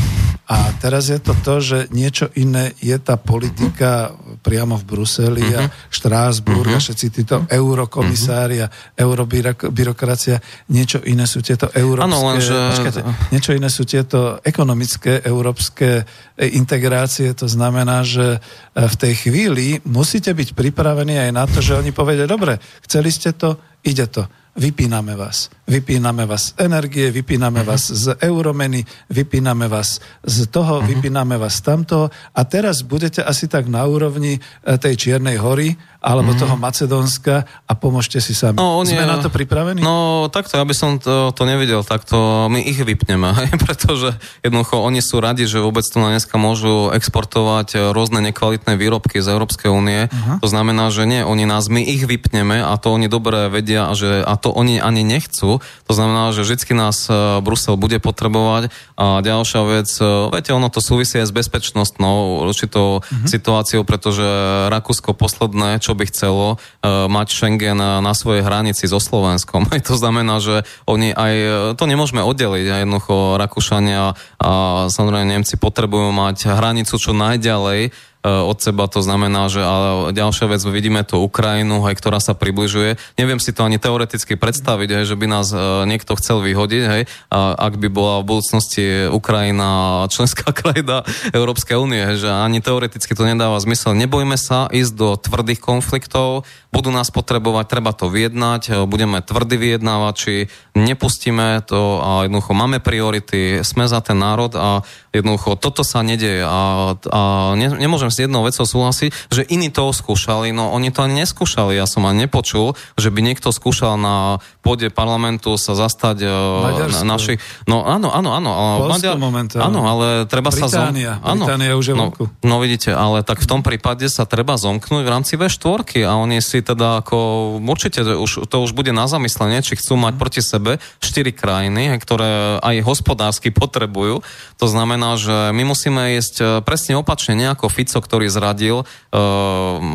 Speaker 1: A teraz je to to, že niečo iné je tá politika priamo v Bruseli a mhm. Štrásburg a všetci títo eurokomisári a eurobyrokracia. Niečo iné sú tieto európske... Ano, lenže... Počkajte, niečo iné sú tieto ekonomické európske e, integrácie. To znamená, že e, v tej chvíli musíte byť pripravení aj na to, že oni povedia, dobre, chceli ste to, ide to vypíname vás. Vypíname vás z energie, vypíname uh-huh. vás z euromeny, vypíname vás z toho, uh-huh. vypíname vás tamto a teraz budete asi tak na úrovni e, tej Čiernej hory alebo mm. toho Macedónska a pomôžte si sami. No, Sme na to pripravení?
Speaker 2: No takto, ja by som to, to nevidel takto. My ich vypneme, (laughs) pretože jednoducho oni sú radi, že vôbec tu na dneska môžu exportovať rôzne nekvalitné výrobky z Európskej únie. Uh-huh. To znamená, že nie, oni nás, my ich vypneme a to oni dobre vedia že, a to oni ani nechcú. To znamená, že vždy nás e, Brusel bude potrebovať. A ďalšia vec, e, viete, ono to súvisí aj s bezpečnostnou určitou uh-huh. situáciou, pretože Rakúsko posledné, čo by chcelo uh, mať Schengen na svojej hranici so Slovenskom. Aj (laughs) to znamená, že oni aj, e, to nemôžeme oddeliť, aj jednoducho Rakúšania a samozrejme Nemci potrebujú mať hranicu čo najďalej E, od seba, to znamená, že a ďalšia vec, vidíme tu Ukrajinu, aj, ktorá sa približuje. Neviem si to ani teoreticky predstaviť, hej, že by nás e, niekto chcel vyhodiť, hej, a ak by bola v budúcnosti Ukrajina členská (laughs) krajina Európskej únie, že ani teoreticky to nedáva zmysel. Nebojme sa ísť do tvrdých konfliktov, budú nás potrebovať, treba to vyjednať, e, budeme tvrdí vyjednávači, nepustíme to a jednoducho máme priority, sme za ten národ a jednoducho toto sa nedeje a, a ne, nemôžem s jednou vecou súhlasiť, že iní to skúšali, no oni to ani neskúšali, ja som ani nepočul, že by niekto skúšal na pôde parlamentu sa zastať uh, našich... No áno, áno, áno.
Speaker 1: Maďar,
Speaker 2: áno, ale treba
Speaker 1: Británia,
Speaker 2: sa... Zom...
Speaker 1: Británia už je
Speaker 2: no, no vidíte, ale tak v tom prípade sa treba zomknúť v rámci V4 a oni si teda ako... Určite už, to už bude na zamyslenie, či chcú mať proti sebe štyri krajiny, ktoré aj hospodársky potrebujú. To znamená, že my musíme ísť e, presne opačne, nejako Fico, ktorý zradil, uh,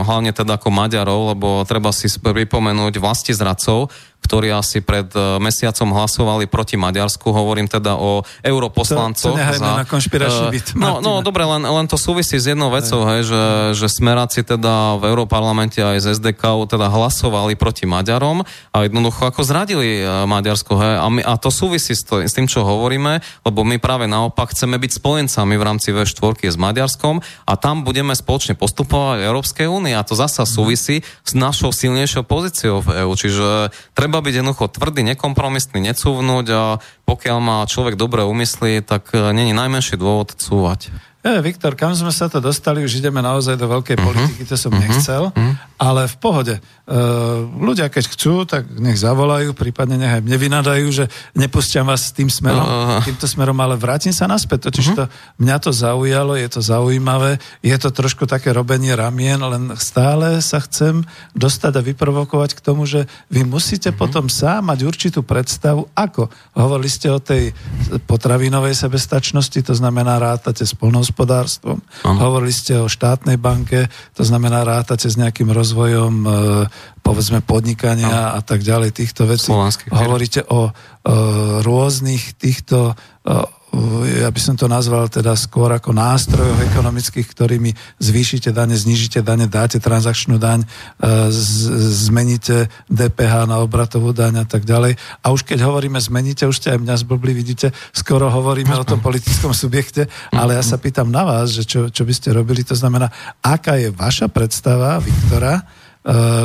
Speaker 2: hlavne teda ako Maďarov, lebo treba si pripomenúť vlasti zradcov, ktorí asi pred e, mesiacom hlasovali proti Maďarsku. Hovorím teda o europoslancoch.
Speaker 1: To, to za,
Speaker 2: na
Speaker 1: konšpiračný byt.
Speaker 2: No, no dobre, len, len to súvisí s jednou vecou, hej, že, že smeráci teda v Europarlamente aj z SDK teda hlasovali proti Maďarom a jednoducho ako zradili e, Maďarsko. Hej, a, my, a to súvisí s, to, s tým, čo hovoríme, lebo my práve naopak chceme byť spojencami v rámci V4 s Maďarskom a tam budeme spoločne postupovať v Európskej únii a to zasa súvisí s našou silnejšou pozíciou v EÚ. Čiže treba treba byť jednoducho tvrdý, nekompromisný, necúvnuť a pokiaľ má človek dobré úmysly, tak e, není najmenší dôvod cúvať.
Speaker 1: Ja, Viktor, kam sme sa to dostali, už ideme naozaj do veľkej uh-huh. politiky, to som uh-huh. nechcel, uh-huh. ale v pohode. Uh, ľudia, keď chcú, tak nech zavolajú, prípadne nech aj mne vynadajú, že nepustia vás tým smerom, uh-huh. týmto smerom, ale vrátim sa naspäť, totiž uh-huh. to, mňa to zaujalo, je to zaujímavé, je to trošku také robenie ramien, len stále sa chcem dostať a vyprovokovať k tomu, že vy musíte uh-huh. potom sám mať určitú predstavu, ako. Hovorili ste o tej potravinovej sebestačnosti, to znamená rátate s poľnohospodárstvom. Hovorili ste o štátnej banke, to znamená rátate s nejakým rozvojom e, povedzme podnikania ano. a tak ďalej týchto vecí. Hovoríte o, o rôznych týchto o, ja by som to nazval teda skôr ako nástrojoch ekonomických, ktorými zvýšite dane, znižíte dane, dáte transakčnú daň, e, zmeníte DPH na obratovú daň a tak ďalej. A už keď hovoríme zmeníte, už ste aj mňa zblbli, vidíte, skoro hovoríme o tom politickom subjekte, ale ja sa pýtam na vás, že čo, čo by ste robili, to znamená, aká je vaša predstava, Viktora, e,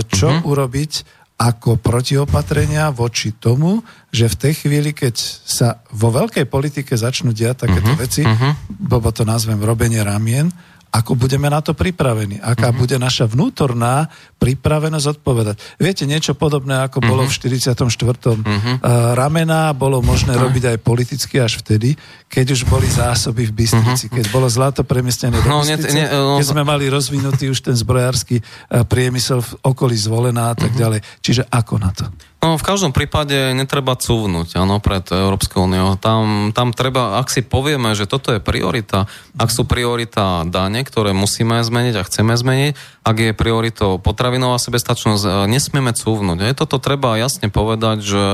Speaker 1: čo uh-huh. urobiť, ako protiopatrenia voči tomu, že v tej chvíli, keď sa vo veľkej politike začnú diať takéto uh-huh, veci, uh-huh. lebo to nazvem robenie ramien, ako budeme na to pripravení, aká uh-huh. bude naša vnútorná pripravenosť odpovedať. Viete, niečo podobné, ako uh-huh. bolo v 44. Uh-huh. ramena, bolo možné robiť aj politicky až vtedy, keď už boli zásoby v Bystrici, uh-huh. keď bolo zlato premiestnené do no, Bystrice, ne, ne, no, keď sme mali rozvinutý už ten zbrojársky priemysel v okolí zvolená a tak uh-huh. ďalej. Čiže ako na to?
Speaker 2: No, v každom prípade netreba cúvnuť, áno, pred Európskou úniou. Tam, tam treba, ak si povieme, že toto je priorita, ak sú priorita dane, ktoré musíme zmeniť a chceme zmeniť, ak je prioritou potravinová sebestačnosť, nesmieme cúvnuť. Je toto treba jasne povedať, že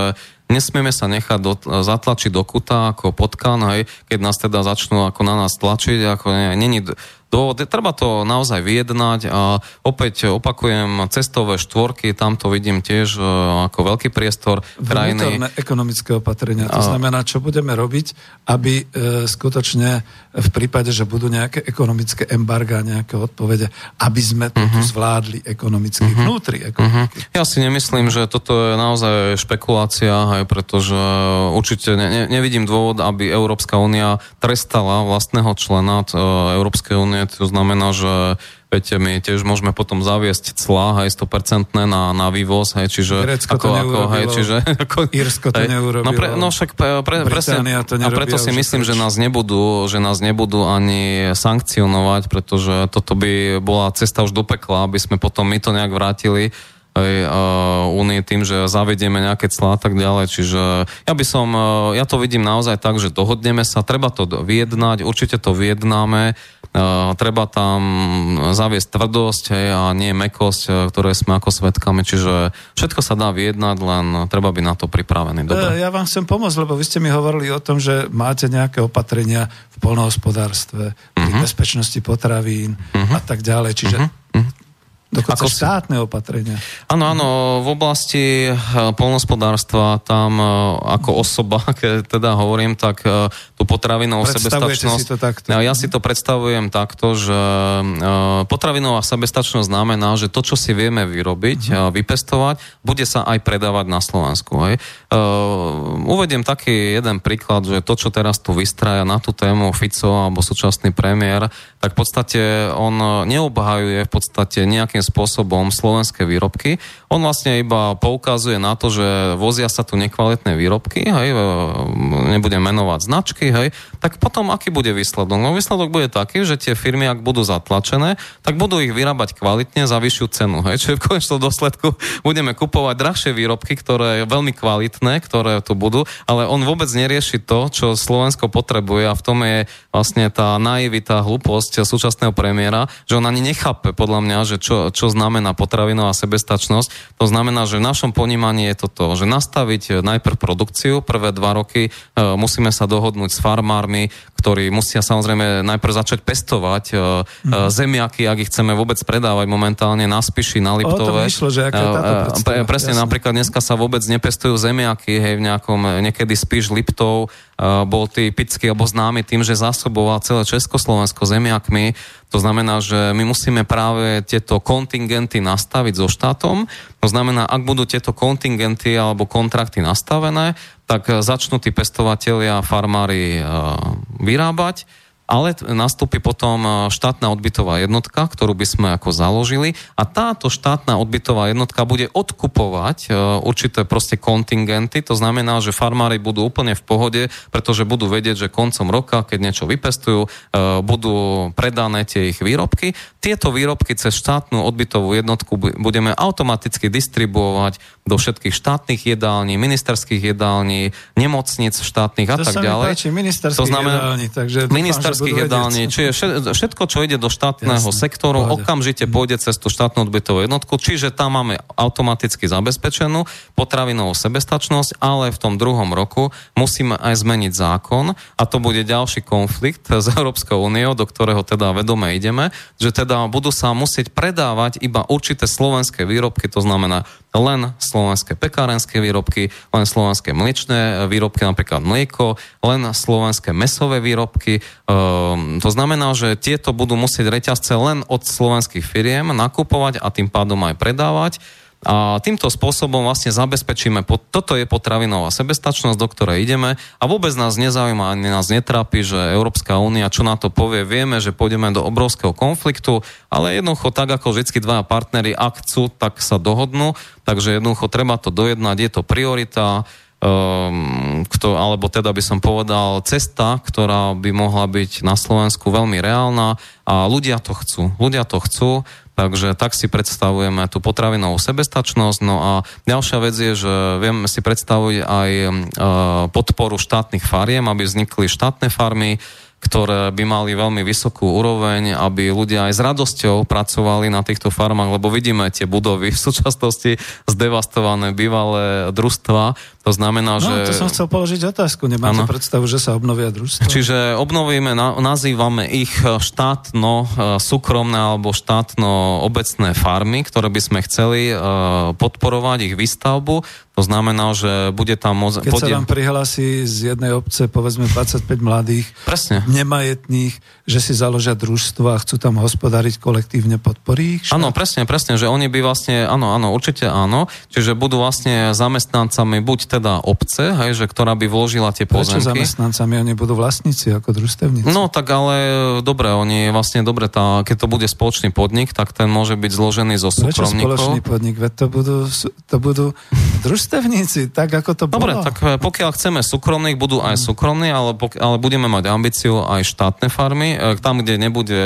Speaker 2: nesmieme sa nechať do, zatlačiť do kuta ako potkan, hej, keď nás teda začnú ako na nás tlačiť, ako není dôvod. Treba to naozaj vyjednať a opäť opakujem, cestové štvorky, tam to vidím tiež e, ako veľký priestor
Speaker 1: krajiny. Vnútorné ekonomické opatrenia, to znamená, čo budeme robiť, aby e, skutočne v prípade, že budú nejaké ekonomické embarga, nejaké odpovede, aby sme to uh-huh. tu mhm. zvládli ekonomicky, uh-huh. vnútri ekonomiky.
Speaker 2: Uh-huh. Ja si nemyslím, že toto je naozaj špekulácia, aj pretože určite ne, ne, nevidím dôvod, aby Európska únia trestala vlastného člena e, Európskej únie to znamená, že viete, my tiež môžeme potom zaviesť clá aj 100% na, na vývoz, hej, čiže...
Speaker 1: Grécko ako, to ako, hej, čiže, (laughs) ako, Irsko to hej, neurobilo.
Speaker 2: No, pre, no však pre, pre, presne, to a preto si myslím, že nás nebudú, že nás nebudú ani sankcionovať, pretože toto by bola cesta už do pekla, aby sme potom my to nejak vrátili únie tým, že zavedieme nejaké clá a tak ďalej. Čiže ja by som, ja to vidím naozaj tak, že dohodneme sa, treba to vyjednať, určite to vyjednáme, treba tam zaviesť tvrdosť hej, a nie mekosť, ktoré sme ako svetkami, čiže všetko sa dá vyjednať, len treba byť na to pripravený. Dobre.
Speaker 1: Ja vám chcem pomôcť, lebo vy ste mi hovorili o tom, že máte nejaké opatrenia v polnohospodárstve, uh-huh. bezpečnosti potravín uh-huh. a tak ďalej. Čiže uh-huh Dokonca ako štátne opatrenia.
Speaker 2: Áno, áno, v oblasti eh, polnospodárstva tam eh, ako osoba, (laughs) keď teda hovorím, tak eh, tú potravinovú sebestačnosť...
Speaker 1: Si to takto?
Speaker 2: Ja si to predstavujem takto, že potravinová sebestačnosť znamená, že to, čo si vieme vyrobiť, uh-huh. vypestovať, bude sa aj predávať na Slovensku. Hej. Uvediem taký jeden príklad, že to, čo teraz tu vystraja na tú tému Fico alebo súčasný premiér, tak v podstate on neobhajuje v podstate nejakým nejakým spôsobom slovenské výrobky. On vlastne iba poukazuje na to, že vozia sa tu nekvalitné výrobky, hej, e, nebudem menovať značky, hej, tak potom aký bude výsledok? No výsledok bude taký, že tie firmy, ak budú zatlačené, tak budú ich vyrábať kvalitne za vyššiu cenu, hej, čiže v konečnom dôsledku budeme kupovať drahšie výrobky, ktoré je veľmi kvalitné, ktoré tu budú, ale on vôbec nerieši to, čo Slovensko potrebuje a v tom je vlastne tá naivita, hlúposť súčasného premiéra, že on ani nechápe podľa mňa, že čo, čo znamená potravinová sebestačnosť. To znamená, že v našom ponímaní je toto, že nastaviť eh, najprv produkciu, prvé dva roky e, musíme sa dohodnúť s farmármi, ktorí musia samozrejme najprv začať pestovať e, mm. zemiaky, ak ich chceme vôbec predávať momentálne na Spiši, na Liptove.
Speaker 1: O to že aká táto
Speaker 2: pre, Presne, Jasne. napríklad dneska sa vôbec nepestujú zemiaky, hej, v nejakom, niekedy Spiš, Liptov, bol typický alebo známy tým, že zásoboval celé Československo zemiakmi. To znamená, že my musíme práve tieto kontingenty nastaviť so štátom. To znamená, ak budú tieto kontingenty alebo kontrakty nastavené, tak začnú tí pestovatelia farmári vyrábať ale nastúpi potom e, štátna odbytová jednotka, ktorú by sme ako založili a táto štátna odbytová jednotka bude odkupovať e, určité proste kontingenty, to znamená, že farmári budú úplne v pohode, pretože budú vedieť, že koncom roka, keď niečo vypestujú, e, budú predané tie ich výrobky. Tieto výrobky cez štátnu odbytovú jednotku budeme automaticky distribuovať do všetkých štátnych jedální, ministerských jedální, nemocnic štátnych a to tak ďalej.
Speaker 1: Páči, to znamená, jedální, takže
Speaker 2: ministerských jedální, čiže všetko, čo ide do štátneho Jasne, sektoru, pohode. okamžite pôjde cez tú štátnu odbytovú jednotku, čiže tam máme automaticky zabezpečenú potravinovú sebestačnosť, ale v tom druhom roku musíme aj zmeniť zákon a to bude ďalší konflikt s Európskou úniou, do ktorého teda vedome ideme, že teda budú sa musieť predávať iba určité slovenské výrobky, to znamená len slovenské pekárenské výrobky, len slovenské mliečné výrobky, napríklad mlieko, len slovenské mesové výrobky. Ehm, to znamená, že tieto budú musieť reťazce len od slovenských firiem nakupovať a tým pádom aj predávať. A týmto spôsobom vlastne zabezpečíme, toto je potravinová sebestačnosť, do ktorej ideme a vôbec nás nezaujíma, ani nás netrápi, že Európska únia čo na to povie, vieme, že pôjdeme do obrovského konfliktu, ale jednoducho tak ako vždy dvaja partnery, ak chcú, tak sa dohodnú, takže jednoducho treba to dojednať, je to priorita, um, kto, alebo teda by som povedal cesta, ktorá by mohla byť na Slovensku veľmi reálna a ľudia to chcú. Ľudia to chcú, Takže tak si predstavujeme tú potravinovú sebestačnosť. No a ďalšia vec je, že vieme si predstaviť aj e, podporu štátnych fariem, aby vznikli štátne farmy, ktoré by mali veľmi vysokú úroveň, aby ľudia aj s radosťou pracovali na týchto farmách, lebo vidíme tie budovy v súčasnosti zdevastované bývalé družstva. To znamená,
Speaker 1: no,
Speaker 2: že...
Speaker 1: to som chcel položiť otázku. Nemáte ano. predstavu, že sa obnovia družstva?
Speaker 2: Čiže obnovíme, nazývame ich štátno, e, súkromné alebo štátno obecné farmy, ktoré by sme chceli e, podporovať ich výstavbu. To znamená, že bude tam
Speaker 1: môcť... Keď podie... sa vám prihlási z jednej obce, povedzme 25 mladých,
Speaker 2: Presne.
Speaker 1: nemajetných, že si založia družstvo a chcú tam hospodariť kolektívne, podporí ich?
Speaker 2: Áno, presne, presne, že oni by vlastne, áno, áno, určite áno, čiže budú vlastne zamestnancami buď teda obce, hej, že ktorá by vložila tie pozemky.
Speaker 1: Prečo zamestnancami? Oni budú vlastníci ako družstevníci.
Speaker 2: No tak ale dobre, oni vlastne dobre, tá, keď to bude spoločný podnik, tak ten môže byť zložený zo súkromníkov.
Speaker 1: Prečo spoločný podnik? Veď to budú, to budú družstevníci družstevníci, tak ako to
Speaker 2: Dobre, bolo. tak e, pokiaľ chceme súkromných, budú aj mm. súkromní, ale, pok- ale budeme mať ambíciu aj štátne farmy, e, tam, kde nebude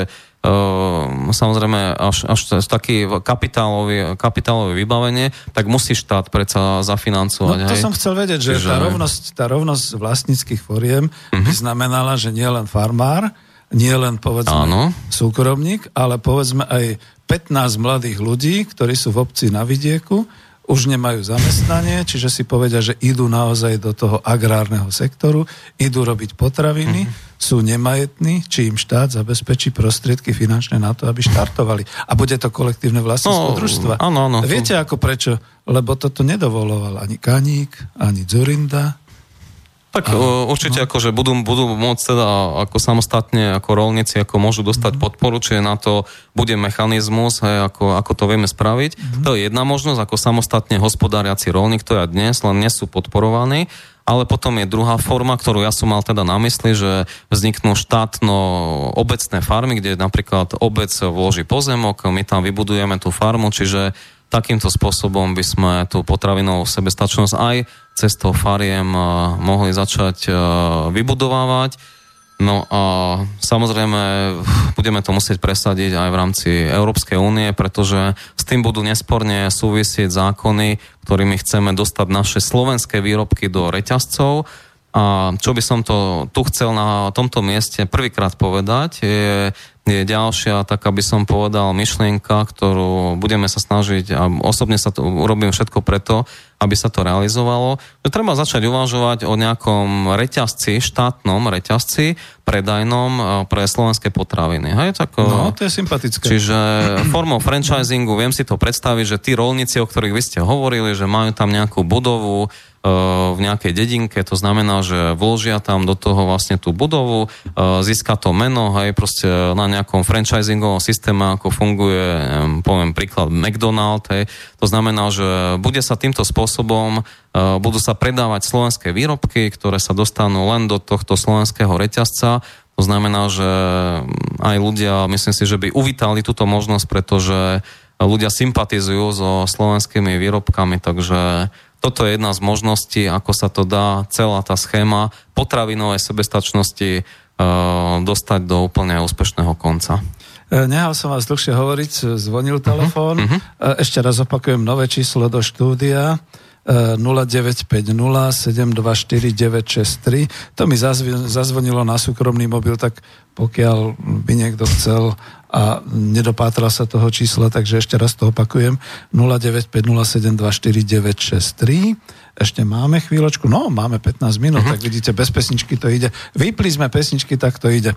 Speaker 2: Uh, samozrejme až, až taký kapitálový, kapitálové vybavenie, tak musí štát predsa zafinancovať.
Speaker 1: No to hej. som chcel vedieť, že Čiže... tá, rovnosť, tá rovnosť vlastníckých foriem uh-huh. by znamenala, že nie len farmár, nie len povedzme Áno. súkromník, ale povedzme aj 15 mladých ľudí, ktorí sú v obci na vidieku, už nemajú zamestnanie, čiže si povedia, že idú naozaj do toho agrárneho sektoru, idú robiť potraviny, mm-hmm. sú nemajetní, či im štát zabezpečí prostriedky finančné na to, aby štartovali. A bude to kolektívne vlastníctvo no, družstva.
Speaker 2: Áno, áno.
Speaker 1: Viete ako prečo? Lebo toto nedovoloval ani Kaník, ani Zurinda,
Speaker 2: tak a, určite no. akože budú, budú môcť teda ako samostatne, ako rolníci, ako môžu dostať mm. podporu, čiže na to bude mechanizmus, hej, ako, ako to vieme spraviť. Mm. To je jedna možnosť, ako samostatne hospodáriaci rolník, to je dnes, len nie sú podporovaní. Ale potom je druhá forma, ktorú ja som mal teda na mysli, že vzniknú štátno obecné farmy, kde napríklad obec vloží pozemok, my tam vybudujeme tú farmu, čiže takýmto spôsobom by sme tú potravinovú sebestačnosť aj cestou fariem eh, mohli začať eh, vybudovávať. No a samozrejme budeme to musieť presadiť aj v rámci Európskej únie, pretože s tým budú nesporne súvisieť zákony, ktorými chceme dostať naše slovenské výrobky do reťazcov. A čo by som to tu chcel na tomto mieste prvýkrát povedať, je je ďalšia, tak aby som povedal, myšlienka, ktorú budeme sa snažiť a osobne sa to urobím všetko preto, aby sa to realizovalo. Že treba začať uvažovať o nejakom reťazci, štátnom reťazci, predajnom e, pre slovenské potraviny. Hej, tak,
Speaker 1: e, no, to je sympatické.
Speaker 2: Čiže (clears throat) formou franchisingu viem si to predstaviť, že tí rolníci, o ktorých vy ste hovorili, že majú tam nejakú budovu, v nejakej dedinke, to znamená, že vložia tam do toho vlastne tú budovu, získa to meno, hej, proste na nejakom franchisingovom systéme, ako funguje, poviem príklad, McDonald, hej, to znamená, že bude sa týmto spôsobom, budú sa predávať slovenské výrobky, ktoré sa dostanú len do tohto slovenského reťazca, to znamená, že aj ľudia, myslím si, že by uvítali túto možnosť, pretože ľudia sympatizujú so slovenskými výrobkami, takže toto je jedna z možností, ako sa to dá celá tá schéma potravinovej sebestačnosti uh, dostať do úplne úspešného konca.
Speaker 1: E, nehal som vás dlhšie hovoriť, zvonil telefón. Uh-huh, uh-huh. Ešte raz opakujem nové číslo do štúdia. 0950 724 963. To mi zazvonilo na súkromný mobil, tak pokiaľ by niekto chcel a nedopátral sa toho čísla, takže ešte raz to opakujem 0950724963 ešte máme chvíľočku, no máme 15 minút, uh-huh. tak vidíte, bez pesničky to ide. Vypli sme pesničky, tak to ide.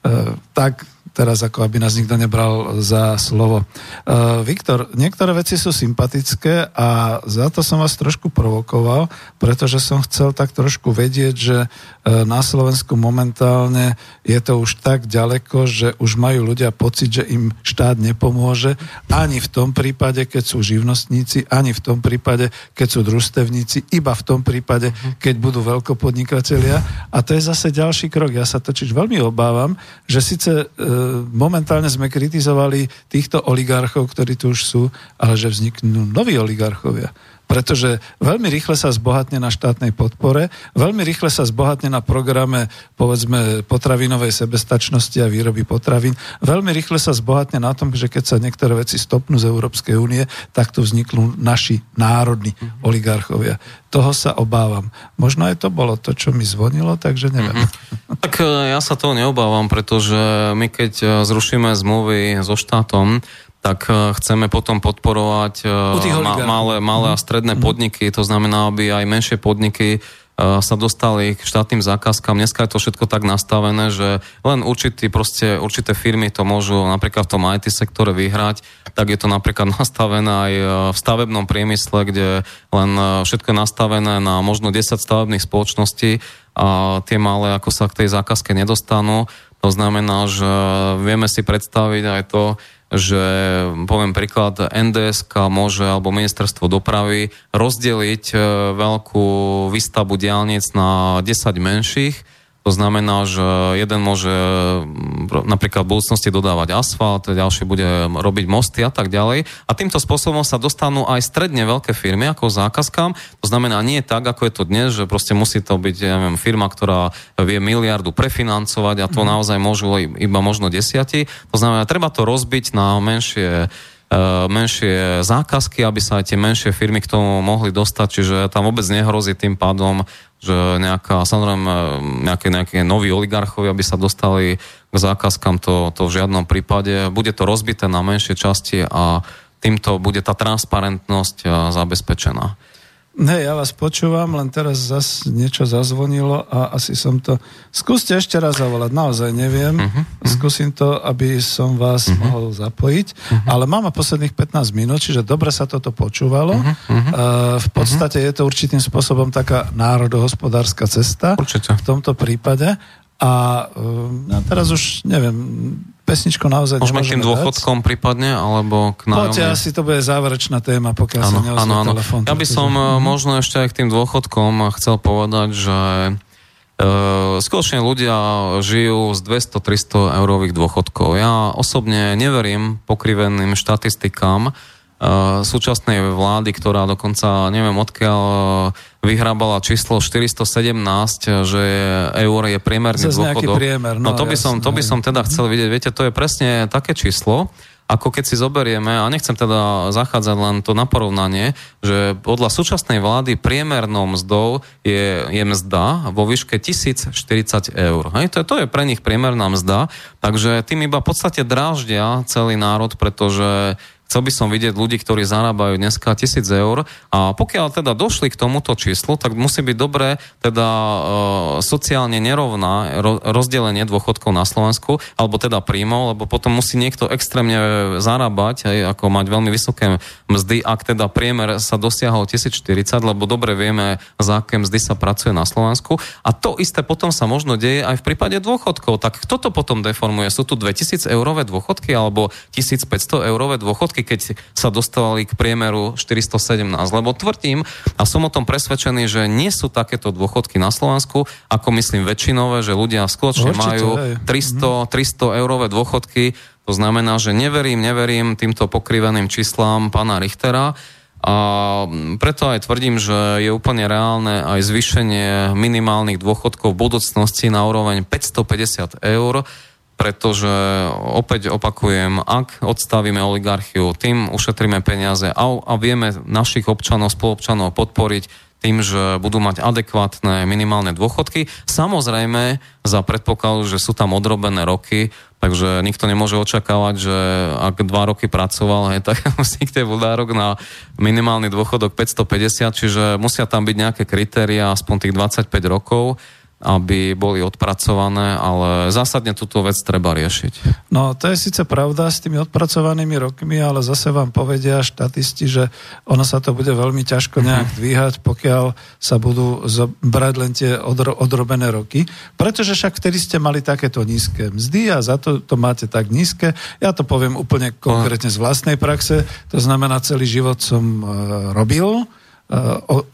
Speaker 1: Uh, tak teraz ako aby nás nikto nebral za slovo. Uh, Viktor, niektoré veci sú sympatické a za to som vás trošku provokoval, pretože som chcel tak trošku vedieť, že uh, na Slovensku momentálne je to už tak ďaleko, že už majú ľudia pocit, že im štát nepomôže ani v tom prípade, keď sú živnostníci, ani v tom prípade, keď sú družstevníci, iba v tom prípade, keď budú veľkopodnikatelia. A to je zase ďalší krok. Ja sa totiž veľmi obávam, že síce uh, momentálne sme kritizovali týchto oligarchov, ktorí tu už sú, ale že vzniknú noví oligarchovia. Pretože veľmi rýchle sa zbohatne na štátnej podpore, veľmi rýchle sa zbohatne na programe, povedzme, potravinovej sebestačnosti a výroby potravín, veľmi rýchle sa zbohatne na tom, že keď sa niektoré veci stopnú z Európskej únie, tak tu vzniknú naši národní mm-hmm. oligarchovia. Toho sa obávam. Možno aj to bolo to, čo mi zvonilo, takže neviem.
Speaker 2: Mm-hmm. Tak e, ja sa toho neobávam, pretože my keď e, zrušíme zmluvy so štátom, tak e, chceme potom podporovať e, ma, malé, malé a mhm. stredné mm. podniky, to znamená, aby aj menšie podniky e, sa dostali k štátnym zákazkám. Dneska je to všetko tak nastavené, že len určitý, proste, určité firmy to môžu napríklad v tom IT sektore vyhrať, tak je to napríklad (laughs) nastavené aj v stavebnom priemysle, kde len všetko je nastavené na možno 10 stavebných spoločností a tie malé ako sa k tej zákazke nedostanú. To znamená, že vieme si predstaviť aj to, že poviem príklad, NDS môže alebo ministerstvo dopravy rozdeliť e, veľkú výstavbu diálnic na 10 menších to znamená, že jeden môže mm, napríklad v budúcnosti dodávať asfalt, ďalší bude robiť mosty a tak ďalej. A týmto spôsobom sa dostanú aj stredne veľké firmy ako zákazkám. To znamená nie tak, ako je to dnes, že proste musí to byť ja neviem, firma, ktorá vie miliardu prefinancovať a to mm. naozaj môžu iba možno desiati. To znamená, treba to rozbiť na menšie e, menšie zákazky, aby sa aj tie menšie firmy k tomu mohli dostať, čiže tam vôbec nehrozí tým pádom že nejaká, samozrejme, nejaké, nejaké noví oligarchovi, aby sa dostali k zákazkám, to, to v žiadnom prípade. Bude to rozbité na menšie časti a týmto bude tá transparentnosť zabezpečená.
Speaker 1: Ne, ja vás počúvam, len teraz zas niečo zazvonilo a asi som to... Skúste ešte raz zavolať, naozaj neviem. Uh-huh, uh-huh. Skúsim to, aby som vás uh-huh. mohol zapojiť, uh-huh. ale máme posledných 15 minút, čiže dobre sa toto počúvalo. Uh-huh. Uh, v podstate uh-huh. je to určitým spôsobom taká národohospodárska cesta
Speaker 2: Určite.
Speaker 1: v tomto prípade. A uh, teraz už neviem, pesničku naozaj
Speaker 2: Môžeme k tým dôchodkom dať. prípadne, alebo k nájomne?
Speaker 1: Poďte, asi to bude záverečná téma, pokiaľ ano, sa neozve ano, telefón.
Speaker 2: Ja by som mm-hmm. možno ešte aj k tým dôchodkom chcel povedať, že Uh, skutočne ľudia žijú z 200-300 eurových dôchodkov. Ja osobne neverím pokriveným štatistikám, uh, súčasnej vlády, ktorá dokonca, neviem odkiaľ, vyhrábala číslo 417, že eur je priemerný Zas dôchodok.
Speaker 1: Priemer, no,
Speaker 2: no to, by som, to by som teda chcel vidieť. Viete, to je presne také číslo, ako keď si zoberieme, a nechcem teda zachádzať len to na porovnanie, že podľa súčasnej vlády priemernou mzdou je, je mzda vo výške 1040 eur. Hej, to, to je pre nich priemerná mzda, takže tým iba v podstate dráždia celý národ, pretože Chcel by som vidieť ľudí, ktorí zarábajú dneska tisíc eur a pokiaľ teda došli k tomuto číslu, tak musí byť dobré teda e, sociálne nerovná ro, rozdelenie dôchodkov na Slovensku, alebo teda príjmov, lebo potom musí niekto extrémne zarábať, aj, ako mať veľmi vysoké mzdy, ak teda priemer sa dosiahol 1040, lebo dobre vieme, za aké mzdy sa pracuje na Slovensku. A to isté potom sa možno deje aj v prípade dôchodkov. Tak kto to potom deformuje? Sú tu 2000 eurové dôchodky alebo 1500 eurové dôchodky? Roky, keď sa dostali k priemeru 417. Lebo tvrdím a som o tom presvedčený, že nie sú takéto dôchodky na Slovensku, ako myslím väčšinové, že ľudia skutočne Určite, majú 300, 300 eurové dôchodky. To znamená, že neverím, neverím týmto pokriveným číslám pána Richtera. A preto aj tvrdím, že je úplne reálne aj zvýšenie minimálnych dôchodkov v budúcnosti na úroveň 550 eur pretože opäť opakujem, ak odstavíme oligarchiu, tým ušetríme peniaze a, a vieme našich občanov, spolupčanov podporiť tým, že budú mať adekvátne minimálne dôchodky. Samozrejme za predpokladu, že sú tam odrobené roky, takže nikto nemôže očakávať, že ak dva roky pracoval, hej, (laughs) tak musí k nárok na minimálny dôchodok 550, čiže musia tam byť nejaké kritéria, aspoň tých 25 rokov aby boli odpracované, ale zásadne túto vec treba riešiť.
Speaker 1: No to je síce pravda s tými odpracovanými rokmi, ale zase vám povedia štatisti, že ono sa to bude veľmi ťažko mhm. nejak dvíhať, pokiaľ sa budú brať len tie odro- odrobené roky, pretože však vtedy ste mali takéto nízke mzdy a za to to máte tak nízke. Ja to poviem úplne konkrétne z vlastnej praxe, to znamená celý život som e, robil,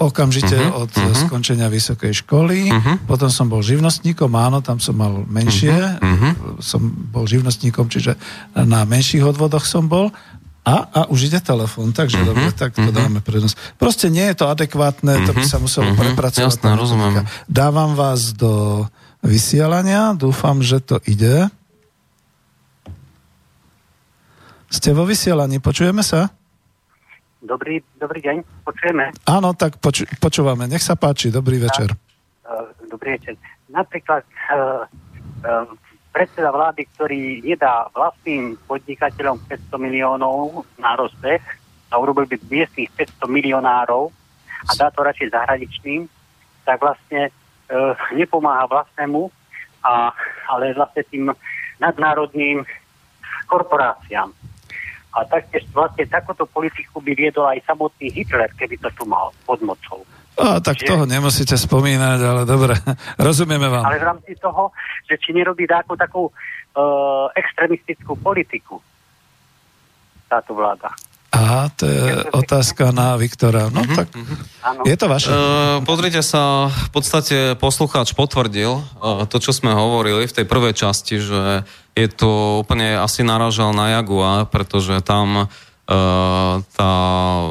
Speaker 1: okamžite uh-huh, od uh-huh. skončenia vysokej školy. Uh-huh. Potom som bol živnostníkom, áno, tam som mal menšie. Uh-huh. Som bol živnostníkom, čiže na menších odvodoch som bol. A, a už ide telefón, takže mm-hmm. dobre, tak to mm-hmm. dáme prednosť. Proste nie je to adekvátne, mm-hmm. to by sa muselo mm-hmm. prepracovať.
Speaker 2: Jasné, rozumiem.
Speaker 1: Dávam vás do vysielania, dúfam, že to ide. Ste vo vysielaní, počujeme sa?
Speaker 7: Dobrý, dobrý deň, počujeme.
Speaker 1: Áno, tak poč- počúvame. Nech sa páči, dobrý večer.
Speaker 7: Dobrý večer. Napríklad uh, uh, predseda vlády, ktorý nedá vlastným podnikateľom 500 miliónov na rozbeh a urobil by miestných 500 milionárov a dá to radšej zahraničným, tak vlastne e, nepomáha vlastnému, a, ale vlastne tým nadnárodným korporáciám. A taktiež vlastne takúto politiku by viedol aj samotný Hitler, keby to tu mal pod mocou.
Speaker 1: A, tak že... toho nemusíte spomínať, ale dobre, (laughs) rozumieme vám.
Speaker 7: Ale v rámci toho, že či nerobí takú takú uh, extremistickú politiku táto vláda.
Speaker 1: Aha, to je otázka na Viktora. No mm-hmm. tak je to vaše. Uh,
Speaker 2: pozrite sa, v podstate poslucháč potvrdil uh, to, čo sme hovorili v tej prvej časti, že je to úplne asi naražal na Jaguar, pretože tam tá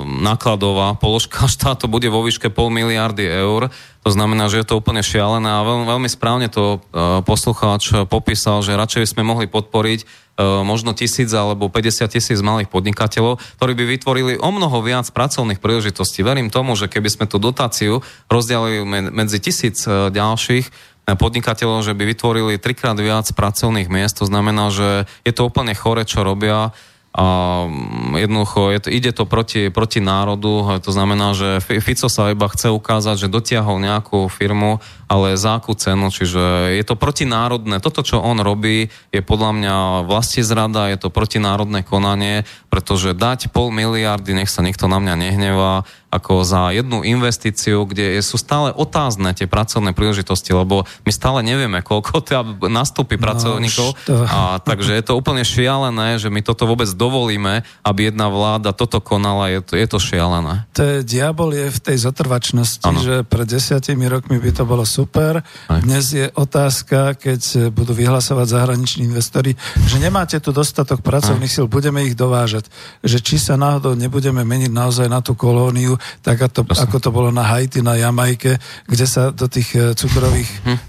Speaker 2: nákladová položka (laughs) štátu bude vo výške pol miliardy eur. To znamená, že je to úplne šialené a veľmi, veľmi správne to poslucháč popísal, že radšej sme mohli podporiť možno tisíc alebo 50 tisíc malých podnikateľov, ktorí by vytvorili o mnoho viac pracovných príležitostí. Verím tomu, že keby sme tú dotáciu rozdielili medzi tisíc ďalších, podnikateľov, že by vytvorili trikrát viac pracovných miest. To znamená, že je to úplne chore, čo robia a mm, jednoducho je to, ide to proti, proti národu, to znamená, že Fico sa iba chce ukázať, že dotiahol nejakú firmu, ale za akú cenu, čiže je to protinárodné. Toto, čo on robí, je podľa mňa vlasti zrada, je to protinárodné konanie, pretože dať pol miliardy, nech sa nikto na mňa nehnevá, ako za jednu investíciu, kde sú stále otázne tie pracovné príležitosti, lebo my stále nevieme, koľko tam nastúpi no, pracovníkov. A, takže je to úplne šialené, že my toto vôbec dovolíme, aby jedna vláda toto konala, je to, je to šialené.
Speaker 1: To je, diabol je v tej zotrvačnosti, ano. že pred desiatimi rokmi by to bolo super. Aj. Dnes je otázka, keď budú vyhlasovať zahraniční investori, že nemáte tu dostatok pracovných síl, budeme ich dovážať. Že či sa náhodou nebudeme meniť naozaj na tú kolóniu, tak ako to, ako to bolo na Haiti, na Jamajke, kde sa do tých eh, cukrových hm. e,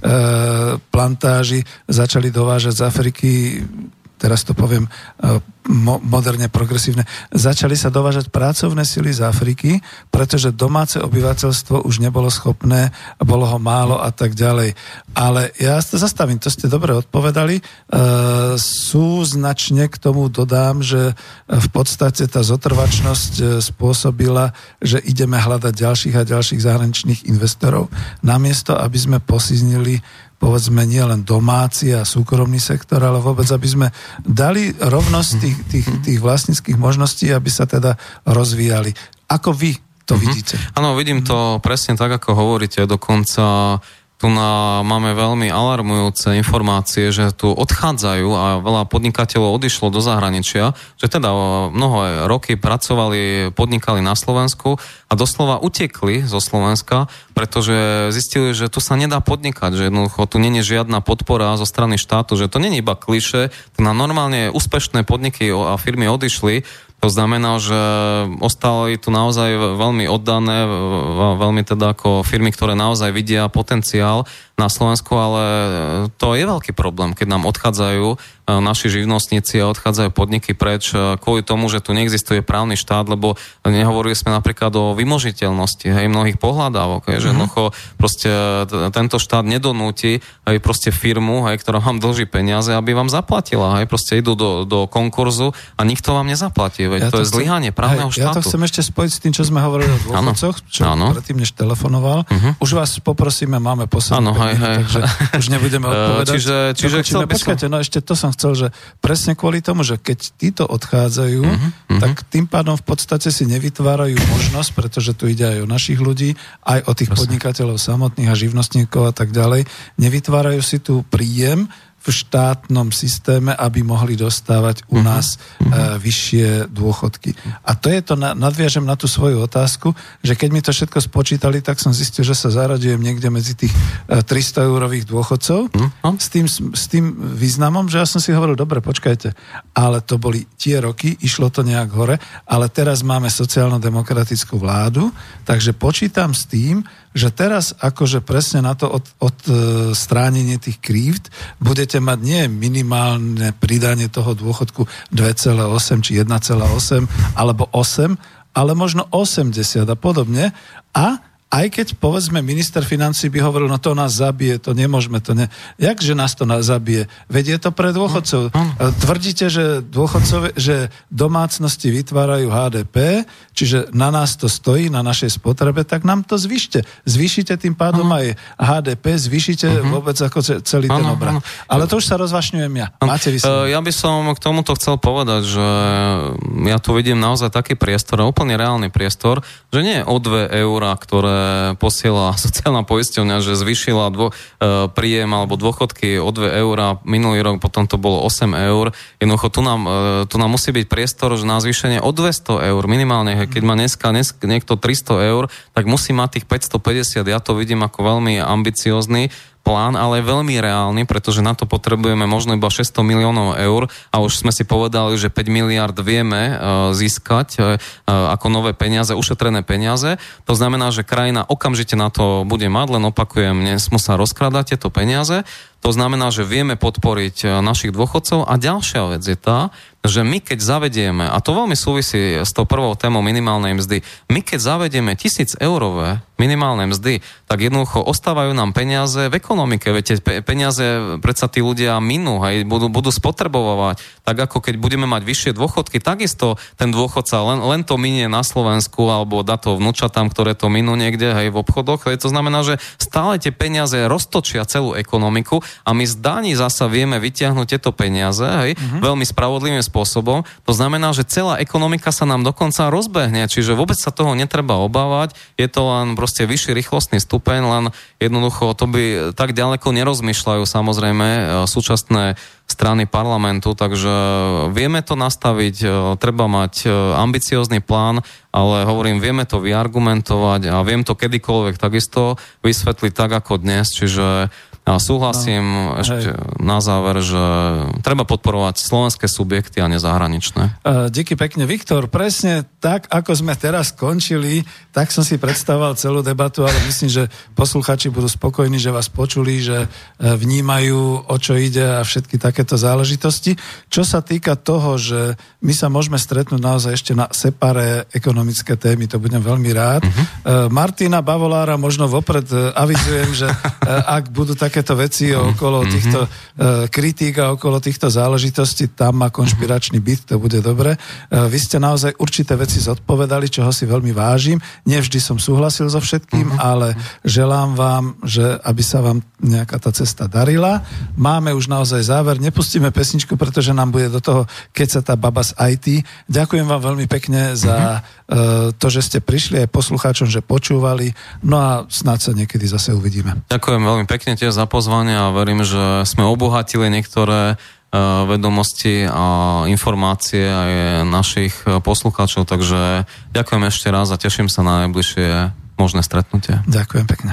Speaker 1: plantáží začali dovážať z Afriky teraz to poviem e, mo- moderne, progresívne, začali sa dovážať pracovné sily z Afriky, pretože domáce obyvateľstvo už nebolo schopné, bolo ho málo a tak ďalej. Ale ja to zastavím, to ste dobre odpovedali. E, sú k tomu dodám, že v podstate tá zotrvačnosť e, spôsobila, že ideme hľadať ďalších a ďalších zahraničných investorov, namiesto aby sme posiznili povedzme nie len domáci a súkromný sektor, ale vôbec, aby sme dali rovnosť tých, tých, tých vlastníckých možností, aby sa teda rozvíjali. Ako vy to mm-hmm. vidíte?
Speaker 2: Áno, vidím to presne tak, ako hovoríte. Dokonca tu na, máme veľmi alarmujúce informácie, že tu odchádzajú a veľa podnikateľov odišlo do zahraničia, že teda mnoho roky pracovali, podnikali na Slovensku a doslova utekli zo Slovenska, pretože zistili, že tu sa nedá podnikať, že jednoducho tu není žiadna podpora zo strany štátu, že to není iba kliše, tu na normálne úspešné podniky a firmy odišli to znamená, že ostali tu naozaj veľmi oddané, veľmi teda ako firmy, ktoré naozaj vidia potenciál na Slovensku, ale to je veľký problém, keď nám odchádzajú e, naši živnostníci a odchádzajú podniky preč e, kvôli tomu, že tu neexistuje právny štát, lebo nehovorili sme napríklad o vymožiteľnosti hej, mnohých pohľadávok, hej, že mhm. jednoducho proste tento štát nedonúti hej, proste firmu, hej, ktorá vám dlží peniaze, aby vám zaplatila. Hej, proste idú do, do konkurzu a nikto vám nezaplatí. Veď ja to, to je zlyhanie právneho hej, štátu.
Speaker 1: Ja to chcem ešte spojiť s tým, čo sme hovorili o dôchodcoch, čo ano. predtým, než telefonoval. Uh-huh. Už vás poprosíme, máme posledný hej, hej. takže už nebudeme (laughs) odpovedať.
Speaker 2: Čiže, čiže chcel
Speaker 1: by Počkajte, som... no ešte to som chcel, že presne kvôli tomu, že keď títo odchádzajú, uh-huh, tak tým pádom v podstate si nevytvárajú možnosť, pretože tu ide aj o našich ľudí, aj o tých Presne. podnikateľov samotných a živnostníkov a tak ďalej, nevytvárajú si tu príjem, v štátnom systéme, aby mohli dostávať u mhm. nás uh-huh. vyššie dôchodky. A to je to, nadviažem na tú svoju otázku, že keď mi to všetko spočítali, tak som zistil, že sa zaradujem niekde medzi tých 300 e, eurových dôchodcov uh-huh. s, tým, s tým významom, že ja som si hovoril, dobre, počkajte, ale to boli tie roky, išlo to nejak hore, ale teraz máme sociálno-demokratickú vládu, takže počítam s tým, že teraz akože presne na to od, od e, stránenie tých krívd budete mať nie minimálne pridanie toho dôchodku 2,8 či 1,8 alebo 8, ale možno 80 a podobne. A aj keď povedzme minister financí by hovoril, no to nás zabije, to nemôžeme, to ne... Jakže nás to zabije? Veď je to pre dôchodcov. Mm, mm. Tvrdíte, že dôchodcov, že domácnosti vytvárajú HDP, čiže na nás to stojí, na našej spotrebe, tak nám to zvyšte. Zvýšite tým pádom aj HDP, zvýšite uh-huh. vôbec ako celý ten obrad. Ale to už sa rozvašňujem ja. Máte
Speaker 2: vysvetliť. Ja by som k tomuto chcel povedať, že ja tu vidím naozaj taký priestor, úplne reálny priestor, že nie o 2 eurá, ktoré posiela (laughs) sociálna poisťovňa, že zvyšila dvo, e, príjem alebo dôchodky o 2 eur, minulý rok potom to bolo 8 eur. Jednoducho tu nám, e, tu nám musí byť priestor že na zvýšenie o 200 eur minimálne. Keď má dneska, dneska niekto 300 eur, tak musí mať tých 550. Ja to vidím ako veľmi ambiciózny plán, ale veľmi reálny, pretože na to potrebujeme možno iba 600 miliónov eur a už sme si povedali, že 5 miliard vieme uh, získať uh, ako nové peniaze, ušetrené peniaze. To znamená, že krajina okamžite na to bude mať, len opakujem, nesmú sa rozkladať tieto peniaze. To znamená, že vieme podporiť našich dôchodcov a ďalšia vec je tá, že my keď zavedieme, a to veľmi súvisí s tou prvou témou minimálnej mzdy, my keď zavedieme tisíc eurové minimálne mzdy, tak jednoducho ostávajú nám peniaze v ekonomike. Viete, peniaze predsa tí ľudia minú, hej, budú, budú spotrebovať. Tak ako keď budeme mať vyššie dôchodky, takisto ten dôchodca len, len to minie na Slovensku alebo dá to vnúčatám, ktoré to minú niekde hej, v obchodoch. Hej, to znamená, že stále tie peniaze roztočia celú ekonomiku a my z daní zasa vieme vytiahnuť tieto peniaze hej, mm-hmm. veľmi spravodlivým spôsobom spôsobom. To znamená, že celá ekonomika sa nám dokonca rozbehne, čiže vôbec sa toho netreba obávať. Je to len proste vyšší rýchlostný stupeň, len jednoducho to by tak ďaleko nerozmýšľajú samozrejme e, súčasné strany parlamentu, takže vieme to nastaviť, e, treba mať e, ambiciózny plán, ale hovorím, vieme to vyargumentovať a viem to kedykoľvek takisto vysvetliť tak ako dnes, čiže a súhlasím no, ešte hej. na záver, že treba podporovať slovenské subjekty a nezahraničné.
Speaker 1: Uh, díky pekne, Viktor. Presne tak, ako sme teraz skončili, tak som si predstavoval celú debatu, ale myslím, že posluchači budú spokojní, že vás počuli, že e, vnímajú, o čo ide a všetky takéto záležitosti. Čo sa týka toho, že my sa môžeme stretnúť naozaj ešte na separé ekonomické témy, to budem veľmi rád. Uh-huh. Martina Bavolára možno vopred avizujem, že ak budú také takéto veci okolo mm-hmm. týchto kritík a okolo týchto záležitostí, tam má konšpiračný byt, to bude dobre. Vy ste naozaj určité veci zodpovedali, čoho si veľmi vážim. Nevždy som súhlasil so všetkým, mm-hmm. ale želám vám, že aby sa vám nejaká tá cesta darila. Máme už naozaj záver, nepustíme pesničku, pretože nám bude do toho, keď sa tá baba z IT. Ďakujem vám veľmi pekne za uh, to, že ste prišli aj poslucháčom, že počúvali. No a snáď sa niekedy zase uvidíme.
Speaker 2: Ďakujem veľmi pekne tiež za pozvanie a verím, že sme obohatili niektoré e, vedomosti a informácie aj našich poslucháčov, takže ďakujem ešte raz a teším sa na najbližšie možné stretnutie.
Speaker 1: Ďakujem pekne.